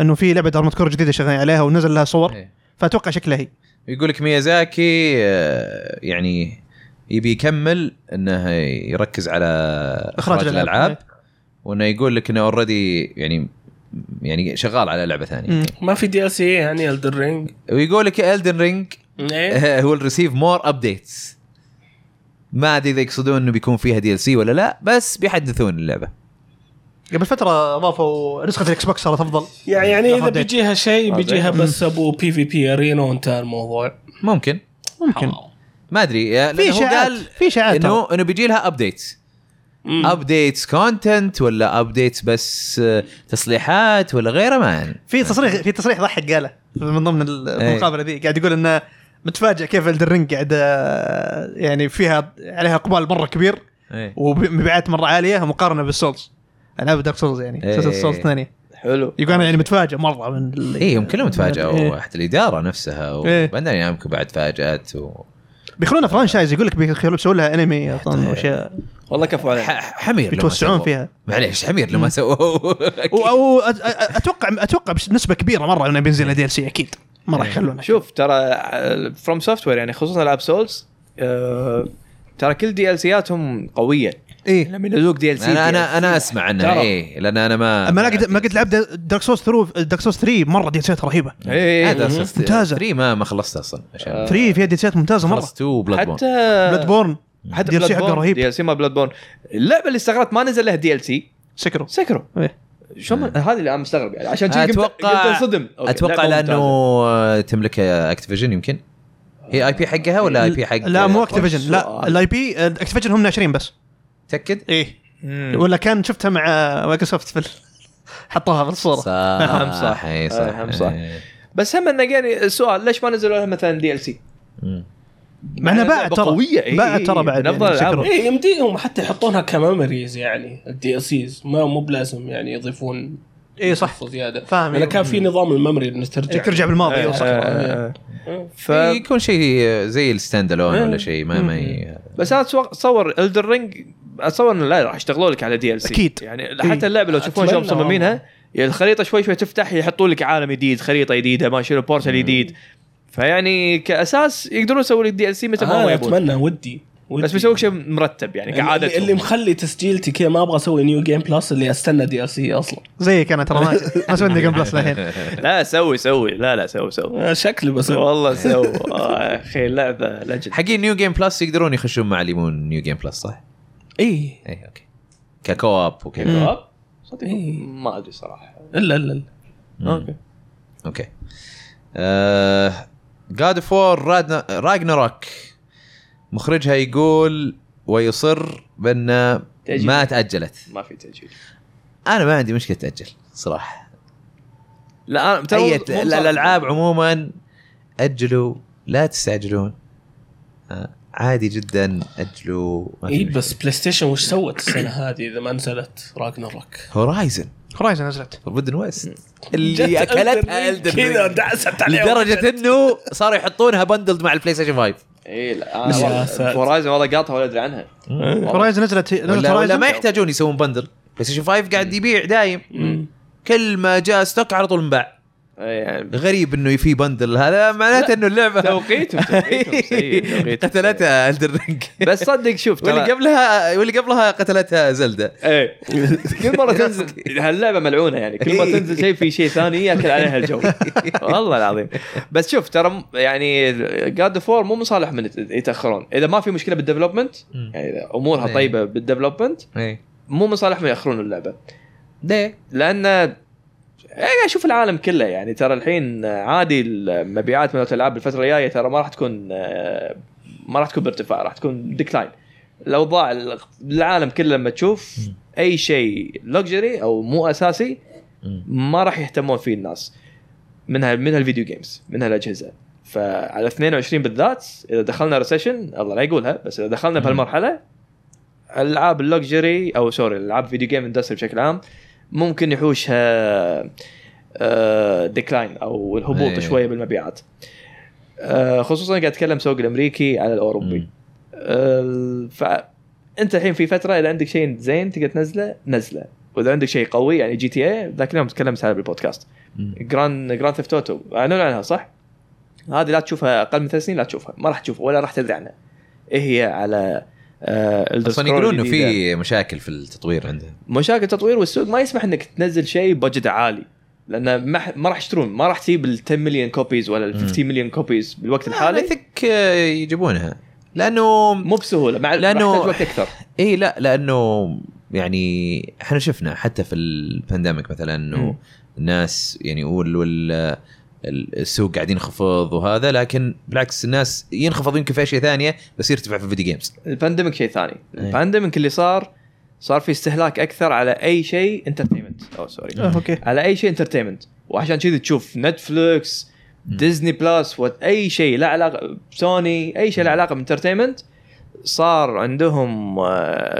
إنه في لعبة Armored Core جديدة شغالين عليها ونزل لها صور إيه. فأتوقع شكلها هي. يقول لك ميازاكي آه، يعني يبي يكمل إنه يركز على إخراج الألعاب. وإنه يقول لك إنه already يعني يعني شغال على لعبة ثانية. ما في DLC يعني Elden Ring ويقول لك Elden Ring إيه. هو receive more updates ما أدري إذا يقصدون إنه بيكون فيها DLC ولا لا بس بيحدثون اللعبة. قبل فترة اضافوا نسخة ال Xbox صارت افضل يعني يعني إذا. بيجيها شيء بيجيها بس أبو PvP arena وانتهى الموضوع. ممكن. ممكن. ما أدري في قال في ترى. إنه إنه بيجي لها updates مم. updates content ولا updates بس آه، تصليحات ولا غيره ما في تصريح في تصريح ضحك قاله من ضمن إيه. المقابلة ذي قاعد يقول إنه متفاجئ كيف Elden Ring قاعد آه، يعني فيها عليها اقبال مرة كبير إيه. ومبيعات مرة عالية مقارنة بال Souls ألعاب Dark Souls يعني. سلسله Souls الثانية حلو يقول أنا يعني متفاجئ مرة من اي هم كلهم تفاجئوا إيه. حتى الإدارة نفسها. وبعدين يمكن بعد فاجأت و... بيخلونها franchise يقول لك بيخلون يسوون لها انمي أصلا واشياء والله كفو عليك. ح- حمير بيتوسعون. فيها. معليش حمير لو ما سووا أتوقع أتوقع بنسبه كبيرة مرة إنه بينزل DLC أكيد. ما راح يخلونه شوف ترى FromSoftware يعني خصوصا العاب Souls ترى كل DLC اتهم قوية. إيه. لما ينزلوك دي ال سي أنا أنا أنا أسمع عنها ترى. اي لأن أنا ما أما لا قد ما قد لعبت Dark Souls 3 Dark Souls 3 مرة DLC ات رهيبة. إيه هذا مم. أساس- ممتازة. 3 ما ما خلصت أصلا عشان 3 فيها دي سيات ممتازة مرة. خلصت 2 بلاد بون حتى بلاد بورن. حتى دي ال سي حقه رهيب. دي ال سي ما بلاد بورن. اللعبة اللي استغربت ما نزل لها دي ال سي سكروا سكرو إيه. شو ما- هذه اللي أنا مستغرب يعني عشان قمت أتوقع انصدم. أتوقع لأنه. آه، تملك اكتيفيجن يمكن. هي اي بي حقها ولا اي بي حق لا مو اكتيفيجن لا. الاي بي اكتيفيجن هم ناشرين بس. تاكد إيه مم. ولا كان شفتها مع مايكروسوفت في حطوها في الصورة صح هم صح. اي صح آه، هم صح. إيه. بس هم انه يعني السؤال ليش ما نزلوا لها مثلا DLC؟ مم. مع انها باعت ترى قويه إيه، باعت إيه، ترى بعد يعني. إيه يمديهم حتى يحطونها ك memories يعني ال DLCs ما مو بلازم يعني يضيفون اي صح. زيادة. فاهم لأن كان في نظام ال memory إنك ترجع. ترجع بالماضي أيوه صح. آه، ف يكون شيء زي ال stand alone إيه. ولا شيء ما ما ي- بس أنا اتصور Elden Ring أتصور انه لا راح يشتغلوا لك على DLC أكيد. يعني حتى اللعبة لو تشوفون شلون مصممينها يعني الخريطة شوي شوي تفتح يحطوا لك عالم جديد خريطة جديدة ما شنو portal جديد. فيعني كأساس يقدرون يسووا لك DLC متى ما أنا هو يبون. أتمنى ودي. بس بيسووا شيء مرتب يعني كعادة اللي, اللي مخلي تسجيلتي كذا ما أبغى أسوي new game plus اللي أستنى DLC أصلا. زيك أنا ترى ما ما سويت game plus للحين. لا سوي سوي. لا لا سوي سوي. آه، شكلي بسوي. والله سوي. آه، يا أخي اللعبه لجن حقين new game plus يقدرون يخشون مع اللي يمون new game plus صح؟ إي. إي okay. ك co-op وكذا. شباب صدق؟ إيه. ما أدري صراحة. إلا إلا مم. okay. أوكي. God of War Ragnarök مخرجها يقول ويصر بأن تأجيل. ما تأجلت. ما في تأجيل. أنا ما عندي مشكلة تأجل صراحة. لا أنا صار- الألعاب عموما أجلوا لا تستعجلون. آه، عادي جدا أجلوا اي. بس PlayStation وش سوت السنة هذه إذا ما نزلت Ragnarök Horizon Horizon نزلت. Forbidden West اللي أكلتها Elden كذا دعست عليها لدرجة إنه صاروا يحطونها bundled مع ال PlayStation 5 اي لا ساتر. Horizon والله قاطها ولا أدري عنها. Horizon نزلت نزلت ولا, Horizon ما يحتاجون يسوون bundle PlayStation 5 قاعد يبيع دايم. كل ما جاء stock على طول انباع. يعني. غريب إنه في bundle هذا معناته إنه اللعبه توقيتهم توقيتهم سيء توقيتهم قتلتها Elden Ring بس صدق شوف واللي قبلها واللي قبلها قتلتها Zelda إيه. كل مرة تنزل هاللعبة ملعونة يعني كل مرة تنزل شيء في شيء ثاني يأكل عليها الجو. والله العظيم. بس شوف ترى يعني God of War مو مصالح من يت- يتأخرون. إذا ما في مشكلة بال development يعني أمورها إيه. طيبة بال development اي مو مصالحهم يأخرون اللعبة. ليه؟ لأن إيه، أشوف العالم كله يعني. ترى الحين عادي المبيعات من الألعاب الفترة الجاية ترى ما راح تكون آه، ما راح تكون بارتفاع راح تكون decline الأوضاع ال- العالم كله لما تشوف أي شيء luxury أو مو أساسي ما راح يهتمون فيه الناس منها منها ال video games منها الاجهزه فعلى 22 بالذات إذا دخلنا recession الله لا يقولها بس إذا دخلنا بهالمرحلة ألعاب ال luxury أو sorry ألعاب video game industry بشكل عام ممكن يحوشها decline أو الهبوط إيه. شوية بالمبيعات. آه، خصوصا قاعد أتكلم سوق الأمريكي على الأوروبي. آه، فانت الحين في فترة إذا عندك شيء زين تقدر تنزله نزله. وإذا عندك شيء قوي يعني GTA ذاك اليوم تكلمت عنها بالبودكاست Grand Grand Theft Auto. اعلنوا عنها صح؟ هذه لا تشوفها أقل من ثلاث سنين لا تشوفها. ما راح تشوفها ولا راح تدري عنها. إيه هي على آه أصلا Scroll يقولون إنه. في مشاكل في التطوير عندهم. مشاكل تطوير والسوق ما يسمح إنك تنزل شيء بجد عالي لأن ما, ما راح يشترون ما راح تجيب ال 10 مليون copies ولا ال 50 مليون copies بالوقت حالي الحالي. ثك يجيبونها. لأنه مو بسهولة مع لأنه وقت أكثر. اي لا لأنه يعني إحنا شفنا حتى في ال pandemic مثلا إنه. الناس يعني وال السوق قاعد ينخفض وهذا لكن بالعكس الناس ينخفض يمكن في أشياء ثانية بس يرتفع في ال video games ال pandemic شيء ثاني. إيه. ال pandemic اللي صار صار في استهلاك أكثر على أي شيء entertainment أو sorry آه، okay. على أي شيء entertainment وعشان كذي تشوف نتفلكس ديزني بلس what أي شيء له علاقه سوني أي شيء له علاقة بال entertainment صار عندهم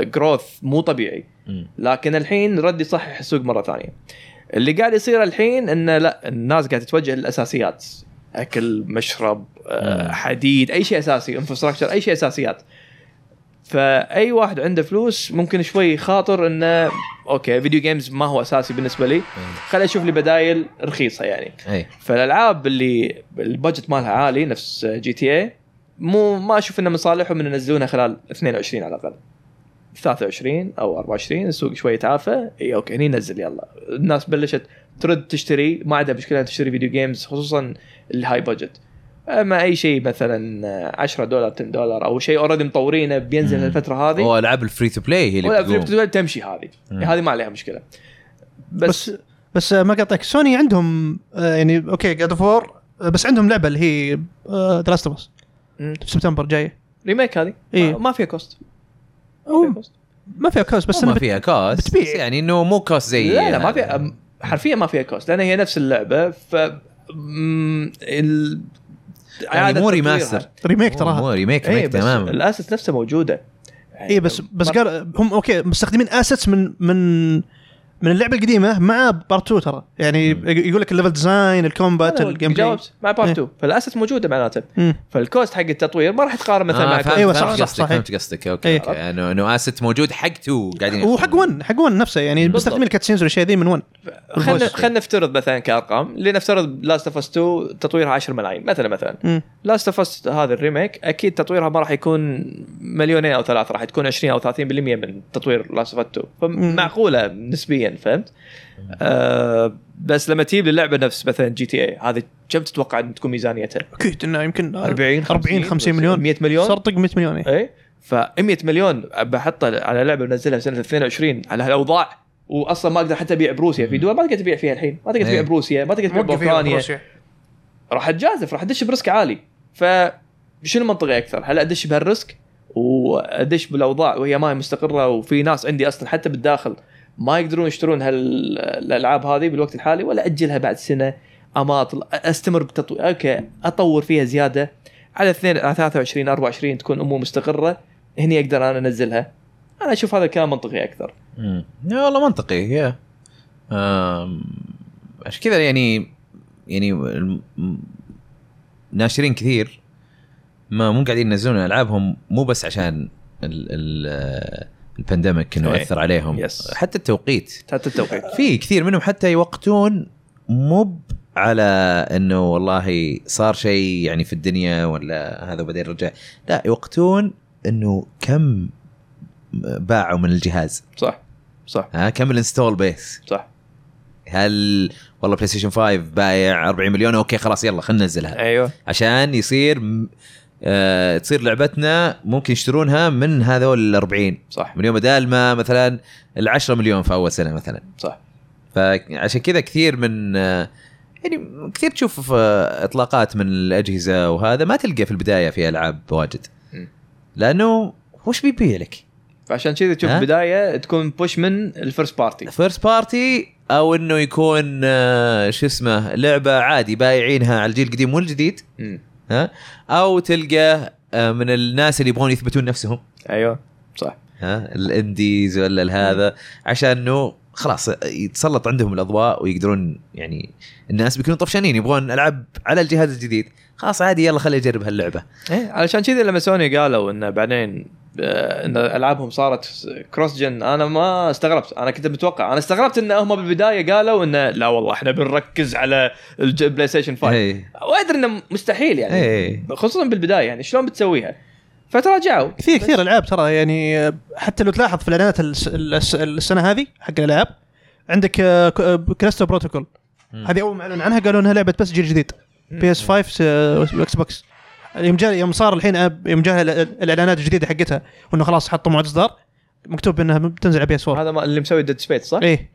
growth مو طبيعي. لكن الحين رد يصحح السوق مرة ثانية. اللي قاعد يصير الحين إنه لا الناس قاعدة تتوجه للأساسيات. أكل مشرب آه،. حديد أي شيء أساسي infrastructure أي شيء أساسيات. فأي واحد عنده فلوس ممكن شوي يخاطر إنه okay video games ما هو أساسي بالنسبة لي. خليني أشوف لي بدايل رخيصة يعني. أي. فالألعاب اللي ال budget مالها عالي نفس GTA مو ما أشوف إنه من صالحهم ان ينزلونها خلال 22 على الأقل. 23 أو 24 السوق شوي يتعافى اي okay هني نزل يلا. الناس بلشت ترد تشتري. ما عندها مشكلة تشتري video games خصوصا ال high budget أما أي شيء مثلا 10 دولار 10 دولار أو شيء already مطورينه بينزل مم. الفترة هذه. هو العاب ال free to play هي اللي ولا بتقوم. في تمشي هذه. مم. هذه ما عليها مشكلة. بس, بس بس آه، ما قطعك. سوني عندهم آه، يعني okay God of War بس عندهم لعبة اللي هي The Last of سبتمبر جاية. remake هذه؟ إيه. ما- ما فيها cost ما أو فيها cost cost بس بس ما فيها cost بتبيع. بس يعني إنه مو cost زي لا لا ما فيها حرفيا ما فيها cost لأن هي نفس اللعبة ف ال يعني مو. remaster remake مو تراها. remake اي remake بس تماما الأسس نفسها موجودة. يعني اي بس بس ما- قال هم okay مستخدمين assets من من من اللعبة القديمة مع part 2 ترى يعني. يقول لك ال level design ال combat ال gameplay مع part إيه. 2 فالاسس موجودة معناته. فال cost حق التطوير ما راح يتقارن مثلا آه مع فهمت صح، صح، قصدك صح. فهمت قصدك okay إيه. okay أنه أنه asset موجود حق two قاعدين وحق 1 حق 1 نفسه يعني. مستخدمين ال cutscenes والأشياء ذي من 1 خلينا. خلينا نفترض مثلا كأرقام لنفترض Last of Us 2 تطويرها 10 ملايين مثلا مثلا. Last of Us هذا ال remake أكيد تطويرها ما راح يكون مليونين أو ثلاثة راح تكون 20 أو 30% من تطوير Last of Us 2 فمعقولة نسبيا فهمت؟ آه بس لما تجيب للعبة نفس مثلا GTA هذه كم تتوقع إن تكون ميزانيتها؟ أكيد إنه يمكن 40 40 50 مليون 100 مليون صار طق 100 مليون إيه. إي ف 100 مليون بحطها على لعبة بنزلها سنة 22 على هالاوضاع واصلا ما أقدر حتى أبيع بروسيا في دول ما تقدر تبيع فيها الحين ما تقدر تبيع. بروسيا ما تقدر تبيع باوكرانيا بروسيا. راح أتجازف راح أدش ب risk عالي فشنو منطقي أكثر؟ هل أدش بهال risk وأدش بالأوضاع وهي ما هي مستقرة وفي ناس عندي أصلا حتى بالداخل ما يقدرون يشترون هالالعاب هذه بالوقت الحالي ولا أجلها بعد سنة اماطل أستمر بالتطوير okay أطور فيها زيادة. على 2 على 23 24 تكون أمور مستقرة. هني أقدر أنا أنزلها. أنا أشوف هذا الكلام منطقي أكثر. مم. يا والله منطقي يا. عشان كذا يعني يعني ناشرين كثير ما مو قاعدين ينزلون ألعابهم مو بس عشان ال ال ال pandemic إنه إيه. اثر عليهم. yes. حتى التوقيت. حتى التوقيت. في كثير منهم حتى يوقتون مو على إنه والله صار شيء يعني في الدنيا ولا هذا وبعدين رجع. لا يوقتون إنه كم باعوا من الجهاز. صح صح. ها كم ال install base. صح. هل والله بلاي ستيشن 5 بايع 40 مليون؟ okay خلاص يلا خلينا ننزلها. أيوه. عشان يصير آه تصير لعبتنا ممكن يشترونها من هذول ال 40 صح مليون بدال ما مثلا ال 10 مليون في أول سنة مثلا. صح. فعشان كذا كثير من آه، يعني كثير تشوف في إطلاقات من الأجهزة وهذا ما تلقى في البداية في ألعاب واجد. م. لأنه وش بيبيع لك؟ فعشان كذا تشوف؟ بدايه تكون push من ال first party first party أو إنه يكون آه، شو اسمه لعبة عادي بايعينها على الجيل القديم والجديد. ها؟ أو تلقى آه، من الناس اللي يبغون يثبتون نفسهم. أيوه صح. ها؟ ال indies ولا هذا. عشان إنه خلاص يتسلط عندهم الأضواء ويقدرون يعني الناس بيكونوا طفشانين يبغون العاب على الجهاز الجديد. خلاص عادي يلا خلي اجرب هاللعبة. إيه علشان كذا لما سوني قالوا إنه بعدين إن ألعابهم صارت cross-gen أنا ما استغربت. أنا كنت متوقع. أنا استغربت إن هم بالبداية قالوا انه لا والله إحنا بنركز على الج- البلاي ستيشن 5 اي وادري إنه مستحيل يعني. اي خصوصا بالبداية يعني شلون بتسويها؟ فتراجعوا. كثير كثير ألعاب ترى يعني حتى لو تلاحظ في الإعلانات الس- الس- السنة هذه حق الألعاب عندك آه، Callisto Protocol مم. هذه أول ما إعلن عنها قالوا إنها لعبة بس جيل جديد. PS 5 و Xbox يوم جاء يوم صار الحين آه، يوم جاء ال- الإعلانات الجديدة حقتها وانه خلاص حطوا موعد إصدار مكتوب إنها بتنزل على PS 4 هذا ما اللي مسوي Dead Space صح؟ إيه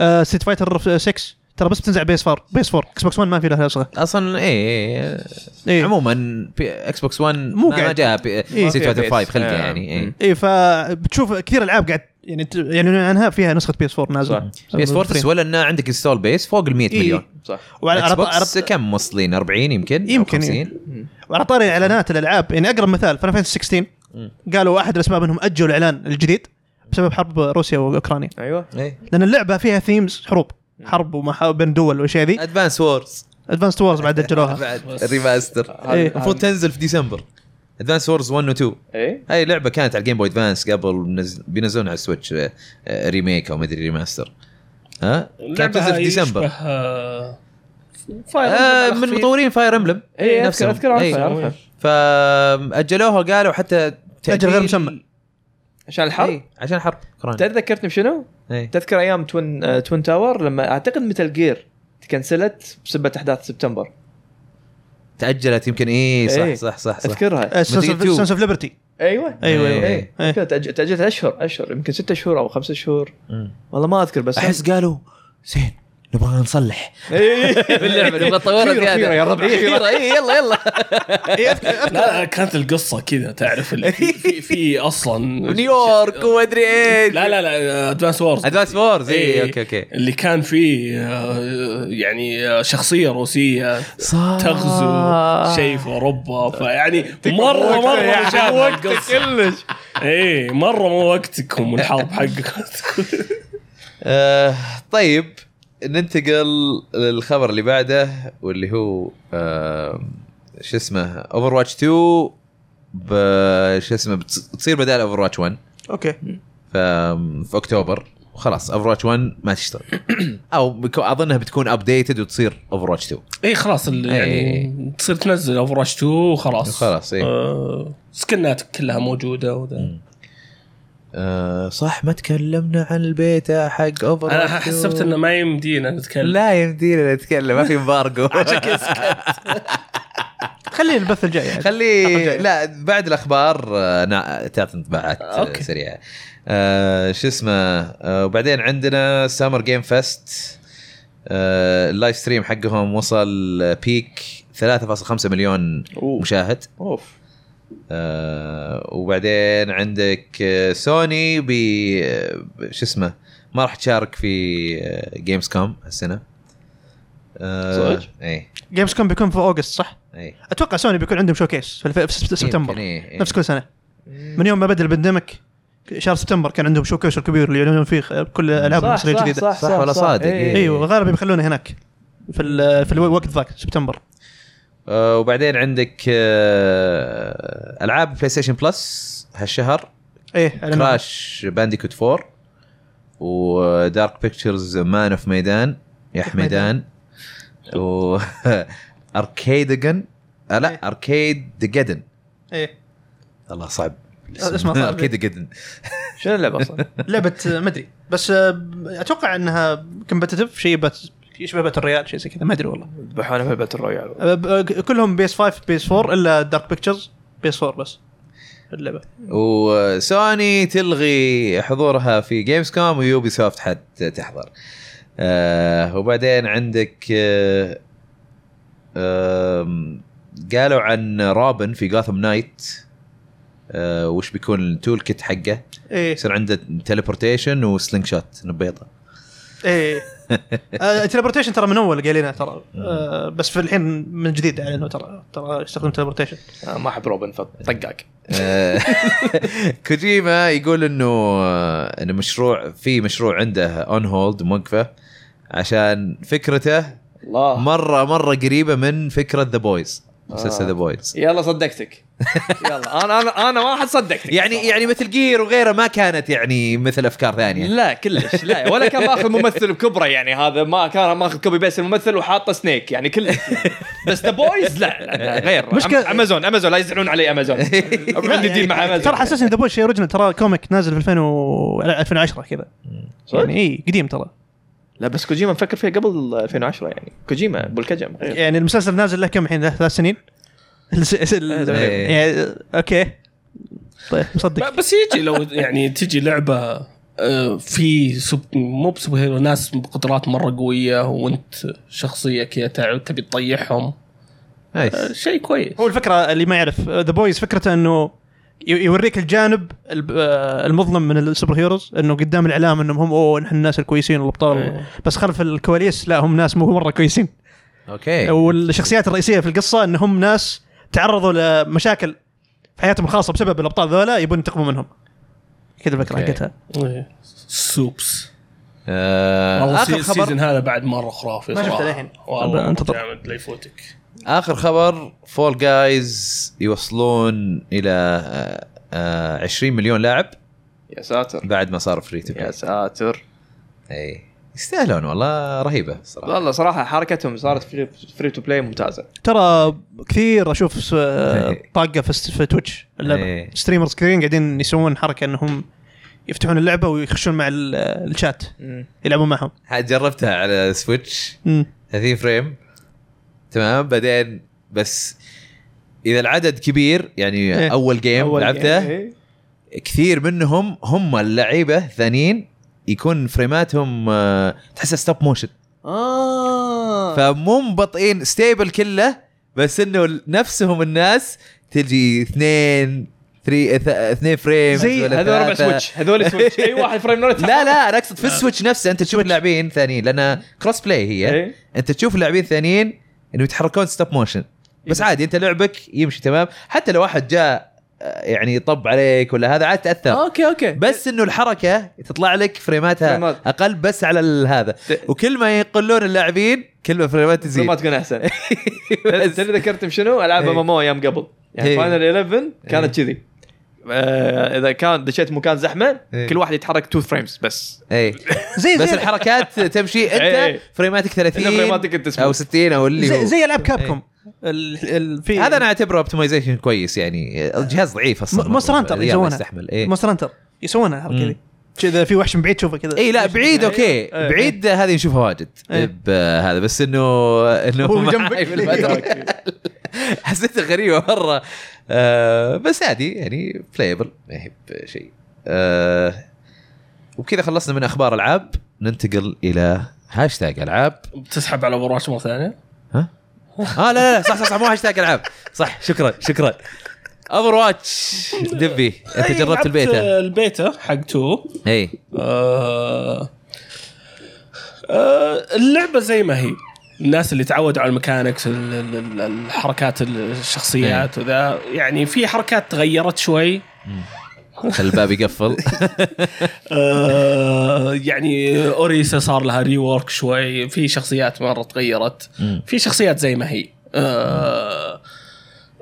إيه. Street Fighter 6 ترى بس بتنزل على PS 4 PS 4 X box 1 ما في لها نسخه أصلا اي إيه. إيه. عموما بي Xbox 1 مو ما قاعد- جاء إيه. فيها Fighter PS. 5 خلقه آه. يعني. إيه فبتشوف كثير ألعاب قاعد يعني ت- يعني عنها فيها نسخة PS 4 نازلة PS 4 تسوى لنا عندك install base فوق ال 100 إيه. مليون صح وعلى Xbox كم موصلين 40 يمكن يمكن، 50 مم. وعلى طاري إعلانات الألعاب. يعني أقرب مثال Fantasy 16 مم. قالوا احد الأسباب إنهم أجلوا الإعلان الجديد بسبب حرب روسيا وأوكرانيا. أيوه. اي لأن اللعبة فيها themes حروب. حرب ومحا بين دول والأشياء ذي. Advance Wars Advance Wars بعد أجلوها. بعد. بس. ال remaster إيه. المفروض تنزل في ديسمبر. Advance Wars 1 و 2 إيه. هاي لعبة كانت على ال Game Boy Advance قبل بينزلونها على ال Switch آه، آه، remake أو مدري remaster ها؟ كانت تنزل في ديسمبر. يشبه، آه، Fire آه من. مطورين Fire Emblem إيه اذكر أذكر عارفها إيه. فأجلوها وقالوا حتى أجل غير مسمى. عشان الحرب إيه، عشان الحرب تذكرتني بشنو؟ إيه. تذكر أيام Twin آه، Twin Tower لما أعتقد Metal Gear تكنسلت بسبه أحداث سبتمبر تأجلت يمكن اي صح إيه. صح صح, صح. أذكرها Sons of Liberty أيوه أيوه. أيوه إيه. أذكر تأج- تأجلت أشهر أشهر يمكن ستة شهور أو خمسة شهور. والله ما أذكر بس أحس قالوا زين نبغى نصلح. إيه. باللعبة نبغى نطورها زيادة. يا رب، إيه،. خيرة. اي يلا يلا. لا لا كانت القصة كذا تعرف اللي في في, أصلا نيويورك ومدري إيش. لا لا لا Advance Wars Advance Wars اي إيه. okay okay. اللي كان فيه آه، يعني آه، شخصية روسية تغزو شيء في اوروبا فيعني مرة مرة مشابهه القصة. كلش. إيه مرة مو وقتكم الحرب حقكم. آه طيب. ننتقل للخبر اللي بعده واللي هو آه شو اسمه Overwatch 2 ب شو اسمه بتص- بتصير بدال Overwatch 1 okay في أكتوبر. وخلاص Overwatch 1 ما تشتغل. أو أظنها بتكون updated وتصير Overwatch 2 اي خلاص ال- يعني تصير تنزل Overwatch 2 وخلاص. خلاص اي آه سكنات كلها موجودة وذا. آه صح ما تكلمنا عن البيتا حق Over أنا حسبت إنه ما يمدينا نتكلم. لا يمدينا نتكلم ما في embargo خليه البث الجاي يعني. خليه لا بعد الأخبار آه، نا- تعطي انطباعات آه،. سريعه آه شو اسمه آه وبعدين عندنا Summer Game Fest آه ال live stream حقهم وصل peak 3.5 مليون أوه. مشاهد. أوف. آه وبعدين عندك آه، سوني ب آه، شو اسمه ما راح تشارك في Gamescom هالسنة آه صدق؟ اي Gamescom بيكون في August صح؟ اي أتوقع سوني بيكون عندهم showcase في الف- في سبت- سبتمبر إيه، إيه. نفس كل سنة من يوم ما بدأ ال pandemic شهر سبتمبر كان عندهم showcase الكبير اللي يعلنون فيه كل الالعاب صح الحصرية صح الجديدة صح صح ولا صادق؟ إيه. إيه. إيوه غالبا بيخلونه هناك في في الوقت ذاك سبتمبر وبعدين عندك آه، ألعاب PlayStation Plus هالشهر. إيه. Crash Bandicoot 4 و Dark Pictures Man of Medan يا حميدان. و Arcadegeddon آه، إيه. لا Arcadegeddon إيه. الله صعب. اسمه صعب. Arcadegeddon شنو اللعبة أصلا؟ لعبة آه، ما أدري. بس آه، أتوقع إنها competitive شيء يشبه battle royale شيء زي كذا ما أدري والله. ذبحونا في ال battle royale آه، آه، كلهم PS 5 PS 4 إلا Dark Pictures PS 4 بس. اللعبة. وسوني تلغي حضورها في Gamescom و Ubisoft حد تحضر. آه وبعدين عندك آه آم، قالوا عن رابن في Gotham Knights آه وش بيكون ال toolkit حقه؟ إيه. يصير عنده teleportation و slingshot نبيطة. إيه. آه، teleportation ترى من أول قايلينها ترى. آه، بس في الحين من جديد اعلنوا ترى ترى يستخدم teleportation آه ما أحب روبن فطقاق آه، كوجيما يقول إنه آه، إنه مشروع في مشروع عنده on hold موقفة عشان فكرته الله. مره مرة قريبة من فكرة The Boys مسلسل آه. The Boys يلا صدقتك. يلا أنا أنا أنا واحد صدقتك. يعني يعني مثل Gear وغيره ما كانت يعني مثل أفكار ثانية. لا كلش لا. ولا كان ماخذ ممثل بكبره يعني. هذا ما كان ماخذ copy paste الممثل وحاطه Snake يعني كلش. بس The Boys لا, لا, لا غير. مشكلة- أم- Amazon Amazon لا يزعلون علي امازون عندي deal مع امازون ترى حسسني The Boys شيء original ترى comic نازل في 2000 و 2010 كذا؟ يعني اي قديم ترى. لا بس كوجيما مفكر فيها قبل 2010 يعني. كوجيما بالكجم يعني المسلسل نازل له كم الحين؟ له ثلاث سنين. يعني okay. طيب مصدق. بس يجي لو يعني تجي لعبة آه، في سب مو ب superhero ناس بقدرات مرة قوية وانت شخصية كذا تبي تطيحهم. آه، شيء كويس. هو الفكرة اللي ما يعرف The Boys فكرته إنه يوريك الجانب آه، المظلم من ال super heroes إنه قدام الإعلام إنهم هم أوه نحن الناس الكويسين والأبطال إيه. بس خلف الكواليس لا هم ناس مو مرة كويسين okay والشخصيات الرئيسية في القصة انهم ناس تعرضوا لمشاكل في حياتهم الخاصة بسبب الأبطال ذولا يبون ينتقموا منهم كذا الفكرة. حقتها إيه. سوبس آه والله آخر خبر ال season هذا بعد مرة خرافي ما شفته. للحين. والله انتظر. جامد لا يفوتك آخر خبر Fall Guys يوصلون إلى آه آه 20 مليون لاعب. يا ساتر. بعد ما صار free to يا ساتر. إي. يستاهلون والله رهيبة صراحة. والله صراحة حركتهم صارت free, free to play ممتازة. ترى كثير أشوف إيه. طاقة في, Twitch اللعبه. streamers كثيرين قاعدين يسوون حركة إنهم يفتحون اللعبة ويخشون مع ال- الشات. يلعبون معهم. حد جربتها على Switch مم. 30 frame تمام بعدين بس إذا العدد كبير يعني إيه. أول game أول لعبته إيه. كثير منهم هم اللعيبة الثانيين يكون فريماتهم آه، تحسها stop motion آه فمو مبطئين stable كله بس إنه نفسهم الناس تجي اثنين three اثنين frame زي- هذول ربع. Switch هذول سويتش اي واحد frame لا لا أنا أقصد في ال Switch نفسه أنت تشوف اللاعبين ثانيين لأن cross play هي إيه. أنت تشوف اللاعبين الثانيين إنه يتحركون stop motion بس عادي أنت لعبك يمشي تمام؟ حتى لو واحد جاء آه، يعني طب عليك ولا هذا عاد تأثر. okay okay. بس إنه الحركة تطلع لك فريماتها فريمات. أقل بس على هذا. وكل ما يقلون اللاعبين كل ما فريمات تزيد. ما تكون أحسن. تدري ذكرت بشنو؟ ألعاب إيه. MMO أيام قبل. يعني إيه. Final 11 كانت كذي. آه، إذا كان دشيت مكان زحمة إيه. كل واحد يتحرك 2 frames بس اي زي بس زي الحركات تمشي إيه. أنت فريماتك 30 إنه فريماتك أنت أو smooth. 60 أو اللي زي, هو زي العاب Capcom ال- ال- في هذا أنا أعتبره optimization كويس يعني الجهاز ضعيف أصلا Monster Hunter يسوونها. يستحمل اي Monster Hunter يسوونها الحركه. ذي كذا في وحش من بعيد تشوفه كذا اي لا بعيد okay إيه. بعيد هذه نشوفها واجد إيه. بهذا بس انه إنه هو جنبك. حسيتها غريبة مرة آه بس عادي يعني playable ما هي بشيء. آه وبكذا خلصنا من أخبار العاب ننتقل إلى هاشتاج ألعاب. بتسحب على Over مرة ثانية؟ ها؟ آه لا لا لا صح صح, صح مو هاشتاج ألعاب. صح شكرا شكرا. Overwatch دبي أنت جربت البيتا؟ البيتا حق 2 اي آه آه اللعبة زي ما هي. الناس اللي تعودوا على ال mechanics ال- ال- ال- الحركات الشخصيات وذا يعني في حركات تغيرت شوي. خلي الباب يقفل. آه يعني Orisa صار لها rework شوي. في شخصيات مرة تغيرت. في شخصيات زي ما هي. آه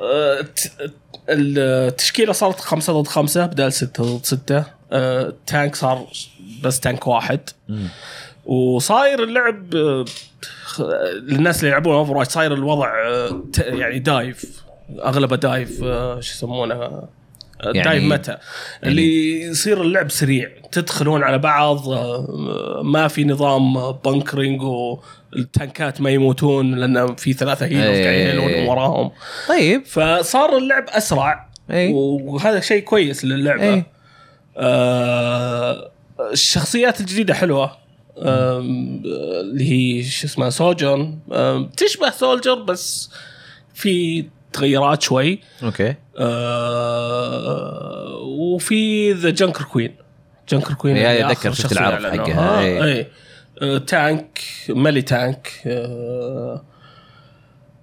آه التشكيلة صارت خمسة ضد خمسة بدل ستة ضد ستة. آه tank صار بس tank واحد. وصاير اللعب آه، للناس اللي يلعبون Over صاير الوضع آه، يعني dive أغلبه dive آه، شو يسمونه آه، يعني- dive متى. اللي يصير اللعب سريع تدخلون على بعض آه، ما في نظام bunkering والتانكات ما يموتون لأن في ثلاثة healers إيه. قاعدين وراهم. طيب. فصار اللعب أسرع اي وهذا شيء كويس للعبة. إيه. آه الشخصيات الجديدة حلوة. اللي هي شو اسمها آم، تشبه Soldier بس في تغيرات شوي. okay. آه وفي ذا Junker Queen Junker Queen إيه، أتذكر آخر شفت العرض. حقها، إيه. اي آه tank melee tank آه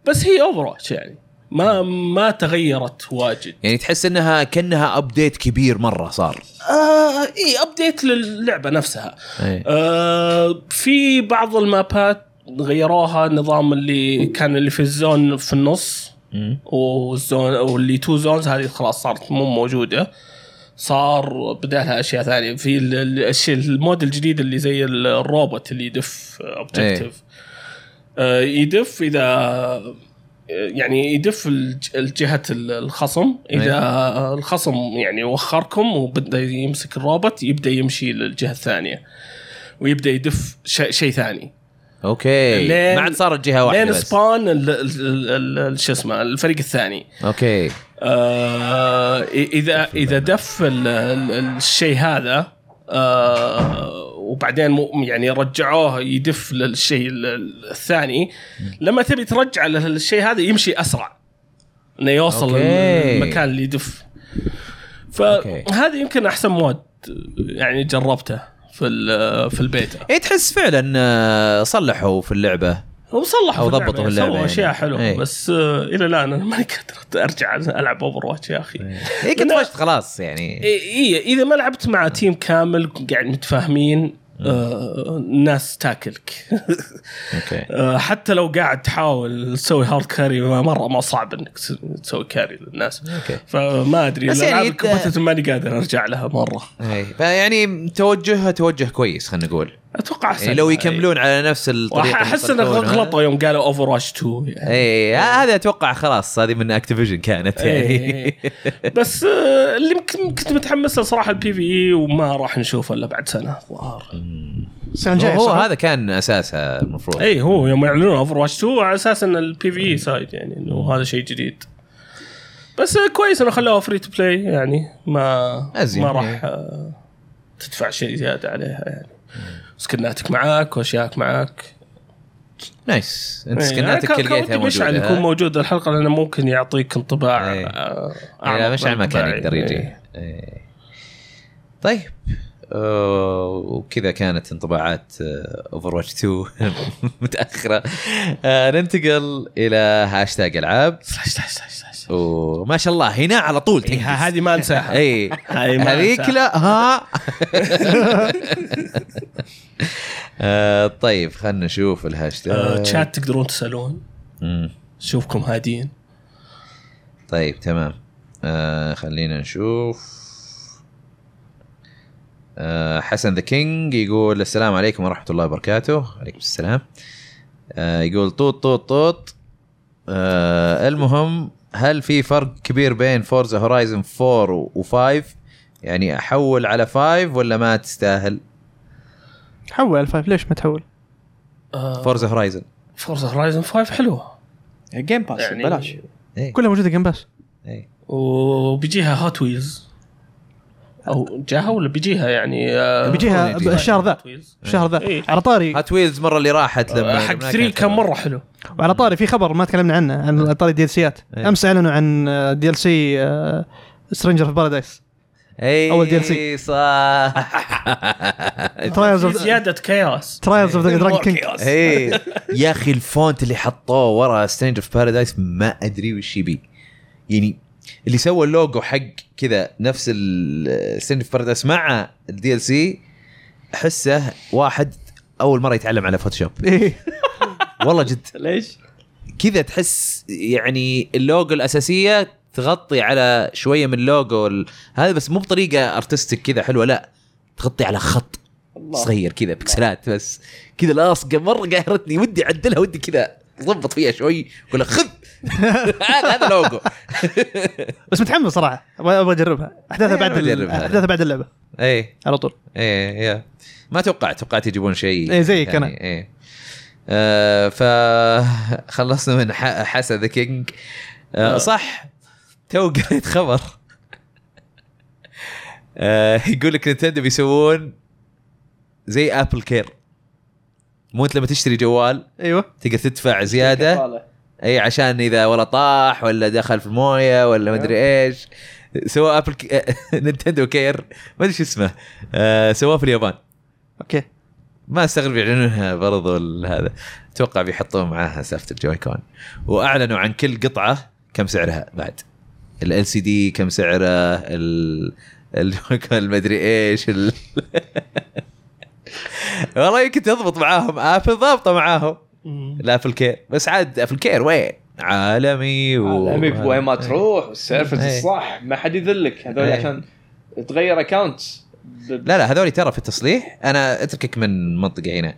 بس هي Over يعني. ما ما تغيرت واجد. يعني تحس إنها كأنها update كبير مرة صار. آه اي update للعبة نفسها. اي آه في بعض المابات غيروها النظام اللي كان اللي في ال zone في النص. وال zone واللي two zones هذه خلاص صارت مو موجودة. صار بدالها أشياء ثانية. في ال- ال- الشيء ال mode الجديد اللي زي ال- الروبوت اللي يدف objective يدف إذا يعني يدف الج- الجهة ال- الخصم. إذا الخصم يعني وخركم وبدأ يمسك الروبوت يبدأ يمشي للجهة الثانية ويبدأ يدف شيء شيء ثاني. okay. ما عاد صارت جهة واحدة لين spawn شو اسمه الفريق الثاني. okay. آه إذا إذا دف ال- ال- الشيء هذا آه وبعدين مو- يعني رجعوه يدف للشيء ال- ال- الثاني. لما تبي ترجع للشيء هذا يمشي أسرع. إنه يوصل okay. المكان اللي يدف. فهذا يمكن أحسن mode يعني جربته في ال- في البيتا اي تحس فعلا آه، صلحوا في اللعبة. هو صلح في ضبطوا اللعبة، اللعبة سووا يعني. أشياء حلوة. إيه. بس آه إلى الآن أنا ماني قادر أرجع ألعب Overwatch يا أخي. هي كنت لا. فشت خلاص يعني. اي إيه إذا ما لعبت مع team كامل قاعد متفاهمين آه الناس تاكلك. okay. آه حتى لو قاعد تحاول تسوي hard carry مرة ما صعب إنك تس- تسوي carry للناس. أوكي. فما أدري بس يعني ماني قادر أرجع لها مرة. اي فيعني توجهها توجه كويس خلينا نقول. أتوقع أحسن. يعني لو يكملون على نفس الطريقة أحس إنه. غلطوا يوم قالوا Overwatch 2 يعني. اي هذا أتوقع خلاص هذه من Activision كانت يعني. إيه. بس آه، اللي يمكن كنت متحمس له صراحة ال PvE وما راح نشوفه إلا بعد سنة. الظاهر السنة هو, الجايه هو؟ هذا كان اساسها المفروض. اي هو يوم يعلنون Overwatch 2 على أساس إن ال PvE side يعني إنه هذا شيء جديد. بس آه، كويس إنه خلوها free to play يعني ما أزين، ما راح. آه، تدفع شيء زيادة عليها يعني. skin اتك معاك واشياءك معاك nice أنت إيه، skin اتك كان لقيتها مشعل موجودة يكون ها؟ موجود الحلقة لأنه ممكن يعطيك انطباع إيه، لا مشعل ما كان. يقدر يجي إيه. إيه. طيب وكذا كانت انطباعات Overwatch 2 متأخرة. آه، ننتقل إلى هاشتاج ألعاب. وما شاء الله هنا على طول إيه، هذه ما أنساها. اي هذيك. لا ها. آه، طيب خلنا نشوف آه، الهاشتاج شات تقدرون تسألون. مم. اشوفكم هادين. طيب تمام. آه خلينا نشوف. آه حسن the king يقول السلام عليكم ورحمة الله وبركاته. عليكم السلام. آه يقول طوط طوط طوط. آه المهم هل في فرق كبير بين Forza Horizon 4 و5 يعني أحول على 5 ولا ما تستاهل؟ حول ال five ليش ما تحول؟ فورزا هورايزن فورزا هورايزن 5 حلوة Game Pass يعني بلاش. إيه. كلها موجودة Game Pass إيه. وبيجيها هوت ويلز أو جاها ولا بيجيها يعني آه، بيجيها يجي. الشهر ذا. الشهر ذا إيه. على طاري Hot Wheels مرة اللي راحت لما آه، حق لما 3 كانت كان. مرة حلو وعلى طاري في خبر ما تكلمنا عنه عن طاري DLC ات إيه. أمس أعلنوا عن دي إل سي سترينجر في بارادايس اي أول DLC. إيه، صح ترايلز في اوف زيادة كياس Trials of the Dragon King إيه يا أخي ال font اللي حطوه ورا Stranger of Paradise ما أدري وش يبي يعني اللي سوى اللوجو حق كذا نفس Stranger of Paradise مع ال DLC أحسه واحد أول مرة يتعلم على Photoshop إيه. والله جد. ليش؟ كذا تحس يعني اللوجو الأساسية تغطي على شوية من اللوجو ال- هذا بس مو بطريقة artistic كذا حلوة لا. تغطي على خط. صغير كذا بكسلات بس. كذا لاصقه مرة قاهرتني ودي أعدلها ودي كذا ضبط فيها شوي لك خذ! هذا هذا لوجو بس متحمس صراحة. أبغى أبغى أجربها. أحداثها إيه، بعد. أحداثها بعد اللعبة. اي على طول. إيه يا ما توقعت توقعت يجيبون شيء إيه، زيك يعني أنا. إيه. آه فخلصنا من ح- حسن the king آه. صح. تو قريت خبر. آه يقول لك Nintendo بيسوون زي Apple Care مو أنت لما تشتري جوال أيوه. تقدر تدفع زيادة. إي عشان إذا ولا طاح ولا دخل في الموية ولا ما أدري إيش. سووا Apple Ca... Nintendo Care ما أدري شو اسمه. آه سووه في اليابان. أوكي. ما أستغرب يعلنونها برضو هذا. أتوقع بيحطون معاها سالفه ال Joy-Con. وأعلنوا عن كل قطعة كم سعرها بعد. LCD كم سعره ال المدري إيش ال... والله يمكن تضبط معاهم. Apple ضابطه معاهم. ال Apple Care بس عاد Apple Care وين؟ عالمي و... عالمي وين ما تروح وال service إيه. الصح. ما حد يذلك. هذول إيه. عشان تغير account لا لا هذول ترى في التصليح. أنا أتركك من منطقة هنا.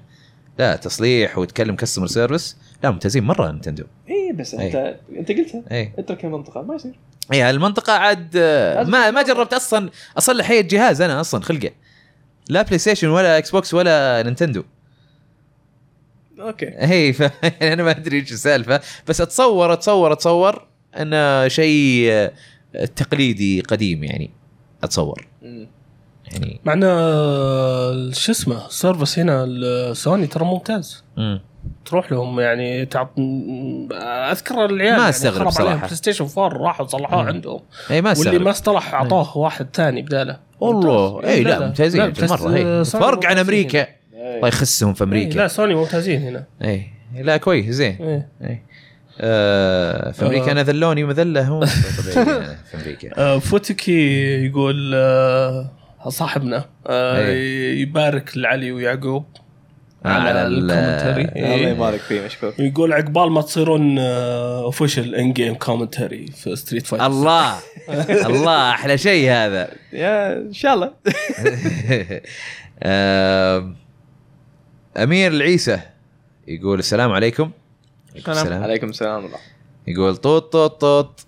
لا تصليح وتكلم customer service لا ممتازين مرة Nintendo اي إيه، بس أنت أنت قلتها. اي أترك المنطقة ما يصير. اي المنطقة عاد ما ما جربت أصلا أصلح أي جهاز أنا أصلا خلقه. لا PlayStation ولا Xbox ولا Nintendo. أوكي. هي ف... يعني أنا ما أدري إيش السالفة بس اتصور اتصور أتصور انه شيء آه، تقليدي قديم يعني. أتصور. يعني. مع ان شو اسمه ال service هنا السوني ترى ممتاز. مم. تروح لهم يعني تعط أذكر العيال ما يعني استغرب خرب عليهم. صراحة. PlayStation 4 راحوا صلحوه. عندهم. اي ما واللي استغرب. ما اصطلح أعطوه واحد ثاني بداله. والله. اي إيه، لا ممتازين مرة. هي سوني فرق عن أمريكا. إيه. الله يخسهم في. إيه، لا أمريكا سوني ممتازين هنا. اي لا كويس زين. إيه. اي آه في أمريكا آه. أنا ذلوني مذله طبيعي أنا في أمريكا. آه، فوتكي يقول آه، صاحبنا آه، إيه. يبارك لعلي ويعقوب آه، على على ال- ال commentary. الله إيه. يبارك فيه مشكور. يقول عقبال ما تصيرون official in-game commentary في Street Fighter الله! الله أحلى شيء هذا. يا إن شاء الله. آم، أمير العيسى يقول السلام عليكم. السلام. عليكم السلام ورحمة يقول طوط طوط طوط.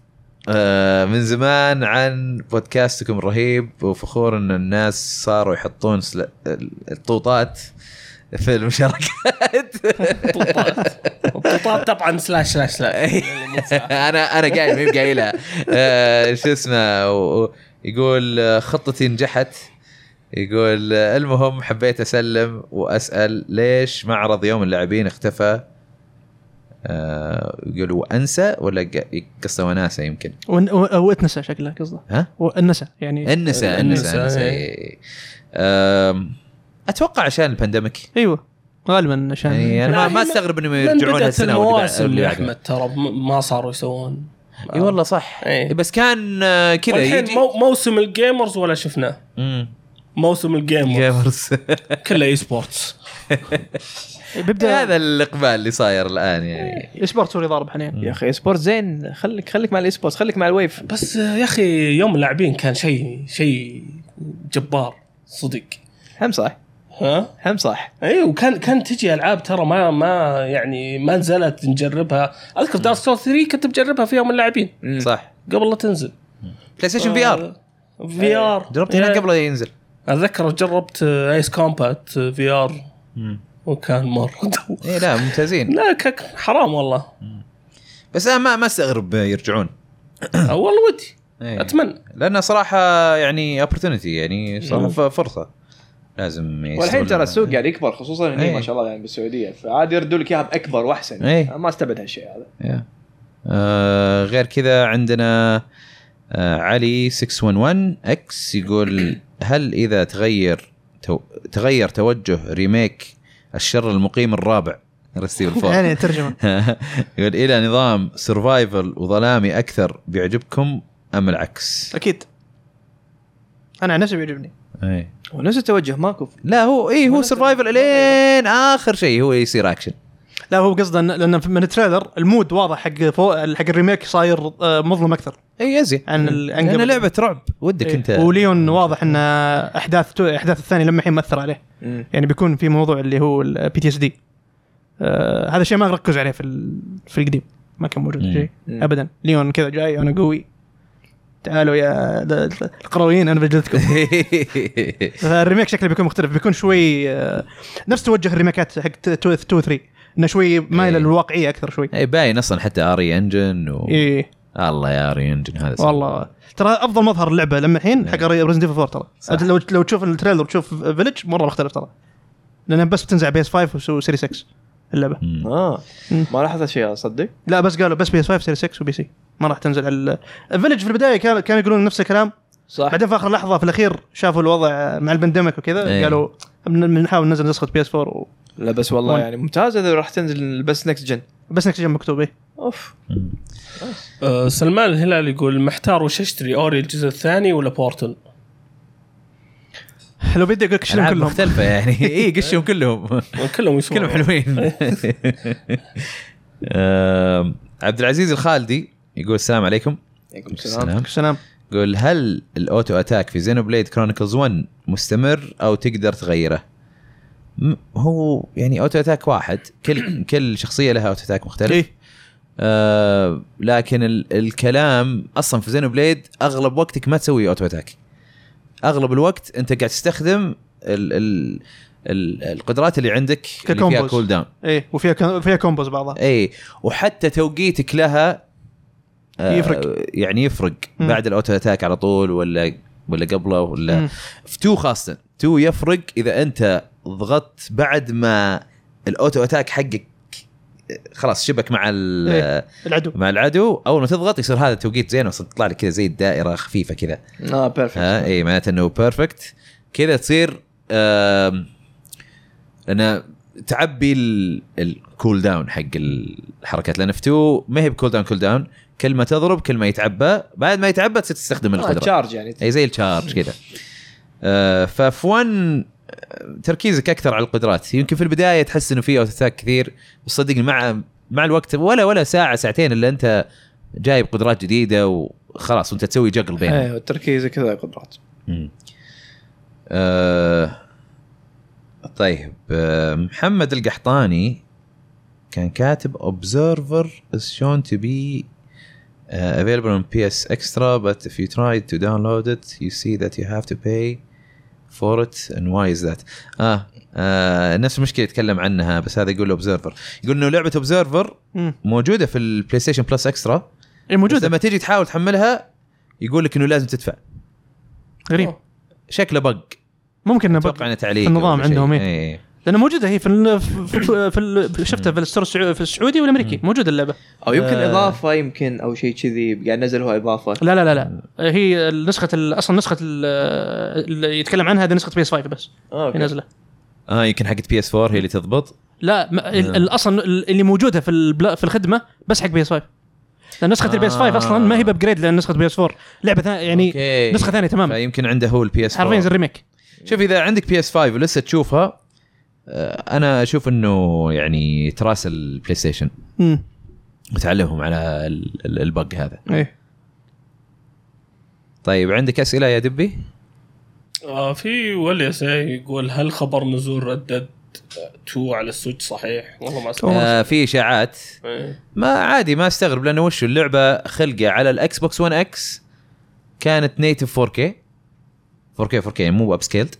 آه من زمان عن بودكاستكم الرهيب وفخور إن الناس صاروا يحطون سل... الطوطات في المشاركات. طوطات الطوطات طبعا slash slash slash أنا أنا قايل ما هي قايلها آه شو اسمه يقول آه، خطتي نجحت. يقول المهم حبيت أسلم وأسأل ليش معرض يوم اللاعبين اختفى؟ آه يقول وأنسى ولا ق- قصده وناسة يمكن. واتنسى شكله قصده. ها؟ والنسى يعني. النساء، النساء النساء إيه. أتوقع عشان ال pandemic أيوه غالبا عشان يعني أنا ما, أستغرب إنهم يرجعون هالسنة المواسم يا. احمد ترى ما صاروا يسوون. إي والله صح. إيه. بس كان آه، كذا يجي. مو موسم ال gamers ولا شفناه. مم. موسم ال gamers. gamers كله e-sports. بيبدا هذا الإقبال اللي صاير الآن يعني. e-sport sorry ضارب حاليا يا أخي sport زين. خليك خليك مع ال e-sport خليك مع ال wave. بس يا أخي يوم اللاعبين كان شيء شيء جبار صدق. هم صح. ها؟ هم صح. إي وكان كان تجي ألعاب ترى ما ما يعني ما نزلت نجربها. أذكر Dark Souls 3 كنت بجربها في يوم اللاعبين. صح. قبل لا تنزل. PlayStation VR VR جربت هنا قبل لا ينزل. أتذكر جربت Ace Combat VR وكان مرة دو. اي لا ممتازين. لا ك- حرام والله. بس أنا ما ما أستغرب يرجعون. والله ودي. إيه. أتمنى. لأنه صراحة يعني opportunity يعني صراحة فرصة. لازم والحين. ترى السوق قاعد يكبر خصوصا هنا إيه. ما شاء الله يعني بالسعودية. فعاد يردوا لك إياها بأكبر وأحسن. إيه. أنا ما أستبعد هالشيء هذا. آه غير كذا عندنا آه علي 611 X يقول هل إذا تغير تو تغير توجه remake الشر المقيم الرابع؟ Resident Evil Four يعني ترجمة. يقول إلى نظام survival وظلامي أكثر بيعجبكم أم العكس؟ أكيد. أنا عن نفسي بيعجبني. اي ونفس التوجه ماكو. لا هو اي هو survival إلين آخر شيء هو يصير اكشن لا هو قصده لأن من ال trailer ال mood واضح حق فوق حق ال remake صاير آه، مظلم أكثر. إي أزين عن ال- عن قبل. لعبة رعب. ودك إيه. أنت. وليون واضح إن أحداث تو- أحداث الثاني لما الحين مأثر عليه. مم. يعني بيكون في موضوع اللي هو ال PTSD هذا الشيء ما ركز عليه في ال- في القديم. ما كان موجود. شيء. ابدا. ليون كذا جاي أنا قوي. تعالوا يا القرويين أنا بجلدكم. فال remake شكله بيكون مختلف. بيكون شوي آه، نفس توجه ال remake ات حق 2 3 إنه شوي مايل إيه. للواقعيه أكثر شوي اي باين أصلا حتى RE Engine و... إيه الله يا RE Engine هذا. والله ترى أفضل مظهر اللعبة لما الحين حق Resident Evil 4 ترى صح. لو لو تشوف ال trailer وتشوف Village مرة مختلف ترى لانها بس بتنزع PS 5 و Series X اللعبة مم. آه مم. ما لاحظت شيء اصدق لا بس قالوا بس PS 5 Series X و PC ما راح تنزل على ال Village في البداية كان كانوا يقولون نفس الكلام صح بعدين في آخر لحظة في الأخير شافوا الوضع مع ال pandemic وكذا إيه. قالوا بن- بنحاول ننزل نسخة PS 4 و... لا بس والله وين؟ يعني ممتاز إذا راح تنزل بس next gen بس next gen مكتوب إيه. أوف. آه، سلمان الهلال يقول محتار وش أشتري Ori الجزء الثاني ولا Portal؟ لو بدي أقول لك كلهم. مختلفة يعني. اي قشهم كلهم. كلهم يسوون. كلهم حلوين. آم، عبد العزيز الخالدي يقول السلام عليكم. عليكم السلام. السلام. سلام يقول هل ال auto attack في Xenoblade Chronicles 1 مستمر أو تقدر تغيره؟ هو يعني auto attack واحد. كل كل شخصية لها auto attack مختلف. إيه. آه لكن ال الكلام أصلا في Xenoblade أغلب وقتك ما تسوي auto attack أغلب الوقت أنت قاعد تستخدم ال ال ال القدرات اللي عندك اللي فيها. cooldown إيه وفيها فيها combos بعضها. اي وحتى توقيتك لها آه، يفرق. يعني يفرق. بعد ال auto attack على طول ولا ولا قبله ولا مم. في two خاصة. two يفرق إذا أنت ضغطت بعد ما ال auto attack حقك خلاص شبك مع ال- إيه. العدو. مع العدو. أول ما تضغط يصير هذا التوقيت زين تطلع لك كذا زي الدائرة خفيفة كذا. آه perfect اي معناته إنه perfect كذا تصير آم، لأن تعبي ال- ال cooldown حق الحركات لأن في 2 ما هي ب cooldown cooldown كل ما تضرب كل ما يتعبى بعد ما يتعبى تصير تستخدم آه القدره charge يعني. إي زي ال charge كذا. آه، ففي 1 تركيزك أكثر على القدرات. يمكن في البداية تحس إنه في auto attack كثير بس صدقني مع مع الوقت ولا ولا ساعة ساعتين إلا أنت جايب قدرات جديدة وخلاص وأنت تسوي juggle بينهم. أيوه التركيز كذا قدرات. آه طيب آه محمد القحطاني كان كاتب observer is shown to be uh, available on PS Extra but if you try to download it you see that you have to pay for it and why is that? آه, آه نفس المشكلة يتكلم عنها بس هذا يقول observer. يقول إنه لعبة observer مم. موجودة في ال PlayStation Plus Extra بس موجودة. لما تيجي تحاول تحملها يقول لك إنه لازم تدفع. غريب. شكله bug ممكن أتوقع إنه تعليق النظام. عندهم، إيه. لأنه موجودة هي في ال في, في, شفتها في ال store السعودي في السعودي والأمريكي. موجودة اللعبة. أو يمكن آه. إضافة يمكن أو شيء كذي قاعد نزلوها اضافه لا لا لا لا. هي نسخة أصلا نسخة ال- اللي يتكلم عنها هذه نسخة PS 5 بس. آه، هي okay نازلة. آه يمكن حقت PS 4 هي اللي تضبط. لا ما- ال- ال- أصلا اللي موجودة في في الخدمة بس حق بي اس 5 لأن نسخة ال PS 5 أصلا ما هي ب upgrade لأن نسخة PS 4 لعبة ثانية يعني okay. نسخة ثانية تماما. فيمكن عنده هو ال PS حرفيا زي 4 ال remake. شوف إذا عندك PS 5 ولسه تشوفها آه، أنا أشوف إنه يعني تراسل ال PlayStation امم وتعلمهم على ال- ال- ال bug هذا إيه طيب عندك أسئلة يا دبي؟ آه في وليس يقول هل خبر نزول Red Dead 2 على ال Switch صحيح؟ والله ما. سمعت آه في إشاعات إيه. ما عادي ما أستغرب لأنه وش اللعبة خلقة على ال Xbox 1 X كانت native 4K 4K 4K مو upscaled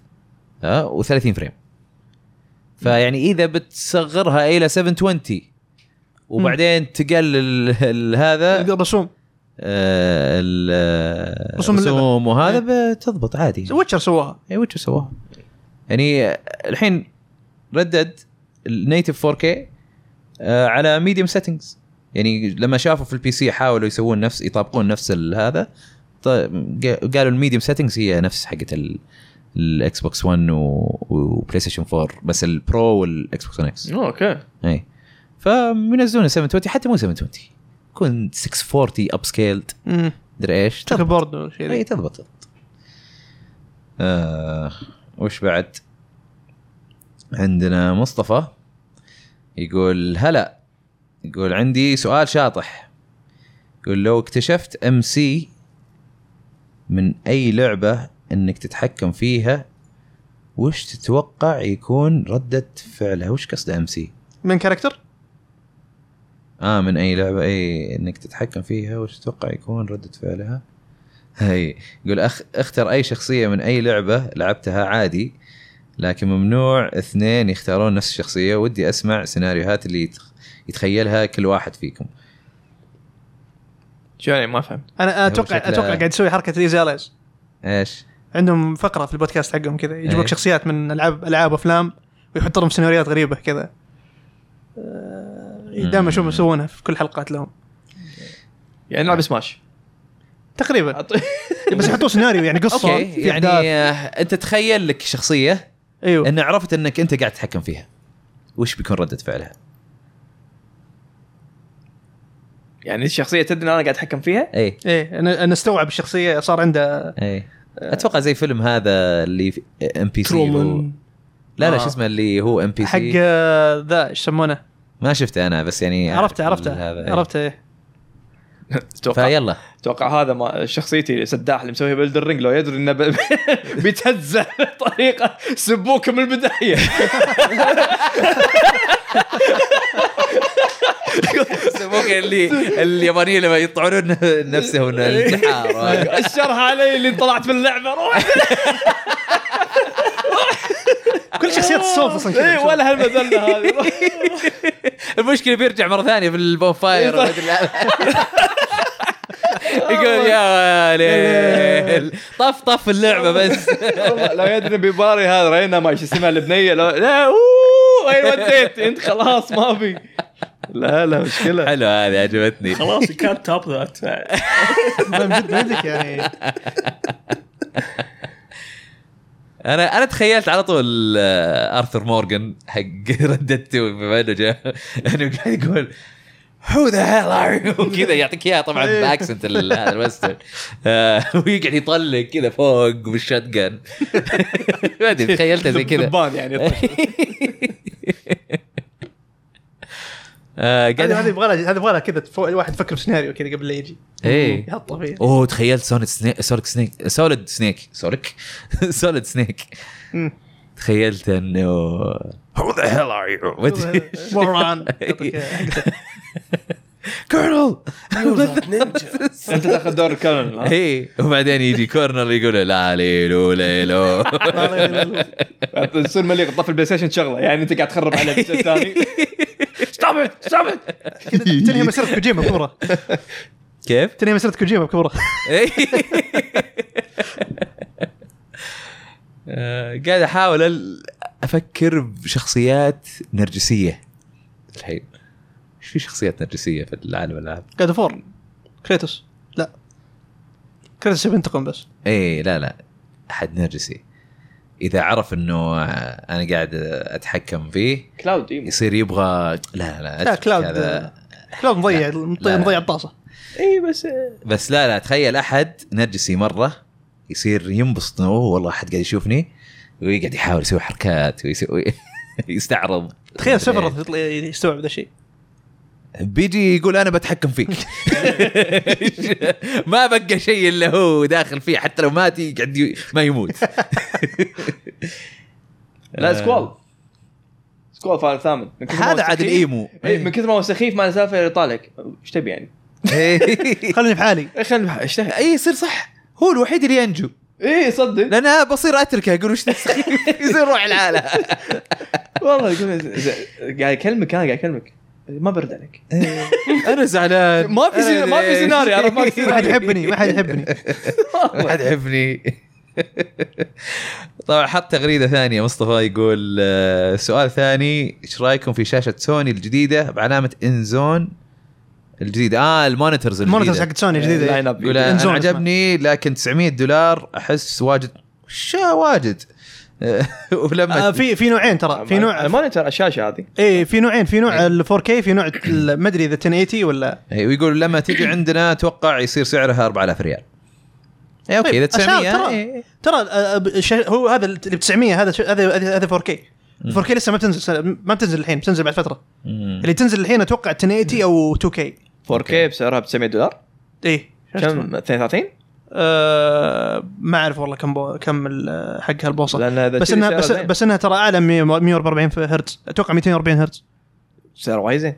ها و30 frame فيعني إذا بتصغرها إلى 720 وبعدين تقلل هذا الرسوم. آه،. الرسوم وهذا بتضبط عادي. Witcher سواها. اي وش سواها. يعني الحين Red Dead ال native 4K آه، على medium settings يعني لما شافوا في ال PC حاولوا يسوون نفس يطابقون نفس هذا. طيب قا- قالوا ال medium settings هي نفس حقت ال Xbox 1 و- و PlayStation 4 بس ال Pro وال Xbox 1 X okay. إي. فبينزلون 720 حتى مو 720 يكون 640 upscaled مدري إيش؟ checkerboard وشيء إي. تضبط. تضبط آه وش بعد؟ عندنا مصطفى يقول هلا. يقول عندي سؤال شاطح. يقول لو اكتشفت MC من أي لعبة إنك تتحكم فيها وش تتوقع يكون ردة فعلها؟ وش قصده MC؟ main character؟ آه من أي لعبة؟ أي إنك تتحكم فيها وش تتوقع يكون ردة فعلها؟ هي يقول أخ أختر أي شخصية من أي لعبة لعبتها عادي لكن ممنوع اثنين يختارون نفس الشخصية. ودي أسمع سيناريوهات اللي يتخ- يتخيلها كل واحد فيكم. شو يعني؟ ما فهمت. أنا أتوقع أتوقع قاعد يسوي حركة اليز إيش؟ عندهم فقرة في البودكاست حقهم كذا يجيبوا إيه. لك شخصيات من العاب ألعاب افلام ويحط لهم سيناريوهات غريبة كذا. آه، دائما اشوفهم يسوونها في كل حلقات لهم. يعني نلعب سماش تقريبا. بس يحطوا سيناريو يعني قصة. okay في يعني. آه، أنت تخيل لك شخصية أيوه. ان عرفت إنك أنت قاعد تتحكم فيها. وش بيكون ردة فعلها؟ يعني الشخصيه تدري إن أنا قاعد أتحكم فيها؟ اي أنا أنا استوعب الشخصية صار عنده اي أتوقع زي فيلم هذا اللي NPC لا لا آه. شو اسمه اللي هو ام بي حق سي آه، ذا إيش يسمونه ما شفته أنا بس يعني عرفته عرفته إيه. عرفته إيه. أتوقع فيلا أتوقع هذا ما شخصيتي السداح اللي مسويها بلدر رينج لو يدري إنه ب- بيتهزأ بطريقة سبوك من البداية سموك اللي اليابانيين لما يطعنون نفسهم من الانتحار. الشرح علي اللي طلعت من اللعبة روح. كل شخصيات الصوف أصلا كذا. اي إيه، ولا هالمذلة هذه المشكلة بيرجع مرة ثانية في البون فاير لا. يقول يا ليل. طف طف اللعبة بس. لو يدري بيباري هذا رينا ما شو اسمها اللبنيه لو لا أوه وين وديت. أنت خلاص ما في لا لا مشكلة. حلو هذه عجبتني. خلاص كانت توب ذات من جد من جدك يعني. أنا أنا تخيلت على طول آه، ارثر مورغان حق ردته بما انه جاء انه قاعد يقول who the hell are وكذا يعطيك إياها طبعا ب accent ال- هذا ال western. آه، ويقعد يطلق كذا فوق بال shotgun ما أدري تخيلتها زي كذا. ذبان يعني. آه، هذه يبغى لها هذه يبغى لها كذا الواحد يفكر في سيناريو كذا قبل لا يجي. إيه. يحطه فيه أوه تخيلت سونيك سنيك سوليد سنيك سوليد سنيك. سوليك. سوليد سنيك. تخيلت انه هو ذا هيل ار يو موران كورنل أنت تأخذ دور ها؟ اي وبعدين يجي كورنر يقول لا ليلو ليلو. تصير مليق طف البلاي ستيشن شغلة. يعني أنت قاعد تخرب على الثاني. ستوب ات ستوب ات تنهي مسيرة كوجيما بكبره كيف؟ تنهي مسيرة كوجيما بكبره إي. آه، قاعد أحاول أفكر بشخصيات نرجسية. الحين. في شخصيات نرجسية في العالم الالعاب؟ God of War كريتوس لا. كريتوس ينتقم بس. اي لا لا. أحد نرجسي. إذا عرف إنه أنا قاعد أتحكم فيه كلاود يصير يبغى لا لا لا كلاود هذا. كلاود مضيع. مضيع الطاسة. اي بس بس لا لا تخيل أحد نرجسي مرة يصير ينبسط إنه أوه والله أحد قاعد يشوفني ويقعد يحاول يسوي حركات ويسوي يستعرض. تخيل سيفيروث يستوعب ذا الشيء. بيجي يقول أنا بتحكم فيك. ما بقى شيء إلا هو داخل فيه حتى لو مات يقعد ما يموت. لا سكوال. سكوال فاينل الثامن من كثر ما هو هذا عاد الايمو إيه، من كثر ما هو سخيف ما سالفه يطالعك إيش تبي يعني؟ خليني في حالي إيه، خل إيش تبي؟ اي يصير صح. هو الوحيد اللي ينجو. اي صدق. لأن بصير أتركه أقول وش يصير روح العالم. والله يقول قاعد اكلمك أنا قاعد اكلمك ما برد عليك. أنا زعلان. ما في سينا- ما في سيناريو،؟ ما في ما حد يحبني ما حد يحبني. ما حد يحبني. طبعا حط تغريدة ثانية مصطفى يقول آه، سؤال ثاني إيش رأيكم في شاشة سوني الجديدة بعلامة إنزون الجديدة؟ آه ال monitors ال monitors الجديده حقت سوني line جديده up يقول أنا عجبني لكن 900 دولار أحس واجد. شا واجد. ولما آه، في في نوعين ترى في نوع ال monitor الشاشة هذه. إيه في نوعين في نوع ال 4K في نوع ما أدري إذا 1080 ولا إيه، ويقول لما تجي عندنا أتوقع يصير سعرها 4000 ريال. اي okay إذا 900 عشان ترى- إيه. ترى آه، الش- هو هذا اللي ب 900 هذا ش- هذا هذا هذا 4K 4K لسه ما بتنزل ما بتنزل الحين بتنزل بعد فترة. مم. اللي تنزل الحين أتوقع 1080 أو 2K 4K بسعرها ب 900 دولار؟ إيه. كم؟ 32 آه ما أعرف والله كم بو كم ال- حقها البوصه لأن إذا بس انها بس. بس إنها ترى أعلى من 144 في هرتز. أتوقع 240 هرتز. سعرها وايد زين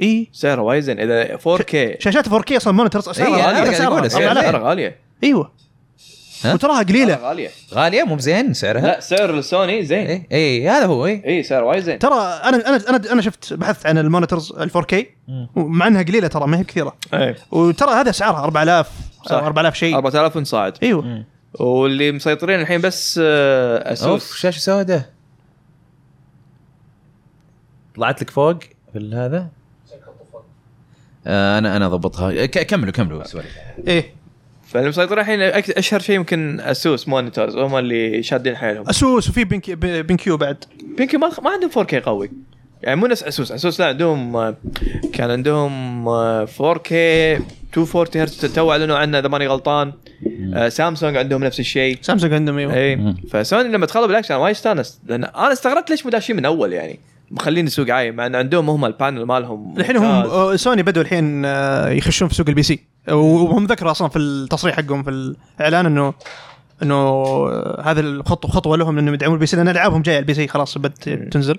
اي سعرها وايد زين اذا 4K شاشات 4K أصلا monitors إيه، اسعارها أسعارها أسعارها سعرها. غالية. إيوه؟ وتراها قليلة. سعرها غالية. غالية؟ مو بزين سعرها؟ لا سعر السوني زين. اي اي هذا هو اي اي سعر وايد زين. ترى أنا أنا أنا أنا شفت بحثت عن ال monitors ال 4K مم. مع إنها قليلة ترى ما هي كثيرة. اي وترى هذا أسعارها 4000 صح. أو 4000 شيء. 4000 ونصاعد إيوه. مم. واللي مسيطرين الحين بس آه، أوف اسوس شاشة سوداء. طلعت لك فوق في هذا؟ آه أنا أنا ضبطها. كملوا كملوا. sorry إيه. فاللي مسيطرين الحين أك- أشهر شيء يمكن أسوس monitors هم اللي شادين حيلهم. أسوس وفي بين كي بين كيو بعد. بينكي ما ما عندهم 4K قوي. يعني مو نفس أسوس. أسوس لا عندهم كان عندهم آه، 4K 240 هرتز توهم أعلنوا عنه إذا ماني غلطان. آه، سامسونج عندهم نفس الشيء. سامسونج عندهم أيوه. اي. فسوني لما دخلوا بالاكس أنا وايد استانست. لأن أنا استغربت ليش مداشين من أول يعني. مخلين السوق عايم. مع إن عندهم هم ال panel مالهم الحين هم. آه، سوني بدوا الحين آه، يخشون في سوق ال PC. وهم ذكروا أصلا في التصريح حقهم في الإعلان انه إنه هذا الخطوه خطوة لهم إنهم يدعمون ال PC لأن ألعابهم جاية ال PC خلاص بت مم. تنزل.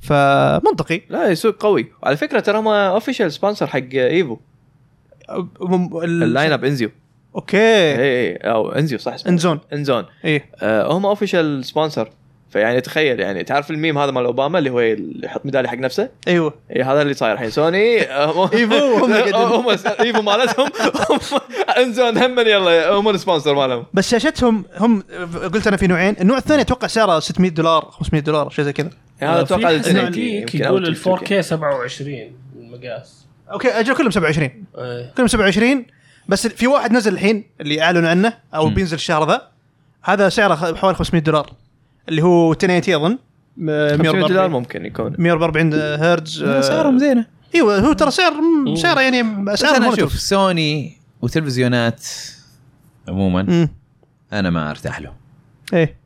فمنطقي. لا سوق قوي. وعلى فكرة ترى هم official sponsor حق إيفو. ال line up انزيو okay. اي اي أو انزيو صح. انزون انزون آه هم official sponsor فيعني تخيل يعني تعرف الميم هذا مال أوباما اللي هو يحط ميدالية حق نفسه؟ أيوه. اي هذا اللي صاير الحين. سوني قاعدين. هم إيفو مالتهم هم انزون هم يلا هم ال sponsor مالهم. بس شاشتهم هم قلت أنا في نوعين. النوع الثاني أتوقع سعره 600 دولار 500 دولار شيء زي كذا. هذا أتوقع يقول ال 4K 27 المقاس. okay أجل كلهم 27 إيه. كلهم 27 بس في واحد نزل الحين اللي اعلنوا عنه أو. بينزل الشهر ذا. هذا سعره خ- حوالي 500 دولار. اللي هو 1080 أظن. م- 500 دولار 144 ممكن يكون. 144 هرتز. آه، اسعارهم زينة. إيوه هو ترى سعر سعره يعني اسعار أنا. أشوف سوني وتلفزيونات عموما. أنا ما أرتاح له إيه.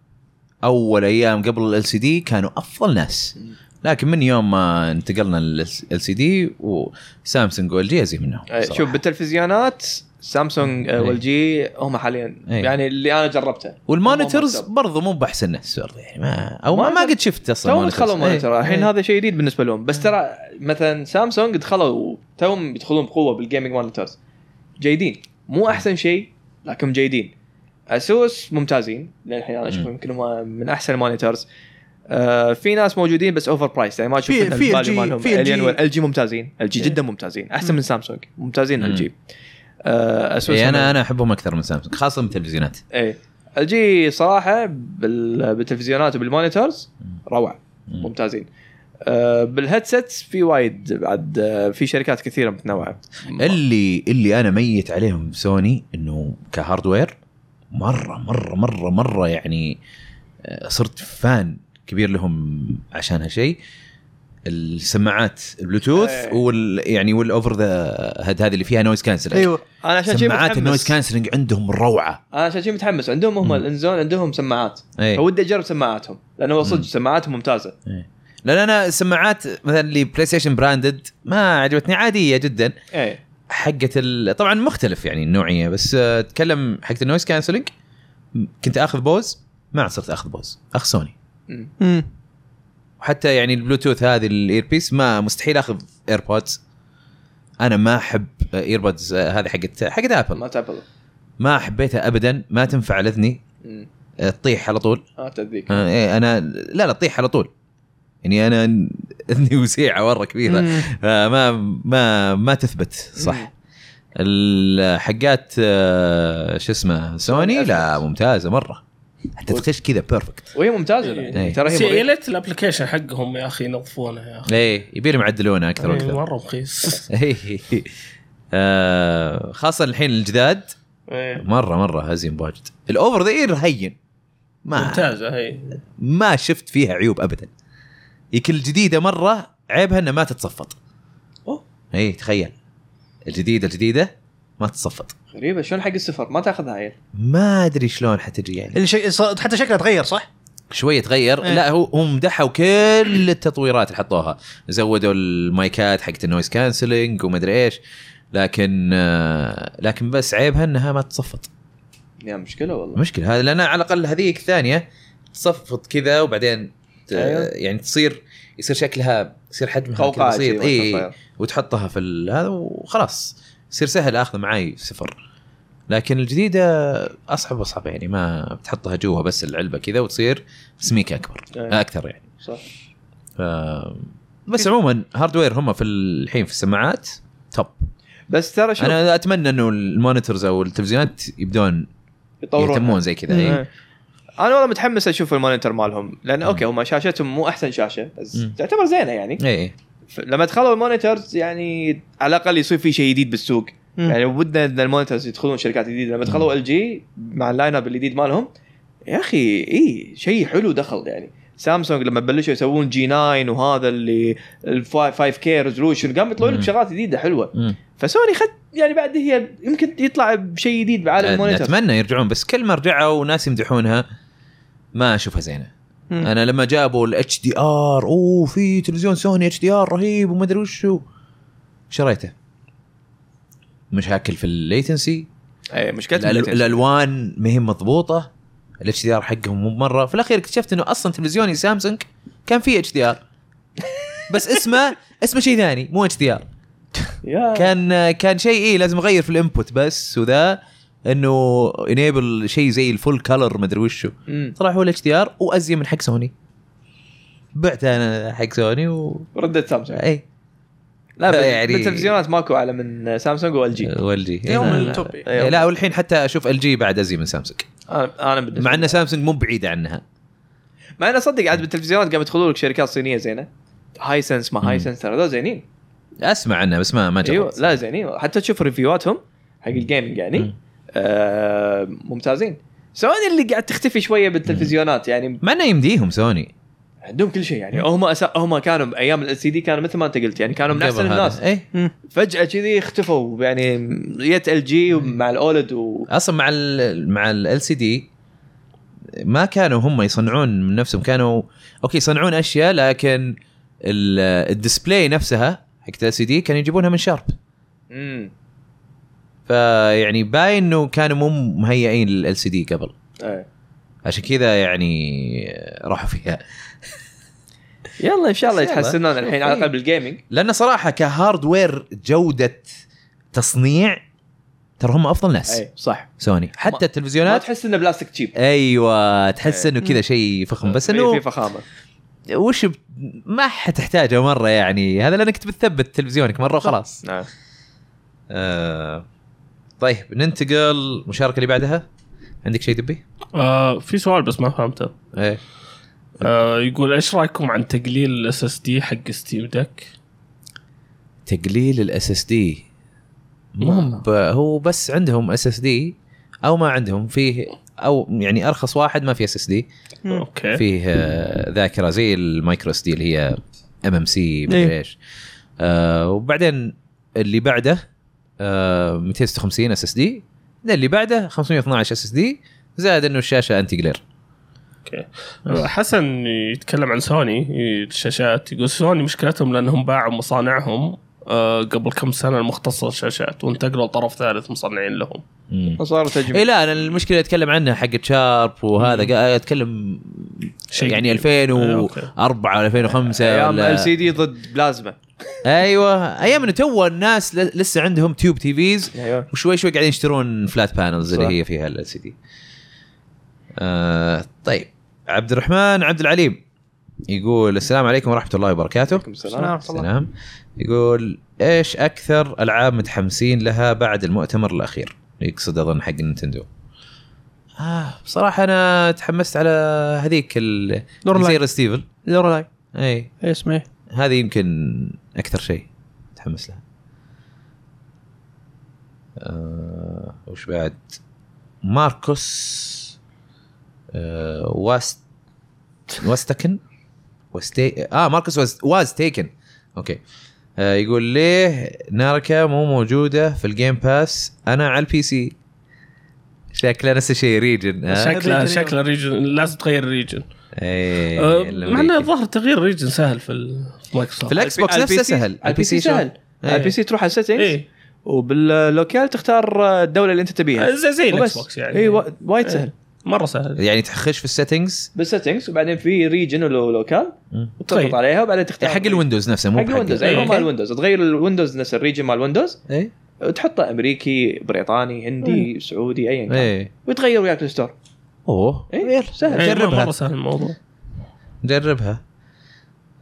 أول أيام قبل ال LCD كانوا أفضل ناس. لكن من يوم ما انتقلنا لل LCD وسامسونج وال جي ازي منهم. شوف بالتلفزيونات سامسونج آه، إيه. و LG هم حاليا إيه. يعني اللي أنا جربته وال monitors برضو مو بأحسن برضو يعني ما أو ما, ما قد شفت أصلا توهم monitors. دخلوا monitor إيه. الحين. هذا شيء جديد بالنسبة لهم بس ترى مثلا سامسونج دخلوا توهم يدخلون بقوة بال gaming monitors جيدين مو أحسن شيء لكن جيدين اسوس ممتازين للحين أنا أشوفهم. يمكن من أحسن ال monitors آه في ناس موجودين بس overpriced يعني ما أشوف في- في مالهم في LG. LG ممتازين LG إيه. جدا ممتازين أحسن من سامسونج ممتازين مم. آه اسوس إيه أنا أنا أحبهم أكثر من سامسونج خاصة من التلفزيونات إيه. LG صراحة بال... بالتلفزيونات وبال monitors روعة مم. ممتازين. آه بال headsets في وايد بعد آه في شركات كثيرة متنوعة. اللي اللي أنا ميت عليهم سوني إنه ك hardware مرة مرة مرة مرة يعني صرت fan كبير لهم عشان هالشيء. السماعات البلوتوث إيه. وال يعني وال over the هاد هذه اللي فيها noise cancelling أيوه. أنا عشان شيء سماعات ال noise cancelling عندهم روعة. أنا عشان شيء متحمس. عندهم هم. الإنزون عندهم سماعات. اي فودي أجرب سماعاتهم. لأنه هو صدق. سماعاتهم ممتازة. لأن أنا السماعات مثلا اللي بلاي ستيشن branded ما عجبتني عادية جدا. إيه. حقت ال... طبعا مختلف يعني النوعية بس أتكلم حقت ال noise cancelling كنت آخذ بوز ما عاد صرت آخذ بوز أخذ سوني مم. مم. وحتى يعني البلوتوث هذه ال earpiece ما مستحيل أخذ إيربودز. أنا ما أحب إيربودز هذه حقت حقت ابل ما تأبل. ما حبيتها ابدا ما تنفع على اذني مم. آه، تطيح على طول. آه تأذيك آه، إيه أنا لا لا تطيح على طول. يعني أنا إذني وسيعة مرة كبيرة. آه، ما ما ما تثبت صح. الحقات آه، شو اسمه سوني؟ لا ممتازة مرة. حتى تخش كذا perfect وهي ممتازة. إيه. يعني ترى هي سي مريحة. ليت ال application حقهم يا أخي ينظفونه يا أخي. إيه يبي لهم يعدلونه أكثر إيه، وأكثر. مرة رخيص. إيه. آه، خاصة الحين الجداد. إيه. مرة مرة هزين بواجد الاوفر ذا اير هين. ما ممتازة هي ما شفت فيها عيوب ابدا. يمكن الجديده مرة عيبها إنها ما تتصفط. أوه. اي تخيل. الجديدة الجديدة. ما تتصفط غريبة شلون حق السفر؟ ما تاخذها عيل. ما أدري شلون حتجي يعني. اللي صار- حتى شكلها تغير صح؟ شوية تغير. إيه. لا هو هم مدحوا كل التطويرات اللي حطوها. زودوا المايكات حقت ال noise cancelling ومدري إيش. لكن آه، لكن بس عيبها إنها ما تصفط. يا مشكلة والله. مشكلة. هذا لأن على الأقل هذيك الثانية تصفط كذا وبعدين ت... أيوه. يعني تصير يصير شكلها يصير حجمها بسيط. إي. وتحطها في ال- هذا وخلاص. يصير سهل آخذه معي سفر. لكن الجديدة أصعب اصعب يعني ما بتحطها جوا بس العلبة كذا وتصير سميكه أكبر أيوه. أكثر يعني. صح. ف... بس عموما hardware هم في الحين في السماعات top بس ترى شوف أنا أتمنى إنه ال monitors أو التلفزيونات يبدون يطورون يهتمون زي كذا. أنا والله متحمس أشوف ال monitor مالهم لأن أوكي هم شاشتهم مو أحسن شاشة بس. تعتبر زينة يعني. إي. لما دخلوا ال monitors يعني على الأقل يصير في شيء جديد بالسوق. مم. يعني ودنا إن ال monitors يدخلون شركات جديدة. لما دخلوا إل جي مع ال line up الجديد مالهم يا أخي إي شيء حلو دخل يعني. سامسونج لما بلشوا يسوون G9 وهذا اللي ال 5K resolution قاموا يطلعون لك. شغلات جديدة حلوة. مم. فسوني خد يعني بعد هي يمكن يطلع بشيء جديد بعالم ال monitor اتمنى يرجعون بس كل ما رجعوا وناس يمدحونها ما أشوفها زينة. مم. أنا لما جابوا ال HDR أوه في تلفزيون سوني HDR رهيب وما ادري وشو. شريته. مشاكل في ال latency. أي مشكلة الأل- الألوان ما هي مضبوطة. ال HDR حقهم مو مرة. في الأخير اكتشفت إنه أصلا تلفزيوني سامسونج كان فيه HDR. بس اسمه اسمه شيء ثاني مو HDR. كان كان شيء إيه لازم أغير في ال input بس وذا. إنه enable شيء زي ال full color مدري وشو. طلع هو ال HDR وازين من حق سوني بعت أنا حق سوني و ردت سامسونج اي لا يعني- بالتلفزيونات ماكو اعلى من سامسونج وال جي وال جي يوم لا، ال top. والحين حتى أشوف ال جي بعد ازين من سامسونج أنا أنا مع إن سامسونج مو بعيدة عنها. مع أنا صدق عاد بالتلفزيونات قاموا يدخلون لك شركات صينية زينة. هايسنس ما هاي. سنس ترى زينين. أسمع عنها بس ما ما أيوه جربت. لا زينين. حتى تشوف review اتهم حق ال gaming يعني. مم. ممتازين. سوني اللي قاعد تختفي شوية بالتلفزيونات يعني مع إنه يمديهم سوني. عندهم كل شيء يعني هم أسا... هم كانوا بايام LCD كانوا مثل ما أنت قلت يعني كانوا من أحسن. الناس. اي فجأة كذي اختفوا يعني جت ال جي مع ال OLED و أصلا مع ال مع LCD ما كانوا هم يصنعون من نفسهم كانوا أوكي يصنعون أشياء لكن ال- ال display نفسها حقت LCD كانوا يجيبونها من شارب امم فيعني باين إنه كانوا مو مهيئين لل LCD قبل. إيه. عشان كذا يعني راحوا فيها. يلا إن شاء الله. يتحسنون الحين على الأقل بال gaming لأن صراحة ك hardware جودة تصنيع ترى هم أفضل ناس. اي صح. سوني. ما- حتى ما التلفزيونات تحس إنه بلاستيك cheap أيوه تحس إيه. إنه كذا شيء فخم. بس في في انه فخامة. وش ب... ما حتحتاجه مرة يعني. هذا لأنك تبي تثبت تلفزيونك مرة وخلاص. نعم. آه... طيب ننتقل المشاركه اللي بعدها. عندك شيء تبي؟ آه في سؤال بس ما فهمته. إيه. آه يقول إيش رأيكم عن تقليل الاس اس دي حق ستيم ديك؟ تقليل ال SSD مو ب- هو بس عندهم SSD أو ما عندهم فيه أو يعني أرخص واحد ما فيه SSD أوكي. فيه آه، ذاكرة زي ال micro SD اللي هي MMC إيه. مدري إيش. آه وبعدين اللي بعده 256 SSD اللي بعده 512 SSD زائد إنه الشاشة anti-glare أوكي. آه، حسن يتكلم عن سوني. الشاشات يقول سوني مشكلتهم لأنهم باعوا مصانعهم آه قبل كم سنة المختصة الشاشات وانتقلوا لطرف ثالث مصنعين لهم. اي تجميع. لا أنا المشكلة اللي أتكلم عنها حق شارب وهذا. قاعد أتكلم شيء يعني أوكي. 2004 ولا 2005 أيام ال سي دي ضد بلازما. أيوه. أيام إنه تو الناس ل- لسه عندهم tube TVs أيوه. وشوي شوي قاعدين يشترون flat panels اللي. هي فيها LCD آه طيب. عبد الرحمن عبد العليم يقول السلام عليكم ورحمة الله وبركاته. عليكم السلام. سلام. يقول إيش أكثر ألعاب متحمسين لها بعد المؤتمر الأخير؟ يقصد أظن حق نينتندو. آه بصراحة أنا تحمست على هذيك ال لورلاي. زي ستيفل لورالاي اي اسمه؟ هذه يمكن أكثر شيء متحمس لها. آه وش بعد؟ ماركوس آه واست واستكن؟ وستي آه ماركوس واز واز تيكن. أوكي. آه يقول ليه ناركا مو موجودة في الجيم باس؟ أنا على البي سي. شكله نفس الشيء region. آه؟ شكله region، شكله region. لازم تغير ال region. إيه آه، مع. انه الظاهر تغيير region سهل في ال- في مايكروسوفت في ال Xbox على نفسه سهل. على ال PC؟ سهل. على ال PC تروح على ال settings إيه. وبال local تختار الدولة اللي أنت تبيها. زي زي ال Xbox يعني. اي وا- وايد سهل. مرة سهل. يعني تخش في ال settings بال settings وبعدين في region و local وتضغط طيب. عليها وبعدين تختار حق ال Windows نفسه مو حق ال Windows. إيه. أيوه okay. مال ال Windows تغير ال Windows نفس ال region مال ال Windows إيه. وتحطه أمريكي بريطاني هندي سعودي ايا كان. ويتغير وياك ال store أوه إيه سهل. إيه، جربها. مرة سهل الموضوع. جربها.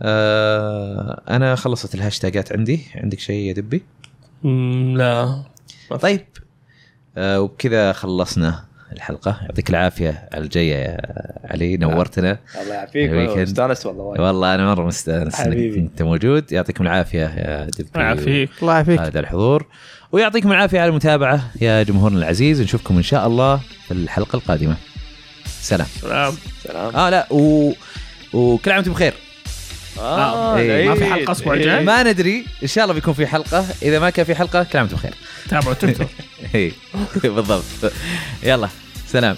آه أنا خلصت الهاشتاجات عندي. عندك شيء يا دبي؟ لا. طيب. آه وبكذا خلصنا الحلقة. يعطيك العافية على الجاية يا علي. نورتنا. الله يعافيك. استانست والله. وايد. والله أنا مرة مستانس إنك. انت موجود. يعطيكم العافية يا دبي يعافيك. الله يعافيك. هذا الحضور. ويعطيكم العافية على المتابعة يا جمهورنا العزيز. نشوفكم إن شاء الله في الحلقة القادمة. سلام سلام سلام آه لا و... وكل عام وأنتم بخير آه إيه. ما في العيد. حلقة الأسبوع إيه. الجاي؟ ما ندري إن شاء الله بيكون في حلقة إذا ما كان في حلقة كل عام وأنتم بخير تابعوا تويتر اي بالضبط يلا سلام